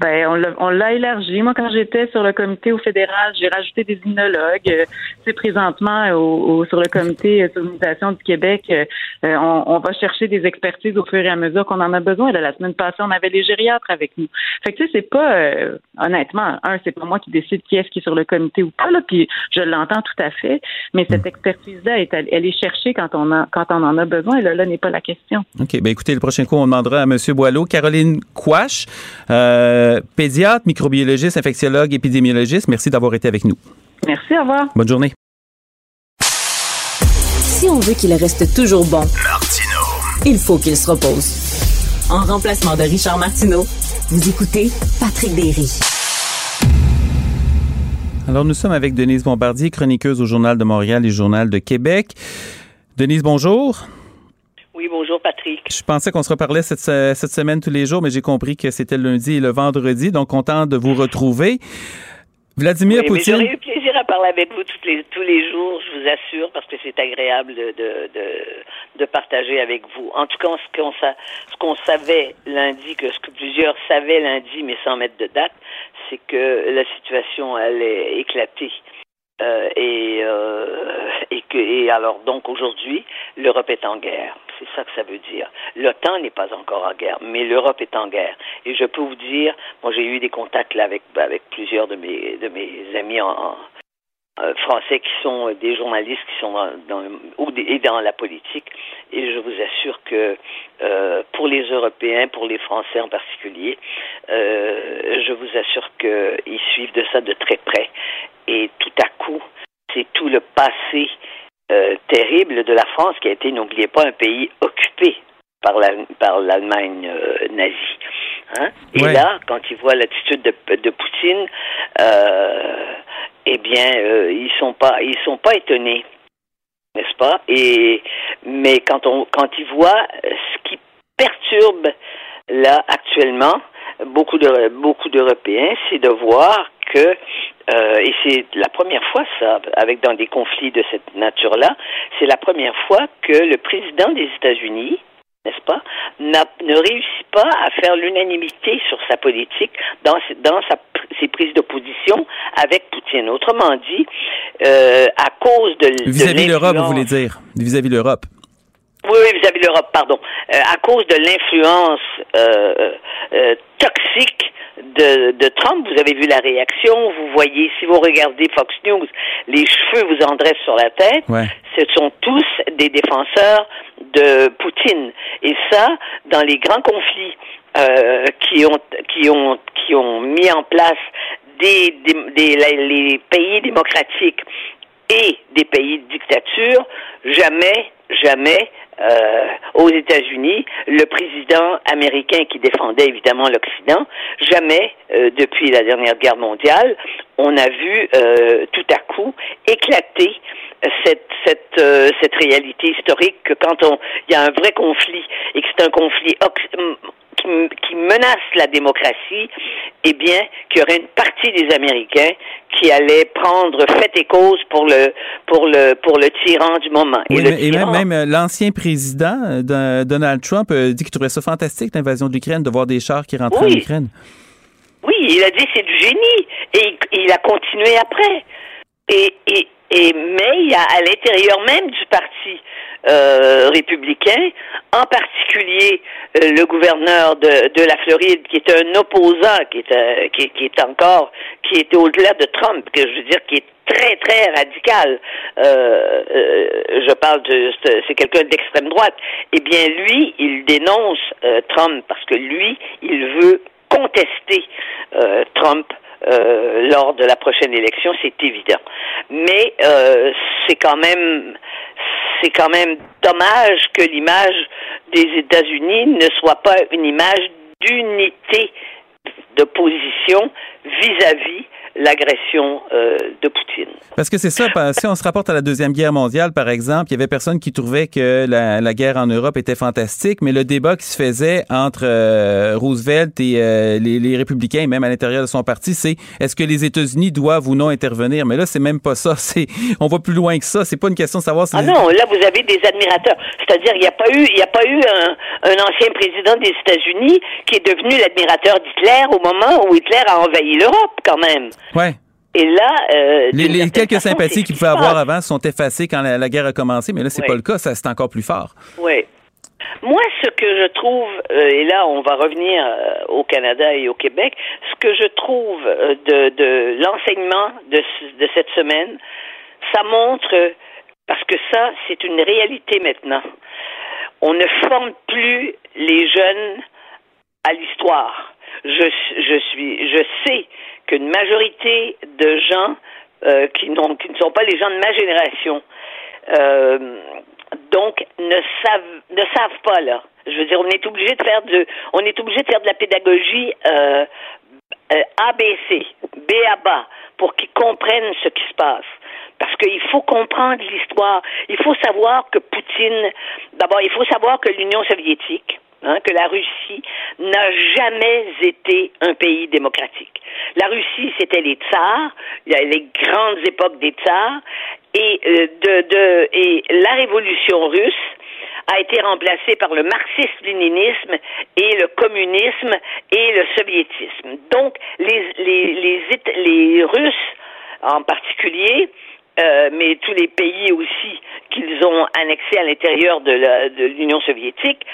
Ben, on l'a- élargi. Moi, quand j'étais sur le comité au fédéral, j'ai rajouté des immunologues. Euh, tu sais, présentement, au, sur le comité euh, sur l'immunisation du Québec, euh, euh, on, va chercher des expertises au fur et à mesure qu'on en a besoin. La semaine passée, on avait les gériatres avec nous. Fait que tu sais, c'est pas, euh, honnêtement, un, c'est pas moi qui décide qui est-ce qui est sur le comité ou pas, là, puis je l'entends tout à fait, mais cette expertise-là, elle est cherchée quand on, quand on en a besoin. Là, là n'est pas la question. OK. Ben écoutez, le prochain coup, on demandera à M. Boileau. Caroline Quash, euh, pédiatre, microbiologiste, infectiologue, épidémiologiste. Merci d'avoir été avec nous. Merci, au revoir. Bonne journée. Si on veut qu'il reste toujours bon, il faut qu'il se repose. En remplacement de Richard Martineau, vous écoutez Patrick Berry. Alors, nous sommes avec Denise Bombardier, chroniqueuse au Journal de Montréal et Journal de Québec. Denise, bonjour. Oui, bonjour Patrick. Je pensais qu'on se reparlait cette, cette semaine tous les jours, mais j'ai compris que c'était le lundi et le vendredi, donc content de vous retrouver. Vladimir Oui, Poutine. J'aurais eu plaisir à parler avec vous tous les, tous les jours, je vous assure, parce que c'est agréable de, de, partager avec vous. En tout cas, ce qu'on sa- ce qu'on savait lundi, que ce que plusieurs savaient lundi, mais sans mettre de date, c'est que la situation allait éclater. Euh, et, euh, et que et alors donc aujourd'hui l'Europe est en guerre c'est ça que ça veut dire. l'OTAN n'est pas encore en guerre mais l'Europe est en guerre. Et je peux vous dire moi j'ai eu des contacts là avec avec plusieurs de mes de mes amis euh, français qui sont euh, des journalistes qui sont dans, et dans la politique. Et je vous assure que euh, pour les Européens pour les Français en particulier je vous assure qu'ils suivent de ça de très près. Et tout à coup, c'est tout le passé euh, terrible de la France qui a été, n'oubliez pas, un pays occupé par la- par l'Allemagne euh, nazie. Hein? Et Ouais. là, quand ils voient l'attitude de, de Poutine, euh, eh bien, euh, ils sont pas, ils sont pas étonnés, n'est-ce pas? Et mais quand on, quand ils voient ce qui perturbe là actuellement beaucoup de beaucoup d'Européens, c'est de voir que euh, et c'est la première fois ça avec dans des conflits de cette nature-là, c'est la première fois que le président des États-Unis n'est-ce pas, ne réussit pas à faire l'unanimité sur sa politique dans, ses- dans sa, ses prises de position avec Poutine. Autrement dit, euh, à cause de, Vis-à-vis de l'Europe, vous voulez dire? Vis-à-vis de l'Europe. oui, oui, vis-à-vis de l'Europe, pardon. Euh, à cause de l'influence euh, toxique de, de Trump, vous avez vu la réaction, vous voyez, si vous regardez Fox News, les cheveux vous en dressent sur la tête. Ouais. Ce sont tous des défenseurs de Poutine. Et ça, dans les grands conflits euh, qui ont qui ont qui ont mis en place des, des, les pays démocratiques et des pays de dictature, jamais, jamais euh, aux États-Unis, le président américain qui défendait évidemment l'Occident, jamais euh, depuis la dernière guerre mondiale, on a vu euh, tout à coup éclater cette cette euh, cette réalité historique que quand on il y a un vrai conflit et que c'est un conflit qui, qui menace la démocratie, eh bien, qu'il y aurait une partie des Américains qui allait prendre fait et cause pour le pour le pour le tyran du moment. Oui, et le mais- et tyran, même, même, euh, l'ancien président euh, Donald Trump euh, dit qu'il trouvait ça fantastique, l'invasion de l'Ukraine, de voir des chars qui rentraient Oui. en Ukraine. Oui, il a dit c'est du génie et il- il a continué après. Et, et, et mais il y a à l'intérieur même du parti euh, républicain, en particulier euh, le gouverneur de, de la Floride, qui est un opposant, qui est, euh, qui, est- encore, qui est au-delà de Trump, que je veux dire, qui est très très radical. Euh, euh, je parle de, c'est quelqu'un d'extrême droite. Eh bien, lui, il dénonce Trump parce que lui, il veut contester Trump lors de la prochaine élection, c'est évident. Mais c'est quand même c'est quand même dommage que l'image des États-Unis ne soit pas une image d'unité de position vis-à-vis l'agression euh, de Poutine. Parce que c'est ça, si on se rapporte à la Deuxième Guerre mondiale, par exemple, il y avait personne qui trouvait que la, la guerre en Europe était fantastique, mais le débat qui se faisait entre euh, Roosevelt et euh, les, les républicains, et même à l'intérieur de son parti, c'est est-ce que les États-Unis doivent ou non intervenir? Mais là, c'est même pas ça. C'est, on va plus loin que ça. C'est pas une question de savoir si Ah les- non, là vous avez des admirateurs. C'est-à-dire il n'y a pas eu il y a pas eu un, un ancien président des États-Unis qui est devenu l'admirateur d'Hitler au moment où Hitler a envahi l'Europe quand même. Ouais. Et là, euh, Les, quelques façon, sympathies qu'il pouvait avoir avant sont effacées quand la, la guerre a commencé, mais là, c'est Ouais. pas le cas. Ça, c'est encore plus fort. Oui. Moi, ce que je trouve, euh, et là, on va revenir euh, au Canada et au Québec, ce que je trouve de, de l'enseignement de, ce- de cette semaine, ça montre, parce que ça, c'est une réalité maintenant. On ne forme plus les jeunes à l'histoire. Je, je suis, je sais qu'une majorité de gens euh, qui, n'ont, qui ne sont pas les gens de ma génération, euh, donc ne savent ne savent pas là. Je veux dire, on est obligé de faire de, on est obligé de faire de la pédagogie euh, euh, ABC, B bas, pour qu'ils comprennent ce qui se passe. Parce qu'il faut comprendre l'histoire. Il faut savoir que Poutine, d'abord, il faut savoir que l'Union soviétique, hein, que la Russie n'a jamais été un pays démocratique. La Russie, c'était les tsars, les grandes époques des tsars, et, euh, de, de, et la révolution russe a été remplacée par le marxisme-léninisme et le communisme et le soviétisme. Donc, les, les, les, les Russes, en particulier, euh, mais tous les pays aussi qu'ils ont annexés à l'intérieur de l'Union soviétique,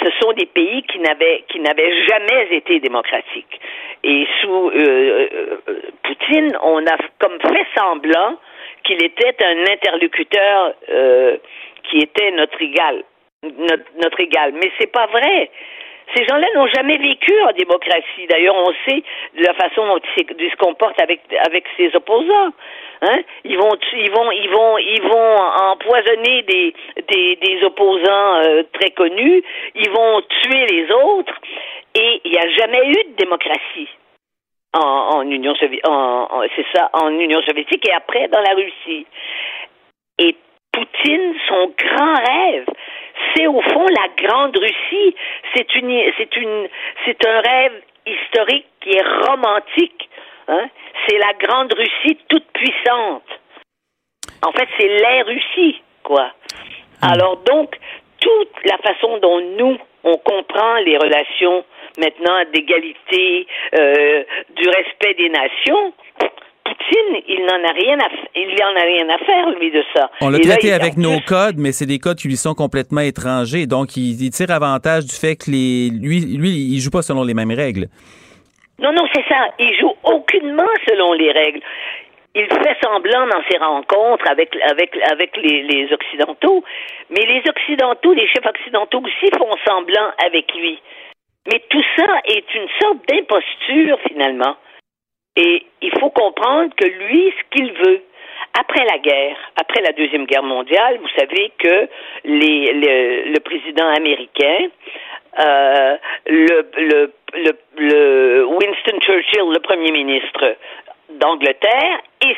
ce sont des pays qui n'avaient qui n'avaient jamais été démocratiques. Et sous euh, euh, Poutine, on a comme fait semblant qu'il était un interlocuteur euh, qui était notre égal, notre, notre égal. Mais c'est pas vrai. Ces gens-là n'ont jamais vécu en démocratie. D'ailleurs, on sait de la façon dont ils se comportent avec avec ses opposants. Hein? Ils vont, ils vont, ils vont, ils vont empoisonner des des, des opposants euh, très connus. Ils vont tuer les autres. Et il n'y a jamais eu de démocratie en, en Union soviétique. c'est ça, en Union soviétique et après dans la Russie. Et Poutine, son grand rêve, c'est au fond la grande Russie. C'est une, c'est une, c'est un rêve historique qui est romantique. Hein? C'est la grande Russie toute puissante. En fait, c'est la Russie, quoi. Hmm. Alors donc, toute la façon dont nous on comprend les relations maintenant d'égalité, euh, du respect des nations, Poutine, il n'en a rien à il en a rien à faire lui de ça. On l'a traité avec nos codes, mais c'est des codes qui lui sont complètement étrangers, donc il, tire avantage du fait que les lui lui il joue pas selon les mêmes règles. Non non, c'est ça, il joue aucunement selon les règles. Il fait semblant dans ses rencontres avec avec avec les, les occidentaux, mais les occidentaux, les chefs occidentaux aussi font semblant avec lui. Mais tout ça est une sorte d'imposture finalement. Et il faut comprendre que lui, ce qu'il veut, après la guerre, après la Deuxième Guerre mondiale, vous savez que les, le, le président américain, euh, le, le, le, Winston Churchill, le premier ministre d'Angleterre, et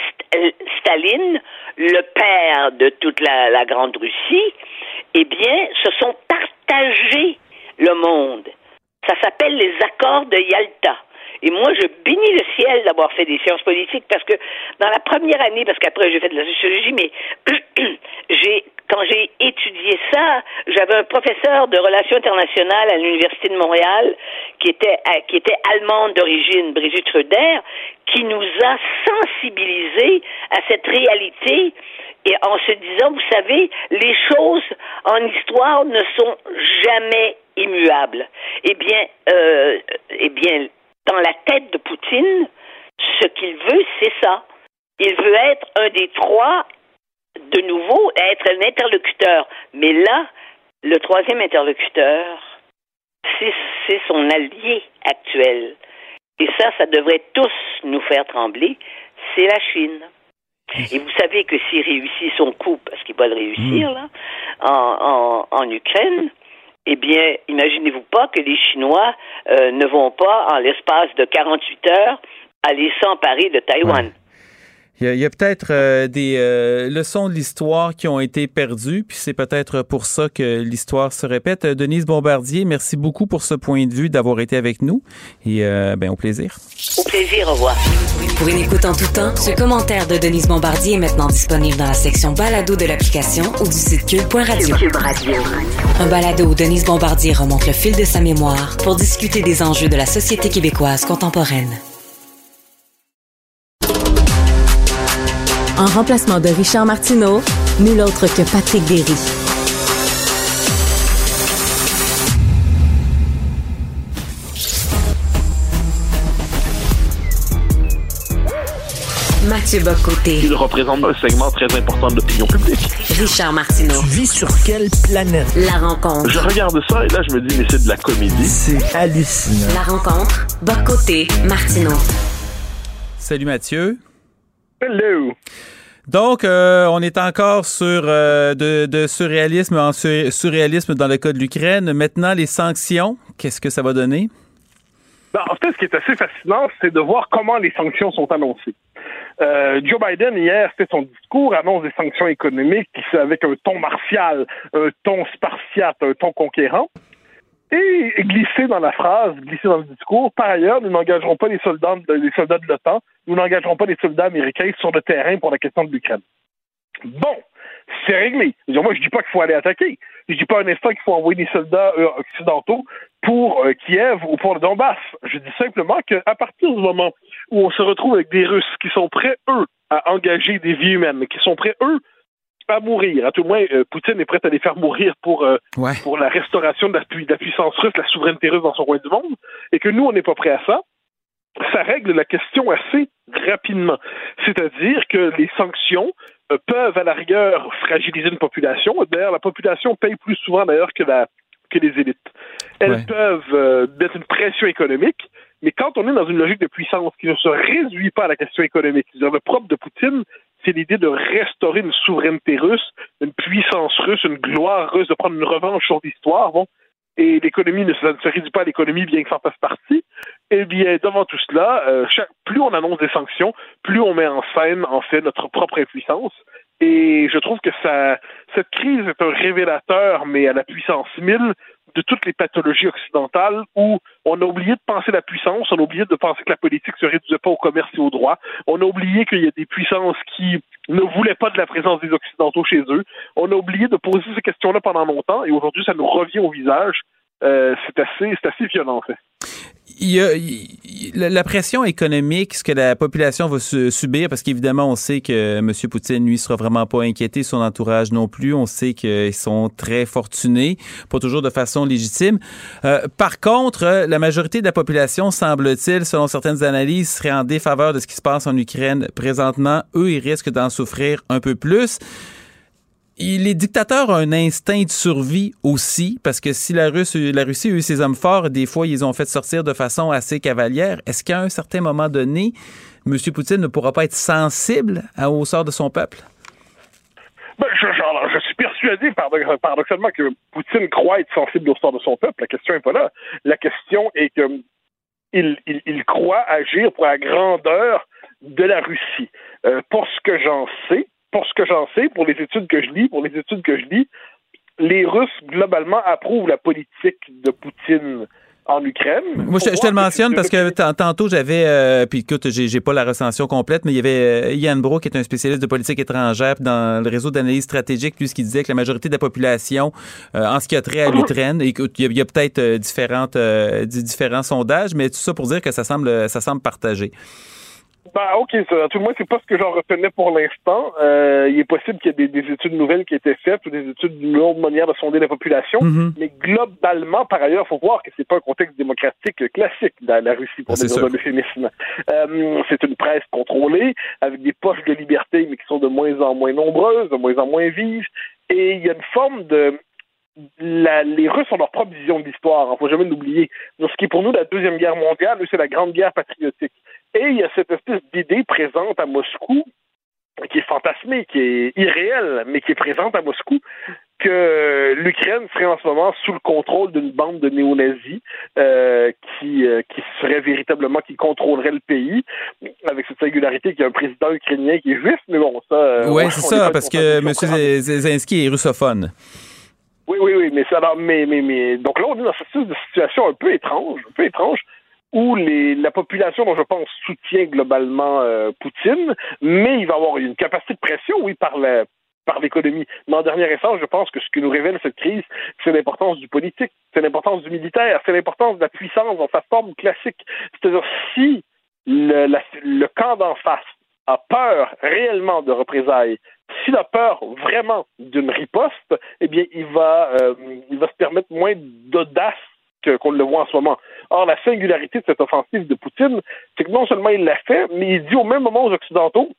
Staline, le père de toute la, la Grande Russie, eh bien, se sont partagés le monde. Ça s'appelle les accords de Yalta. Et moi, je bénis le ciel d'avoir fait des sciences politiques parce que dans la première année, parce qu'après j'ai fait de la sociologie, mais j'ai quand j'ai étudié ça, j'avais un professeur de relations internationales à l'université de Montréal qui était euh, qui était allemande d'origine, Brigitte Ruder, qui nous a sensibilisés à cette réalité et en se disant, vous savez, les choses en histoire ne sont jamais immuables. Eh bien, euh, eh bien, dans la tête de Poutine, ce qu'il veut, c'est ça. Il veut être un des trois, de nouveau, être un interlocuteur. Mais là, le troisième interlocuteur, c'est son allié actuel. Et ça, ça devrait tous nous faire trembler, c'est la Chine. Et vous savez que s'il réussit son coup, parce qu'il va le réussir, hmm. là, en, en, en Ukraine, eh bien, imaginez-vous pas que les Chinois euh, ne vont pas, en l'espace de 48 heures, aller s'emparer de Taïwan. Il y a, peut-être euh, des euh, leçons de l'histoire qui ont été perdues, puis c'est peut-être pour ça que l'histoire se répète. Denise Bombardier, merci beaucoup pour ce point de vue, d'avoir été avec nous, et ben au plaisir. Au plaisir, au revoir. Pour une écoute en tout temps, ce commentaire de Denise Bombardier est maintenant disponible dans la section balado de l'application ou du site cube.radio. Cube Radio. Un balado où Denise Bombardier remonte le fil de sa mémoire pour discuter des enjeux de la société québécoise contemporaine. En remplacement de Richard Martineau, nul autre que Patrick Berry. Mathieu Bocoté. Il représente un segment très important de l'opinion publique. Richard Martineau. Tu vis sur quelle planète? La rencontre. Je regarde ça et là, je me dis, mais c'est de la comédie. C'est hallucinant. La rencontre. Bocoté. Martineau. Salut Mathieu. Hello. Donc, euh, on est encore sur euh, de, surréalisme en surréalisme dans le cas de l'Ukraine. Maintenant, les sanctions, qu'est-ce que ça va donner? Ben, en fait, ce qui est assez fascinant, c'est de voir comment les sanctions sont annoncées. Euh, Joe Biden, hier, fait son discours, annonce des sanctions économiques avec un ton martial, un ton spartiate, un ton conquérant. Et glisser dans la phrase, glisser dans le discours, par ailleurs, nous n'engagerons pas les soldats, les soldats de l'OTAN, nous n'engagerons pas les soldats américains sur le terrain pour la question de l'Ukraine. Bon, c'est réglé. Moi, je dis pas qu'il faut aller attaquer. Je dis pas un instant qu'il faut envoyer des soldats euh, occidentaux pour euh, Kiev ou pour le Donbass. Je dis simplement qu'à partir du moment où on se retrouve avec des Russes qui sont prêts, eux, à engager des vies humaines, qui sont prêts, eux, à mourir. À tout le moins, euh, Poutine est prêt à les faire mourir pour, pour la restauration de la, de la, puissance russe, la souveraineté russe dans son coin du monde, et que nous, on n'est pas prêt à ça, ça règle la question assez rapidement. C'est-à-dire que les sanctions euh, peuvent à la rigueur fragiliser une population. D'ailleurs, la population paye plus souvent d'ailleurs que, la, que les élites. Elles peuvent euh, mettre une pression économique, mais quand on est dans une logique de puissance qui ne se réduit pas à la question économique, le propre de Poutine, c'est l'idée de restaurer une souveraineté russe, une puissance russe, une gloire russe, de prendre une revanche sur l'histoire. Bon, et l'économie ne, se réduit pas à l'économie, bien que ça en fasse partie, eh bien, devant tout cela, euh, plus on annonce des sanctions, plus on met en scène, en fait, notre propre impuissance. Et je trouve que ça, cette crise est un révélateur, mais à la puissance mille, de toutes les pathologies occidentales où on a oublié de penser la puissance, on a oublié de penser que la politique se réduisait pas au commerce et au droit, on a oublié qu'il y a des puissances qui ne voulaient pas de la présence des Occidentaux chez eux, on a oublié de poser ces questions-là pendant longtemps et aujourd'hui ça nous revient au visage. Euh, c'est assez, c'est assez violent en fait il y a, la pression économique, ce que la population va subir, parce qu'évidemment, on sait que M. Poutine, lui, sera vraiment pas inquiété, son entourage non plus. On sait qu'ils sont très fortunés, pas toujours de façon légitime. Euh, par contre, la majorité de la population, semble-t-il, selon certaines analyses, serait en défaveur de ce qui se passe en Ukraine présentement. Eux, ils risquent d'en souffrir un peu plus les dictateurs ont un instinct de survie aussi, parce que si la, Russie, a eu ses hommes forts, des fois, ils ont fait sortir de façon assez cavalière. Est-ce qu'à un certain moment donné, M. Poutine ne pourra pas être sensible au sort de son peuple? Ben, je, suis persuadé, paradoxalement, que Poutine croit être sensible au sort de son peuple. La question n'est pas là. La question est que il, croit agir pour la grandeur de la Russie. Euh, pour ce que j'en sais, pour ce que j'en sais, pour les études que je lis, pour les études que je lis, les Russes, globalement, approuvent la politique de Poutine en Ukraine. Moi, je, te le mentionne parce que tantôt, j'avais, euh, puis écoute, j'ai pas la recension complète, mais il y avait euh, Ian Bro, qui est un spécialiste de politique étrangère dans le réseau d'analyse stratégique, lui, ce qui disait que la majorité de la population, euh, en ce qui a trait à l'Ukraine, écoute, il y a, peut-être différentes, différents sondages, mais tout ça pour dire que ça semble, ça semble partagé. Bah, OK, ça, tout le moins, c'est pas ce que j'en retenais pour l'instant. Euh, il est possible qu'il y ait des, études nouvelles qui aient été faites ou des études d'une autre manière de sonder la population. Mm-hmm. Mais globalement, par ailleurs, il faut voir que c'est pas un contexte démocratique classique dans la Russie, pour ah, dire l'euphémisme. Euh, c'est une presse contrôlée, avec des poches de liberté, mais qui sont de moins en moins nombreuses, de moins en moins vives. Et il y a une forme de la, les Russes ont leur propre vision de l'histoire, il ne faut jamais l'oublier. Ce qui est pour nous la Deuxième Guerre mondiale, c'est la Grande Guerre patriotique. Et il y a cette espèce d'idée présente à Moscou, qui est fantasmée, qui est irréelle, mais qui est présente à Moscou, que l'Ukraine serait en ce moment sous le contrôle d'une bande de néo-nazis euh, qui, euh, qui serait véritablement, qui contrôlerait le pays, avec cette singularité qu'il y a un président ukrainien qui est juif, mais bon, ça... Euh, oui, c'est ça, parce que M. Zelensky est russophone. Oui, oui, oui, mais ça, mais, mais, mais, donc là, on est dans cette situation un peu étrange, un peu étrange, où les, la population, dont je pense, soutient globalement euh, Poutine, mais il va avoir une capacité de pression, oui, par la, par l'économie. Mais en dernière essence, je pense que ce que nous révèle cette crise, c'est l'importance du politique, c'est l'importance du militaire, c'est l'importance de la puissance dans sa forme classique. C'est-à-dire, si le, le camp d'en face a peur réellement de représailles, s'il a peur vraiment d'une riposte, eh bien, il va, euh, il va se permettre moins d'audace qu'on le voit en ce moment. Or, la singularité de cette offensive de Poutine, c'est que non seulement il l'a fait, mais il dit au même moment aux Occidentaux,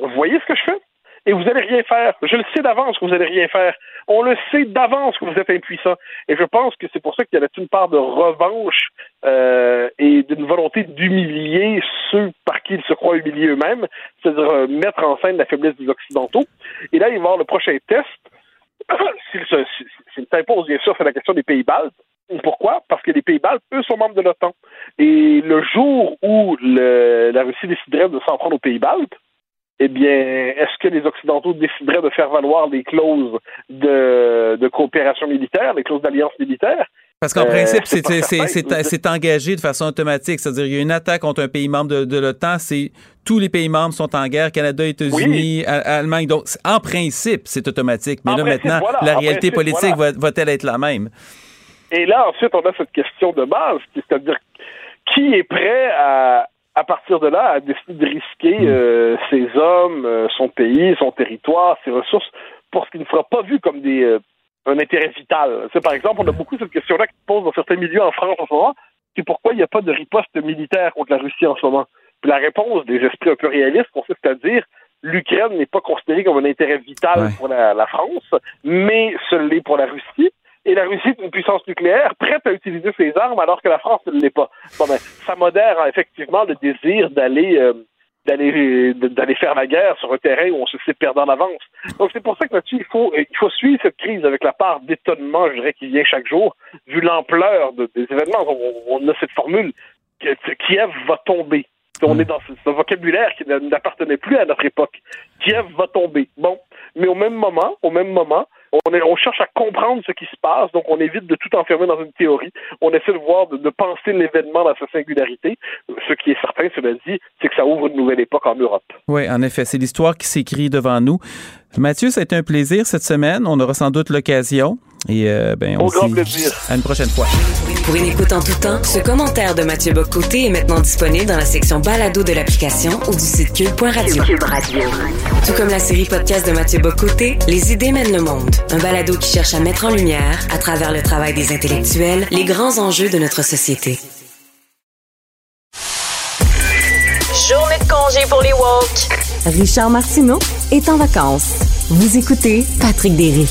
vous voyez ce que je fais? Et vous allez rien faire. Je le sais d'avance que vous allez rien faire. On le sait d'avance que vous êtes impuissant. Et je pense que c'est pour ça qu'il y a une part de revanche euh, et d'une volonté d'humilier ceux par qui ils se croient humiliés eux-mêmes, c'est-à-dire euh, mettre en scène la faiblesse des Occidentaux. Et là, il va y avoir le prochain test. S'il s'impose, bien sûr, c'est la question des pays baltes. Pourquoi? Parce que les Pays-Bas, eux, sont membres de l'OTAN. Et le jour où le, la Russie déciderait de s'en prendre aux pays baltes, eh bien, est-ce que les Occidentaux décideraient de faire valoir des clauses de, de coopération militaire, des clauses d'alliance militaire? Parce qu'en Euh, principe, c'est engagé de façon automatique. C'est-à-dire, il y a une attaque contre un pays membre de, de l'OTAN, c'est tous les pays membres sont en guerre, Canada, États-Unis, Allemagne. Donc, en principe, c'est automatique. Mais En là, principe, maintenant, voilà. la En réalité principe, politique voilà. va- va-t-elle être la même? Et là, ensuite, on a cette question de base, c'est-à-dire qui est prêt à, à partir de là, à décider de risquer euh, ses hommes, euh, son pays, son territoire, ses ressources, pour ce qui ne sera pas vu comme des euh, un intérêt vital. C'est par exemple, on a beaucoup cette question-là qui se pose dans certains milieux en France en ce moment, c'est pourquoi il n'y a pas de riposte militaire contre la Russie en ce moment? Puis la réponse des esprits un peu réalistes consiste à dire l'Ukraine n'est pas considérée comme un intérêt vital pour la, la France, mais ce l'est pour la Russie. Et la Russie est une puissance nucléaire prête à utiliser ses armes alors que la France ne l'est pas. Bon, ben, ça modère hein, effectivement le désir d'aller euh, d'aller d'aller faire la guerre sur un terrain où on se sait perdant d'avance. Donc c'est pour ça que là-dessus il faut il faut suivre cette crise avec la part d'étonnement, je dirais, qui vient chaque jour vu l'ampleur de- des événements. On, on a cette formule Kiev va tomber. On est dans ce, ce vocabulaire qui n'appartenait plus à notre époque. Kiev va tomber. Bon, mais au même moment, au même moment, on, est, on cherche à comprendre ce qui se passe, donc on évite de tout enfermer dans une théorie. On essaie de voir, de, de penser l'événement dans sa singularité. Ce qui est certain, cela dit, c'est que ça ouvre une nouvelle époque en Europe. Oui, en effet, c'est l'histoire qui s'écrit devant nous. Mathieu, ça a été un plaisir cette semaine. On aura sans doute l'occasion. Et euh, ben, on Au grand se dit plaisir. À une prochaine fois. Pour une écoute en tout temps, ce commentaire de Mathieu Bocoté est maintenant disponible dans la section balado de l'application ou du site cube.radio. Tout comme la série podcast de Mathieu Bocoté, Les idées mènent le monde. Un balado qui cherche à mettre en lumière, à travers le travail des intellectuels, les grands enjeux de notre société. Journée de congé pour les woke. Richard Martineau est en vacances. Vous écoutez Patrick Derry.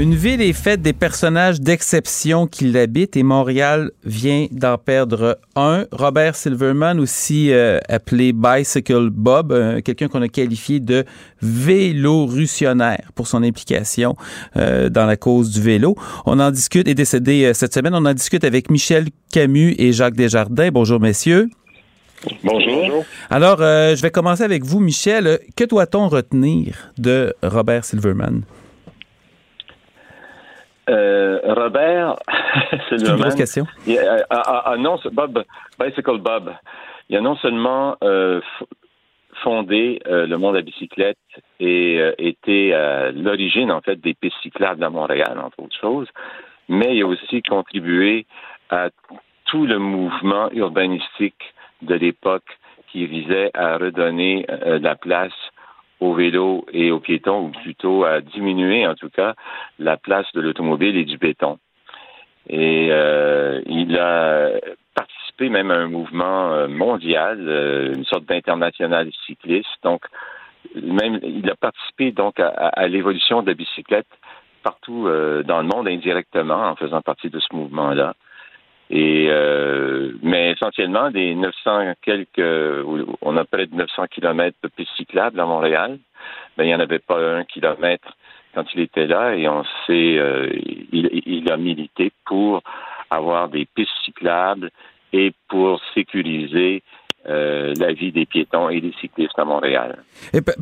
Une ville est faite des personnages d'exception qui l'habitent et Montréal vient d'en perdre un. Robert Silverman, aussi euh, appelé Bicycle Bob, euh, quelqu'un qu'on a qualifié de vélorussionnaire pour son implication euh, dans la cause du vélo. On en discute, est décédé euh, cette semaine, on en discute avec Michel Camus et Jacques Desjardins. Bonjour messieurs. Bonjour. Alors, euh, je vais commencer avec vous, Michel. Que doit-on retenir de Robert Silverman? Euh, Robert, c'est une grosse question. Il, euh, a- a- annonce Bob Bicycle Bob. Il a non seulement euh, fondé euh, le monde à bicyclette et été à l'origine en fait des pistes cyclables à Montréal, entre autres choses, mais il a aussi contribué à tout le mouvement urbanistique de l'époque qui visait à redonner la place au vélo et aux piétons, ou plutôt à diminuer en tout cas la place de l'automobile et du béton. Et euh, il a participé même à un mouvement euh, mondial, euh, une sorte d'international cycliste. Donc, même il a participé donc à, à- à l'évolution de la bicyclette partout euh, dans le monde indirectement en faisant partie de ce mouvement-là. Et euh, mais essentiellement des 900 quelques, on a près de 900 kilomètres de pistes cyclables à Montréal. Ben, il n'y en avait pas un kilomètre quand il était là et on sait, euh, il, il a milité pour avoir des pistes cyclables et pour sécuriser euh, la vie des piétons et des cyclistes à Montréal.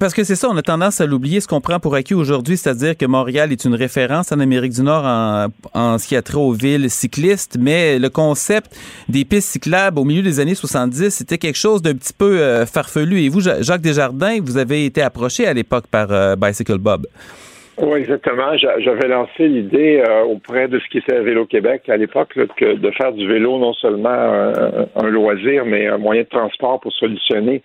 Parce que c'est ça, on a tendance à l'oublier, ce qu'on prend pour acquis aujourd'hui, c'est-à-dire que Montréal est une référence en Amérique du Nord en, en ce qui a trait aux villes cyclistes, mais le concept des pistes cyclables au milieu des années 70, c'était quelque chose d'un petit peu euh, farfelu. Et vous, Ja- Jacques Desjardins, vous avez été approché à l'époque par euh, Bicycle Bob. Oui, exactement. J'a- J'avais lancé l'idée euh, auprès de ce qui était Vélo Québec à l'époque de faire du vélo non seulement un loisir, mais un moyen de transport pour solutionner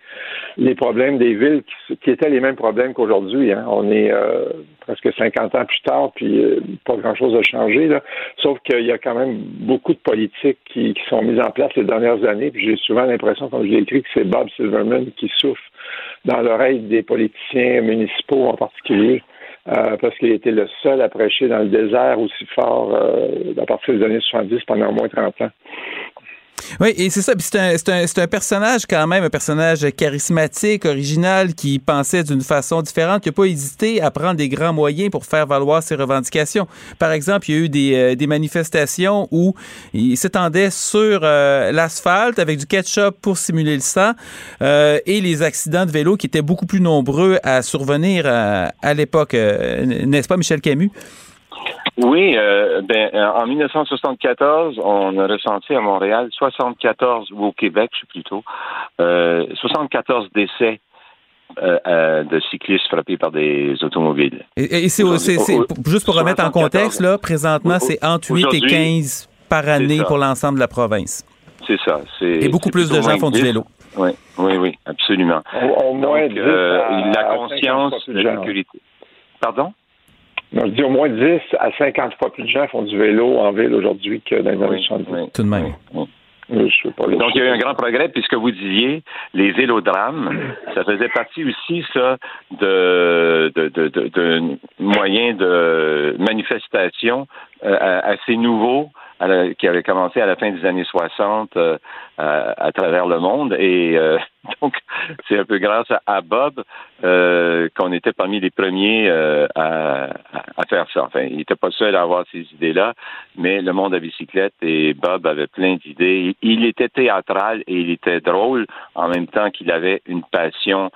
les problèmes des villes qui, qui étaient les mêmes problèmes qu'aujourd'hui. Hein. On est euh, presque 50 ans plus tard, puis euh, pas grand-chose a changé. Là. Sauf qu'il y a quand même beaucoup de politiques qui, qui sont mises en place les dernières années. Puis j'ai souvent l'impression, comme je l'ai écrit, que c'est Bob Silverman qui souffle dans l'oreille des politiciens municipaux en particulier. Euh, parce qu'il était le seul à prêcher dans le désert aussi fort euh, à partir des années 70 pendant au moins 30 ans. Oui, et c'est ça. C'est un, c'est un, c'est un personnage quand même, un personnage charismatique, original, qui pensait d'une façon différente, qui n'a pas hésité à prendre des grands moyens pour faire valoir ses revendications. Par exemple, il y a eu des, euh, des manifestations où il s'étendait sur euh, l'asphalte avec du ketchup pour simuler le sang euh, et les accidents de vélo qui étaient beaucoup plus nombreux à survenir à, à l'époque. Euh, n'est-ce pas, Michel Camus? Oui, euh, ben, euh, en 1974, on a ressenti à Montréal 74, ou au Québec, je sais plutôt, euh, 74 décès euh, euh, de cyclistes frappés par des automobiles. Et, et c'est, c'est- c'est- juste pour remettre en contexte, là, présentement, c'est entre 8 et Aujourd'hui, 15 par année ça. pour l'ensemble de la province. C'est ça. C'est, Et beaucoup c'est plus de gens font du vélo. Oui, oui, oui, absolument. Au, au moins Donc, 10 euh, à, la conscience 50 fois plus de sécurité. Pardon? Non, je dis au moins 10 à 50 fois plus de gens font du vélo en ville aujourd'hui que dans les années 70. Tout de même. Je sais pas, Donc, il y a eu un grand progrès, puisque vous disiez, les vélodrames, ça faisait partie aussi, ça, de, de, de, de, de moyens de manifestation euh, assez nouveaux qui avaient commencé à la fin des années 60 euh, à, à travers le monde. Et euh, donc, c'est un peu grâce à, Bob euh, qu'on était parmi les premiers euh, à, à- à faire ça. Enfin, il n'était pas seul à avoir ces idées-là, mais le monde à bicyclette et Bob avait plein d'idées. Il était théâtral et il était drôle en même temps qu'il avait une passion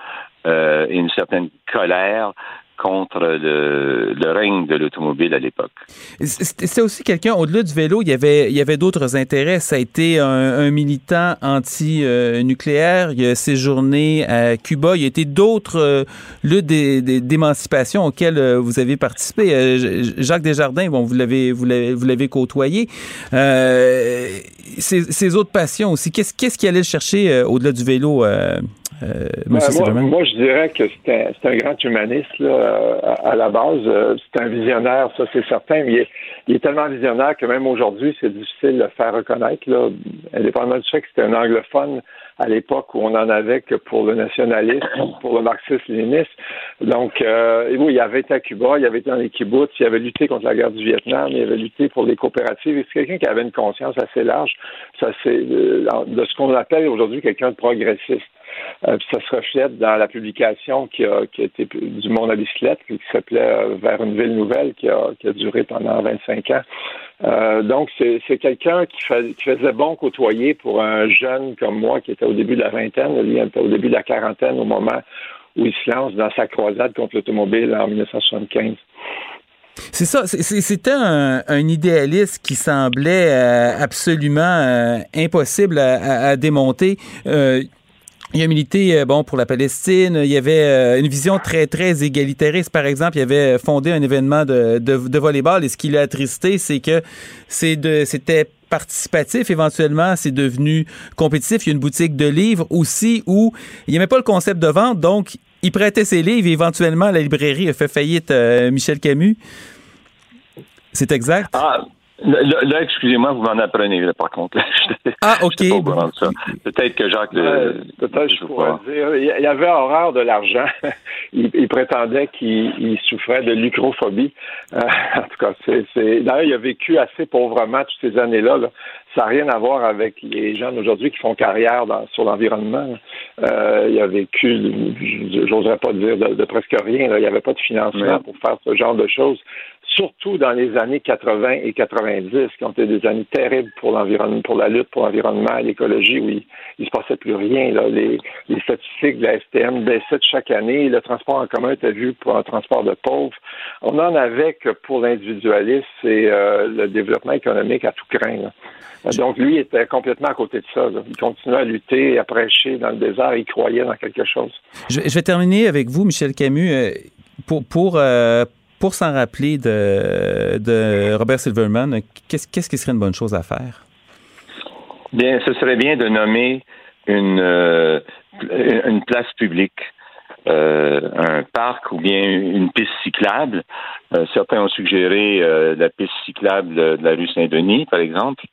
euh, et une certaine colère contre le, règne de l'automobile à l'époque. C'était aussi quelqu'un, au-delà du vélo, il y avait, il avait d'autres intérêts. Ça a été un, militant anti-nucléaire. Il a séjourné à Cuba. Il y a été d'autres euh, luttes d'é- d'é- d'émancipation auxquelles euh, vous avez participé. Euh, Jacques Desjardins, bon, vous l'avez, vous l'avez, côtoyé. Euh, ces, ces autres passions aussi, qu'est-ce, qu'est-ce qui allait chercher au-delà du vélo, euh, Ben, moi, je dirais que c'est un, grand humaniste là, à, à la base. Euh, C'est un visionnaire, ça c'est certain, mais il est, il est tellement visionnaire que même aujourd'hui, c'est difficile de le faire reconnaître. Là, indépendamment du fait que c'était un anglophone à l'époque où on en avait que pour le nationalisme, pour le marxisme-léninisme. Donc, euh, et oui, il avait été à Cuba, il avait été dans les kibbutz, il avait lutté contre la guerre du Vietnam, il avait lutté pour les coopératives. Et C'est quelqu'un qui avait une conscience assez large. Ça, c'est euh, de ce qu'on appelle aujourd'hui quelqu'un de progressiste. Euh, ça se reflète dans la publication qui a, été du Monde à bicyclette, qui s'appelait euh, Vers une ville nouvelle, qui a, duré pendant 25 ans. Euh, donc, c'est quelqu'un qui, qui faisait bon côtoyer pour un jeune comme moi qui était au début de la vingtaine. Lui, était au début de la quarantaine au moment où il se lance dans sa croisade contre l'automobile en 1975. C'est ça, c'était un, un idéaliste qui semblait absolument impossible à, démonter. Il a milité euh, bon pour la Palestine. Il y avait euh, une vision très très égalitariste. Par exemple, il avait fondé un événement de, de, de volleyball. Et ce qui l'a attristé, c'est que c'est de c'était participatif. Éventuellement, c'est devenu compétitif. Il y a une boutique de livres aussi où il n'y avait pas le concept de vente, donc il prêtait ses livres. Et éventuellement, la librairie a fait faillite. euh, Michel Camus. C'est exact? Ah, là, là, excusez-moi, vous m'en apprenez, là, par contre. ah, OK. Peut-être que Jacques... euh, Peut-être je pourrais pas. dire. Il avait horreur de l'argent. il, il prétendait qu'il il souffrait de lucrophobie. Euh, en tout cas, c'est. c'est- D'ailleurs, il a vécu assez pauvrement toutes ces années-là. là. Ça n'a rien à voir avec les jeunes aujourd'hui qui font carrière dans- sur l'environnement. Euh, il a vécu, j'oserais pas dire de, de presque rien. là. Il n'y avait pas de financement Ouais. pour faire ce genre de choses. Surtout dans les années 80 et 90, qui ont été des années terribles pour l'environnement, pour la lutte pour l'environnement l'écologie, où il, il se passait plus rien. Les, statistiques de la STM baissaient chaque année. Le transport en commun était vu pour un transport de pauvres. On n'en avait que pour l'individualisme et euh, le développement économique à tout craint. Donc, lui était complètement à côté de ça. Il continuait à lutter, à prêcher dans le désert. Il croyait dans quelque chose. Je, vais terminer avec vous, Michel Camus, euh, pour, pour, euh, pour s'en rappeler de, de Robert Silverman. Qu'est-ce qu'est-ce qui serait une bonne chose à faire? Bien, ce serait bien de nommer une, euh, une place publique, euh, un parc ou bien une piste cyclable. Euh, certains ont suggéré la piste cyclable de la rue Saint-Denis, par exemple,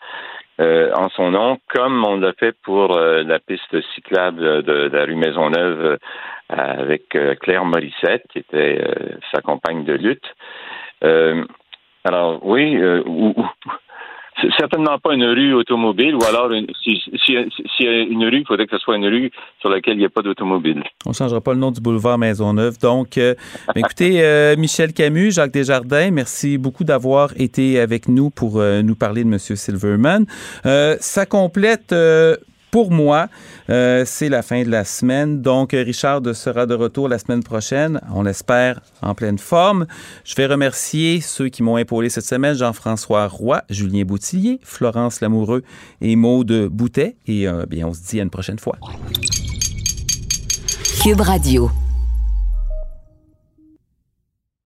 euh, en son nom, comme on l'a fait pour euh, la piste cyclable de, de la rue Maisonneuve euh, avec euh, Claire Morissette, qui était euh, sa compagne de lutte. Alors oui, ou- ou- certainement pas une rue automobile, ou alors une, si, si, si y a une rue, il faudrait que ce soit une rue sur laquelle il n'y a pas d'automobile. On ne changera pas le nom du boulevard Maisonneuve. Donc, euh, ben, écoutez, euh, Michel Camus, Jacques Desjardins, merci beaucoup d'avoir été avec nous pour euh, nous parler de M. Silverman. Euh, ça complète euh, pour moi, euh, c'est la fin de la semaine. Donc, Richard sera de retour la semaine prochaine, on l'espère en pleine forme. Je vais remercier ceux qui m'ont épaulé cette semaine, Jean-François Roy, Julien Boutillier, Florence Lamoureux et Maude Boutet. Et euh, bien, on se dit à une prochaine fois. Cube Radio.